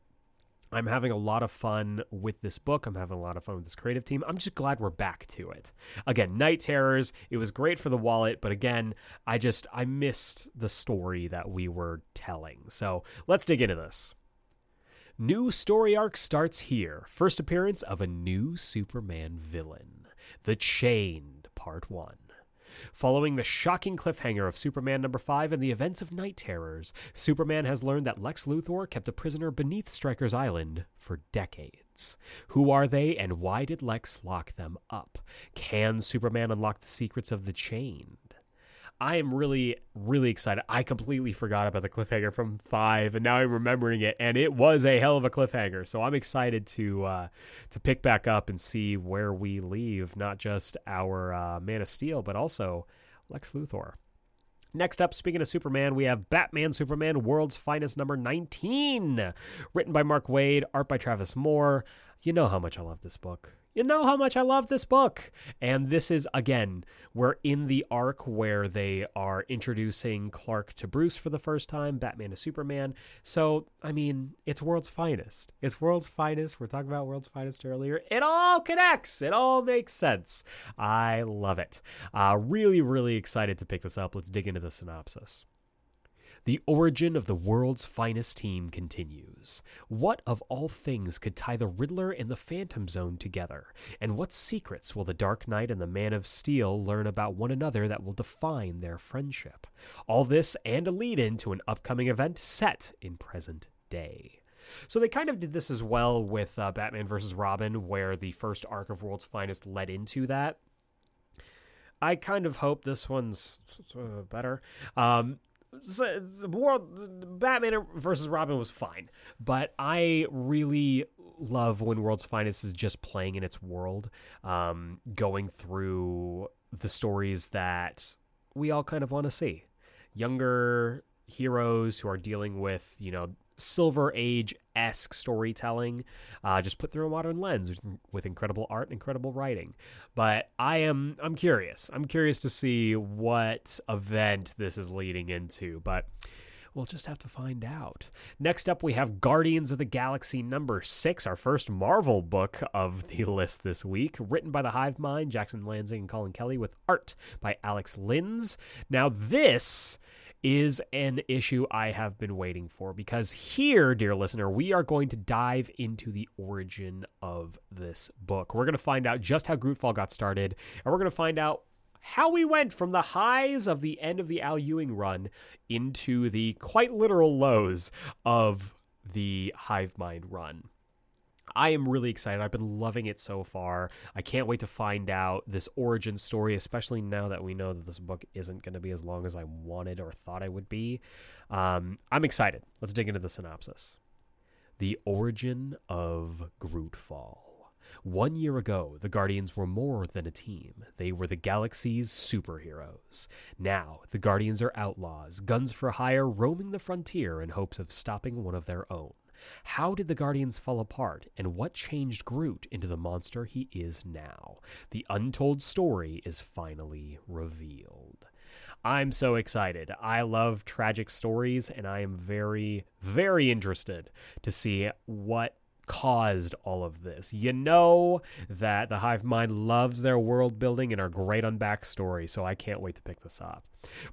I'm having a lot of fun with this book. I'm having a lot of fun with this creative team. I'm just glad we're back to it. Again, Night Terrors, it was great for the wallet, but again, I just I missed the story that we were telling. So, let's dig into this. New story arc starts here. First appearance of a new Superman villain, The Chained, Part 1. Following the shocking cliffhanger of Superman number 5 and the events of Night Terrors, Superman has learned that Lex Luthor kept a prisoner beneath Stryker's Island for decades. Who are they and why did Lex lock them up? Can Superman unlock the secrets of the chain? I am really, really excited. I completely forgot about the cliffhanger from five, and now I'm remembering it, and it was a hell of a cliffhanger. So I'm excited to uh, to pick back up and see where we leave, not just our uh, Man of Steel, but also Lex Luthor. Next up, speaking of Superman, we have Batman Superman World's Finest number 19, written by Mark Waid, art by Travis Moore. You know how much I love this book you know how much I love this book. And this is, again, we're in the arc where they are introducing Clark to Bruce for the first time, Batman to Superman. So, I mean, it's World's Finest. It's World's Finest. We're talking about World's Finest earlier. It all connects, it all makes sense. I love it. Uh, really, really excited to pick this up. Let's dig into the synopsis. The origin of the world's finest team continues. What of all things could tie the Riddler and the Phantom Zone together? And what secrets will the Dark Knight and the Man of Steel learn about one another that will define their friendship? All this and a lead in to an upcoming event set in present day. So they kind of did this as well with uh, Batman vs. Robin, where the first arc of World's Finest led into that. I kind of hope this one's uh, better. Um, world Batman versus Robin was fine, but I really love when World's Finest is just playing in its world, um, going through the stories that we all kind of want to see. Younger heroes who are dealing with, you know, Silver Age esque storytelling, uh, just put through a modern lens with, incredible art and incredible writing. But I am I'm curious. I'm curious to see what event this is leading into. But We'll just have to find out. Next up, we have Guardians of the Galaxy number six, our first Marvel book of the list this week, written by the Hive Mind, Jackson Lanzing, and Collin Kelly, with art by Alex Lins. Now, this is an issue I have been waiting for because here, dear listener, we are going to dive into the origin of this book. We're going to find out just how Grootfall got started, and we're going to find out how we went from the highs of the end of the Al Ewing run into the quite literal lows of the Hive Mind run. I am really excited. I've been loving it so far. I can't wait to find out this origin story, especially now that we know that this book isn't going to be as long as I wanted or thought I would be. Um, I'm excited. Let's dig into the synopsis. The origin of Grootfall. One year ago, the Guardians were more than a team. They were the galaxy's superheroes. Now, the Guardians are outlaws, guns for hire, roaming the frontier in hopes of stopping one of their own. How did the Guardians fall apart, and what changed Groot into the monster he is now? The untold story is finally revealed. I'm so excited. I love tragic stories, and I am very, very interested to see what caused all of this. You know that the Hive Mind loves their world building and are great on backstory, so I can't wait to pick this up.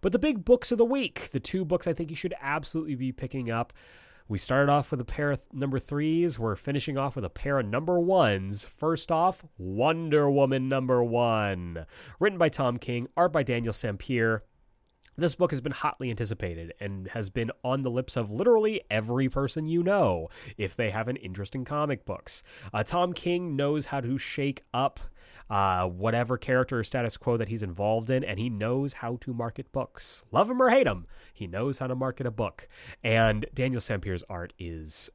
But the big books of the week, the two books I think you should absolutely be picking up We started off with a pair of number threes. We're finishing off with a pair of number ones. First off, Wonder Woman number one. Written by Tom King, art by Daniel Sampere. This book has been hotly anticipated and has been on the lips of literally every person you know if they have an interest in comic books. Uh, Tom King knows how to shake up uh, whatever character or status quo that he's involved in, and he knows how to market books. Love him or hate him, he knows how to market a book. And Daniel Sampere's art is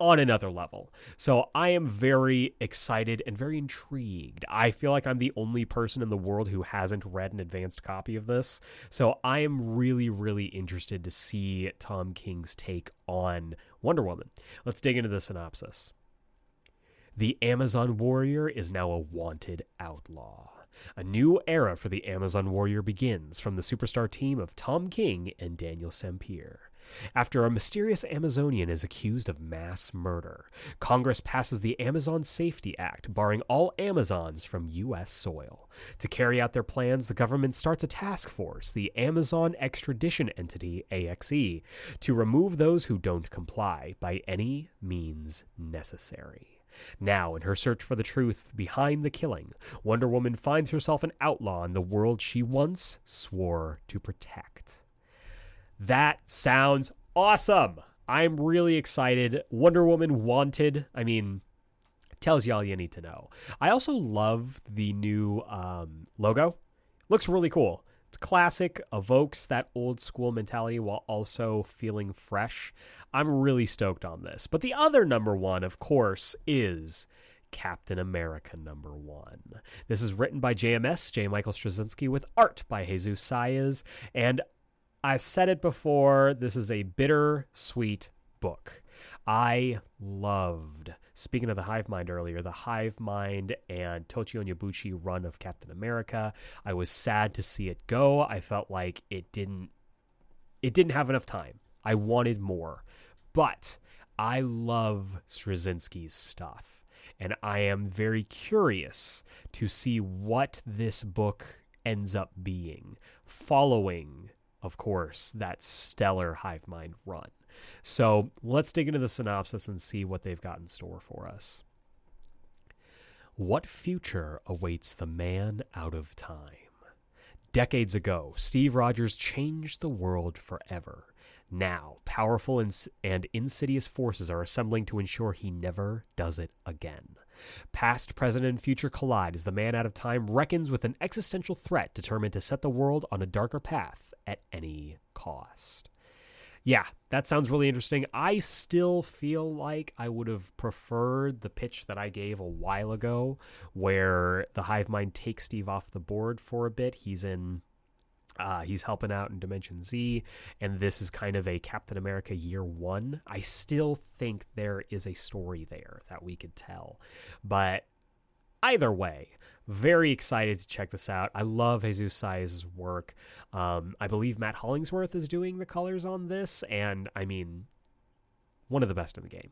on another level. So I am very excited and very intrigued. I feel like I'm the only person in the world who hasn't read an advanced copy of this. So I am really, really interested to see Tom King's take on Wonder Woman. Let's dig into the synopsis. The Amazon Warrior is now a wanted outlaw. A new era for the Amazon Warrior begins from the superstar team of Tom King and Daniel Sampere. After a mysterious Amazonian is accused of mass murder, Congress passes the Amazon Safety Act, barring all Amazons from U.S. soil. To carry out their plans, the government starts a task force, the Amazon Extradition Entity, AXE, to remove those who don't comply by any means necessary. Now, in her search for the truth behind the killing, Wonder Woman finds herself an outlaw in the world she once swore to protect. That sounds awesome. I'm really excited. Wonder Woman Wanted, I mean, tells you all you need to know. I also love the new um, logo. Looks really cool. Classic, evokes that old school mentality while also feeling fresh. I'm really stoked on this. But the other number one, of course, is Captain America number one. This is written by JMS, J. Michael Straczynski, with art by Jesus Saiz. And I said it before, this is a bitter sweet book. I loved, speaking of the Hive Mind earlier, the Hive Mind and Tochi Onyebuchi run of Captain America. I was sad to see it go. I felt like it didn't it didn't have enough time. I wanted more. But I love Straczynski's stuff, and I am very curious to see what this book ends up being, following, of course, that stellar Hive Mind run. So let's dig into the synopsis and see what they've got in store for us. What future awaits the man out of time? Decades ago, Steve Rogers changed the world forever. Now, powerful and insidious forces are assembling to ensure he never does it again. Past, present, and future collide as the man out of time reckons with an existential threat determined to set the world on a darker path at any cost. Yeah, that sounds really interesting. I still feel like I would have preferred the pitch that I gave a while ago, where the Hive Mind takes Steve off the board for a bit. He's in uh, he's helping out in Dimension Z, and this is kind of a Captain America year one. I still think there is a story there that we could tell. But either way, very excited to check this out. I love Jesus Saiz's work. Um, I believe Matt Hollingsworth is doing the colors on this, and I mean, one of the best in the game.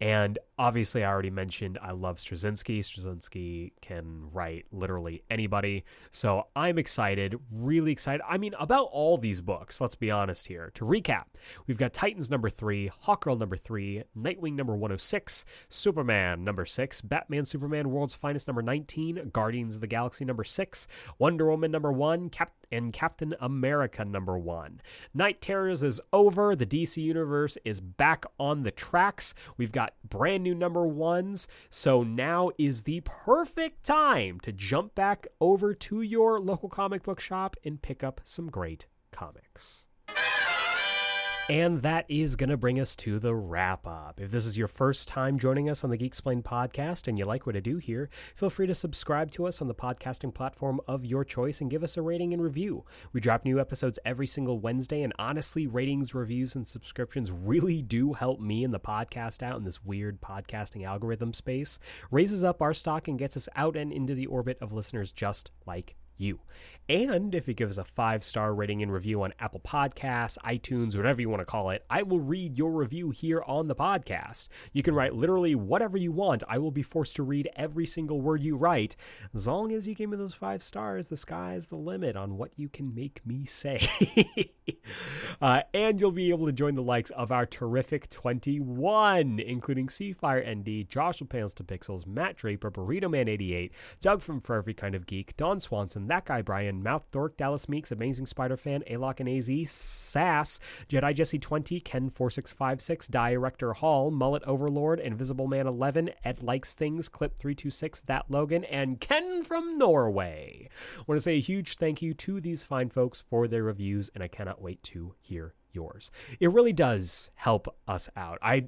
And obviously, I already mentioned I love Straczynski. Straczynski can write literally anybody. So I'm excited, really excited. I mean, about all these books, let's be honest here. To recap, we've got Titans number three, Hawkgirl number three, Nightwing number 106, Superman number six, Batman Superman World's Finest number 19, Guardians of the Galaxy number six, Wonder Woman number one, Cap- and Captain America number one. Night Terrors is over. The DC Universe is back on the tracks. We've got brand new number ones. So now is the perfect time to jump back over to your local comic book shop and pick up some great comics. And that is going to bring us to the wrap up. If this is your first time joining us on the Geeksplained podcast and you like what I do here, feel free to subscribe to us on the podcasting platform of your choice and give us a rating and review. We drop new episodes every single Wednesday, and honestly, ratings, reviews, and subscriptions really do help me and the podcast out in this weird podcasting algorithm space, raises up our stock, and gets us out and into the orbit of listeners just like you. And if you give us a five star rating and review on Apple Podcasts, iTunes, whatever you want to call it, I will read your review here on the podcast. You can write literally whatever you want. I will be forced to read every single word you write. As long as you give me those five stars, the sky's the limit on what you can make me say. uh, and you'll be able to join the likes of our terrific 21, including Seafire ND, Joshua Panels to Pixels, Matt Draper, Burrito Man 88, Doug from For Every Kind of Geek, Don Swanson, That Guy Brian, Mouth Dork, Dallas Meeks, Amazing Spider Fan, Alok and AZ, Sass, Jedi Jesse 20, Ken 4656, Director Hall, Mullet Overlord, Invisible Man 11, Ed Likes Things, Clip 326, That Logan, and Ken from Norway. I want to say a huge thank you to these fine folks for their reviews, and I cannot wait to hear yours. It really does help us out. I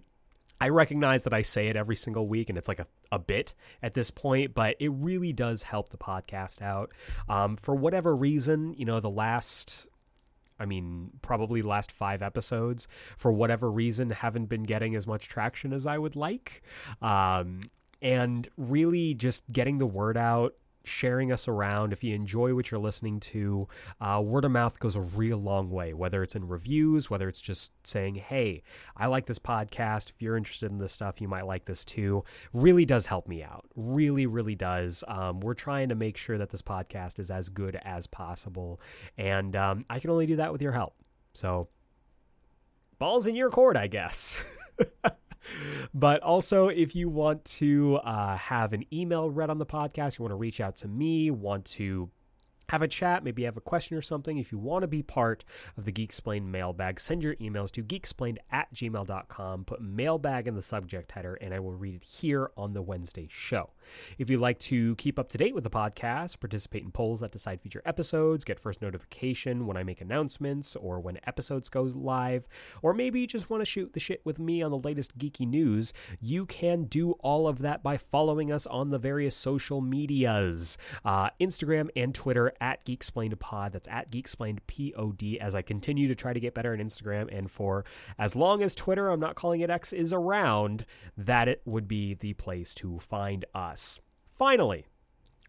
I recognize that I say it every single week and it's like a, a bit at this point, but it really does help the podcast out. Um, for whatever reason, you know, the last, I mean, probably the last five episodes, for whatever reason, haven't been getting as much traction as I would like. Um, and really just getting the word out sharing us around. If you enjoy what you're listening to, uh, word of mouth goes a real long way, whether it's in reviews, whether it's just saying, hey, I like this podcast. If you're interested in this stuff, you might like this too. Really does help me out. Really, really does. Um, we're trying to make sure that this podcast is as good as possible. And um, I can only do that with your help. So, balls in your court, I guess. but also, if you want to uh, have an email read on the podcast, you want to reach out to me, want to have a chat, maybe you have a question or something. If you want to be part of the Geeksplained mailbag, send your emails to geeksplained at gmail.com, put mailbag in the subject header, and I will read it here on the Wednesday show. If you'd like to keep up to date with the podcast, participate in polls that decide future episodes, get first notification when I make announcements or when episodes go live, or maybe you just want to shoot the shit with me on the latest geeky news, you can do all of that by following us on the various social medias uh, Instagram and Twitter at Geeksplained Pod. That's at Geeksplained Pod. As I continue to try to get better on Instagram, and for as long as Twitter, I'm not calling it X, is around, that it would be the place to find us. Finally,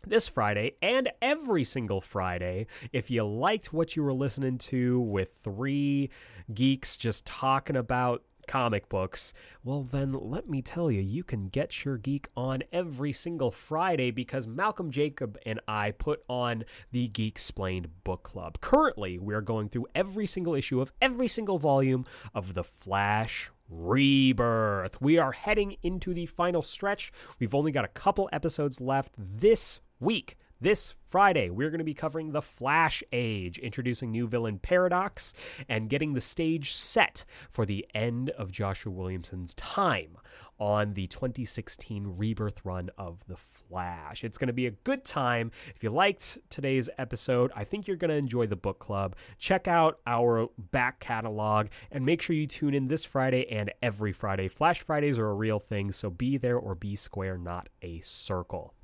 this Friday and every single Friday. If you liked what you were listening to with three geeks just talking about comic books, well, then let me tell you, you can get your geek on every single Friday because Malcolm Jacob and I put on the Geeksplained Book Club. Currently, we're going through every single issue of every single volume of The Flash Rebirth. We are heading into the final stretch. We've only got a couple episodes left this week. This Friday, we're going to be covering the Flash Age, introducing new villain Paradox, and getting the stage set for the end of Joshua Williamson's time on the 2016 rebirth run of The Flash. It's going to be a good time. If you liked today's episode, I think you're going to enjoy the book club. Check out our back catalog and make sure you tune in this Friday and every Friday. Flash Fridays are a real thing, so be there or be square, not a circle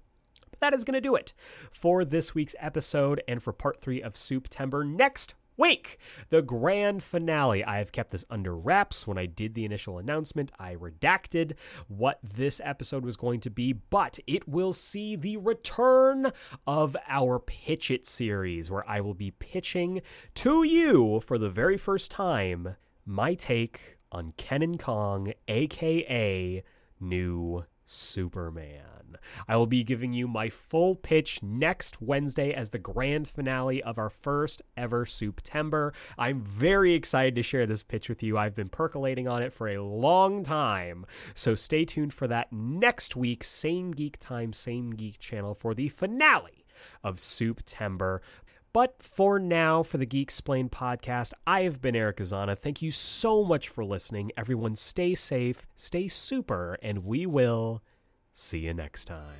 that is going to do it for this week's episode and for part three of Supetember next week. The grand finale. I have kept this under wraps. When I did the initial announcement, I redacted what this episode was going to be, but it will see the return of our Pitch It series, where I will be pitching to you for the very first time my take on Kenan Kong, aka New Superman. I will be giving you my full pitch next Wednesday as the grand finale of our first ever Supetember. I'm very excited to share this pitch with you. I've been percolating on it for a long time. So stay tuned for that next week, same geek time, same geek channel for the finale of Supetember. But for now, for the Geeksplained podcast, I have been Eric Azana. Thank you so much for listening. Everyone, stay safe, stay super, and we will see you next time.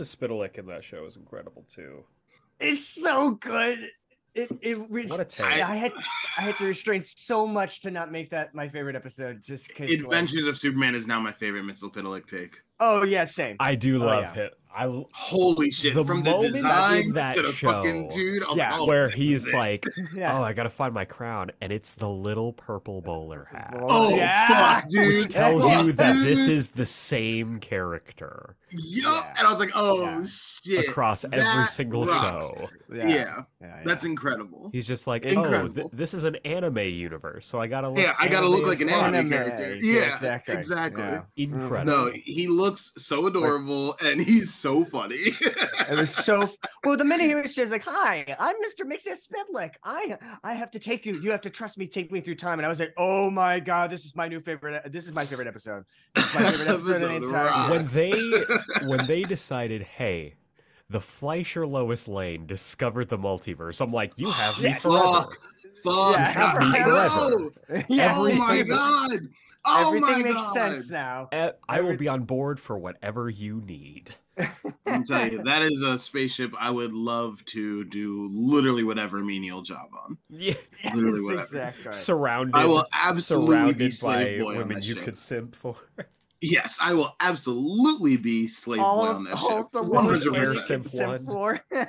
Mxyzptlk in that show is incredible too.
It's so good. It it re-
What a.
I had I had to restrain so much to not make that my favorite episode just because.
Adventures of Superman is now my favorite Mitchell Take.
oh yeah, same.
I do
Oh,
love
yeah.
it. I
Holy shit!
The
From the
moment
design
in that
to the fucking
show,
dude, I was
Yeah,
like, oh,
where he's
is
like,
yeah.
"Oh, I gotta find my crown," and it's the little purple bowler hat,
oh
Yeah.
fuck, dude,
which tells
Fuck,
you that this is the same character
Yup,
Yeah.
and I was like, oh
Yeah.
shit,
across every single
rocks.
show.
Yeah,
yeah,
that's incredible.
He's just like, "Oh, th- this is an anime universe, so I gotta look."
Yeah, I gotta look like an anime
Anime,
character.
yeah,
Yeah,
exactly,
exactly.
yeah. Mm-hmm.
Incredible.
No, he looks so adorable and he's so funny.
It was so f- well. The minute he was just like, "Hi, I'm Mr. Mxyzptlk. I I have to take you. You have to trust me. Take me through time." And I was like, "Oh my god, this is my new favorite. This is my favorite episode. This is my favorite episode of the entire
when they when they decided, hey, the Fleischer Lois Lane discovered the multiverse. I'm like, you have me
Yes.
forever.
Fuck, fuck,
Yeah,
have me
no.
yeah,
Oh my god. Oh
everything
my
makes
god.
sense now.
I will be on board for whatever you need.
I'm telling you, that is a spaceship I would love to do literally whatever menial job on.
Yeah.
Literally
Yes,
whatever.
exactly.
Surrounded,
I will absolutely be
surrounded
slave
by
boy
women
that
you
ship.
could simp for.
Yes, I will absolutely be slave
all
boy
of,
on that
all
ship.
of the
This
Lois
is
Lane
Air Simp
can simp
one.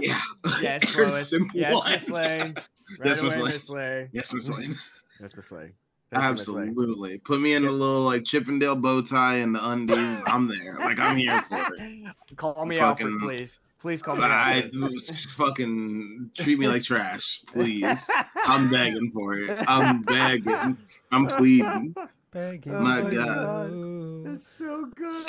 Yeah.
yes,
Air
Lois.
Simp
Yes,
one.
Miss Lane. Right
Yes, Miss
away,
Lane.
Miss Lane.
Yes, Miss Lane.
Yes, Miss Lane. Thank you,
Absolutely. Put me in a little like Chippendale bow tie and the undies. I'm there. Like I'm here for it.
Call me
Fucking-
Alfred, please. Please call me
I fucking treat me like trash, please. I'm begging for it. I'm begging. I'm pleading.
Begging
Oh
My
for
God.
you.
It's so good.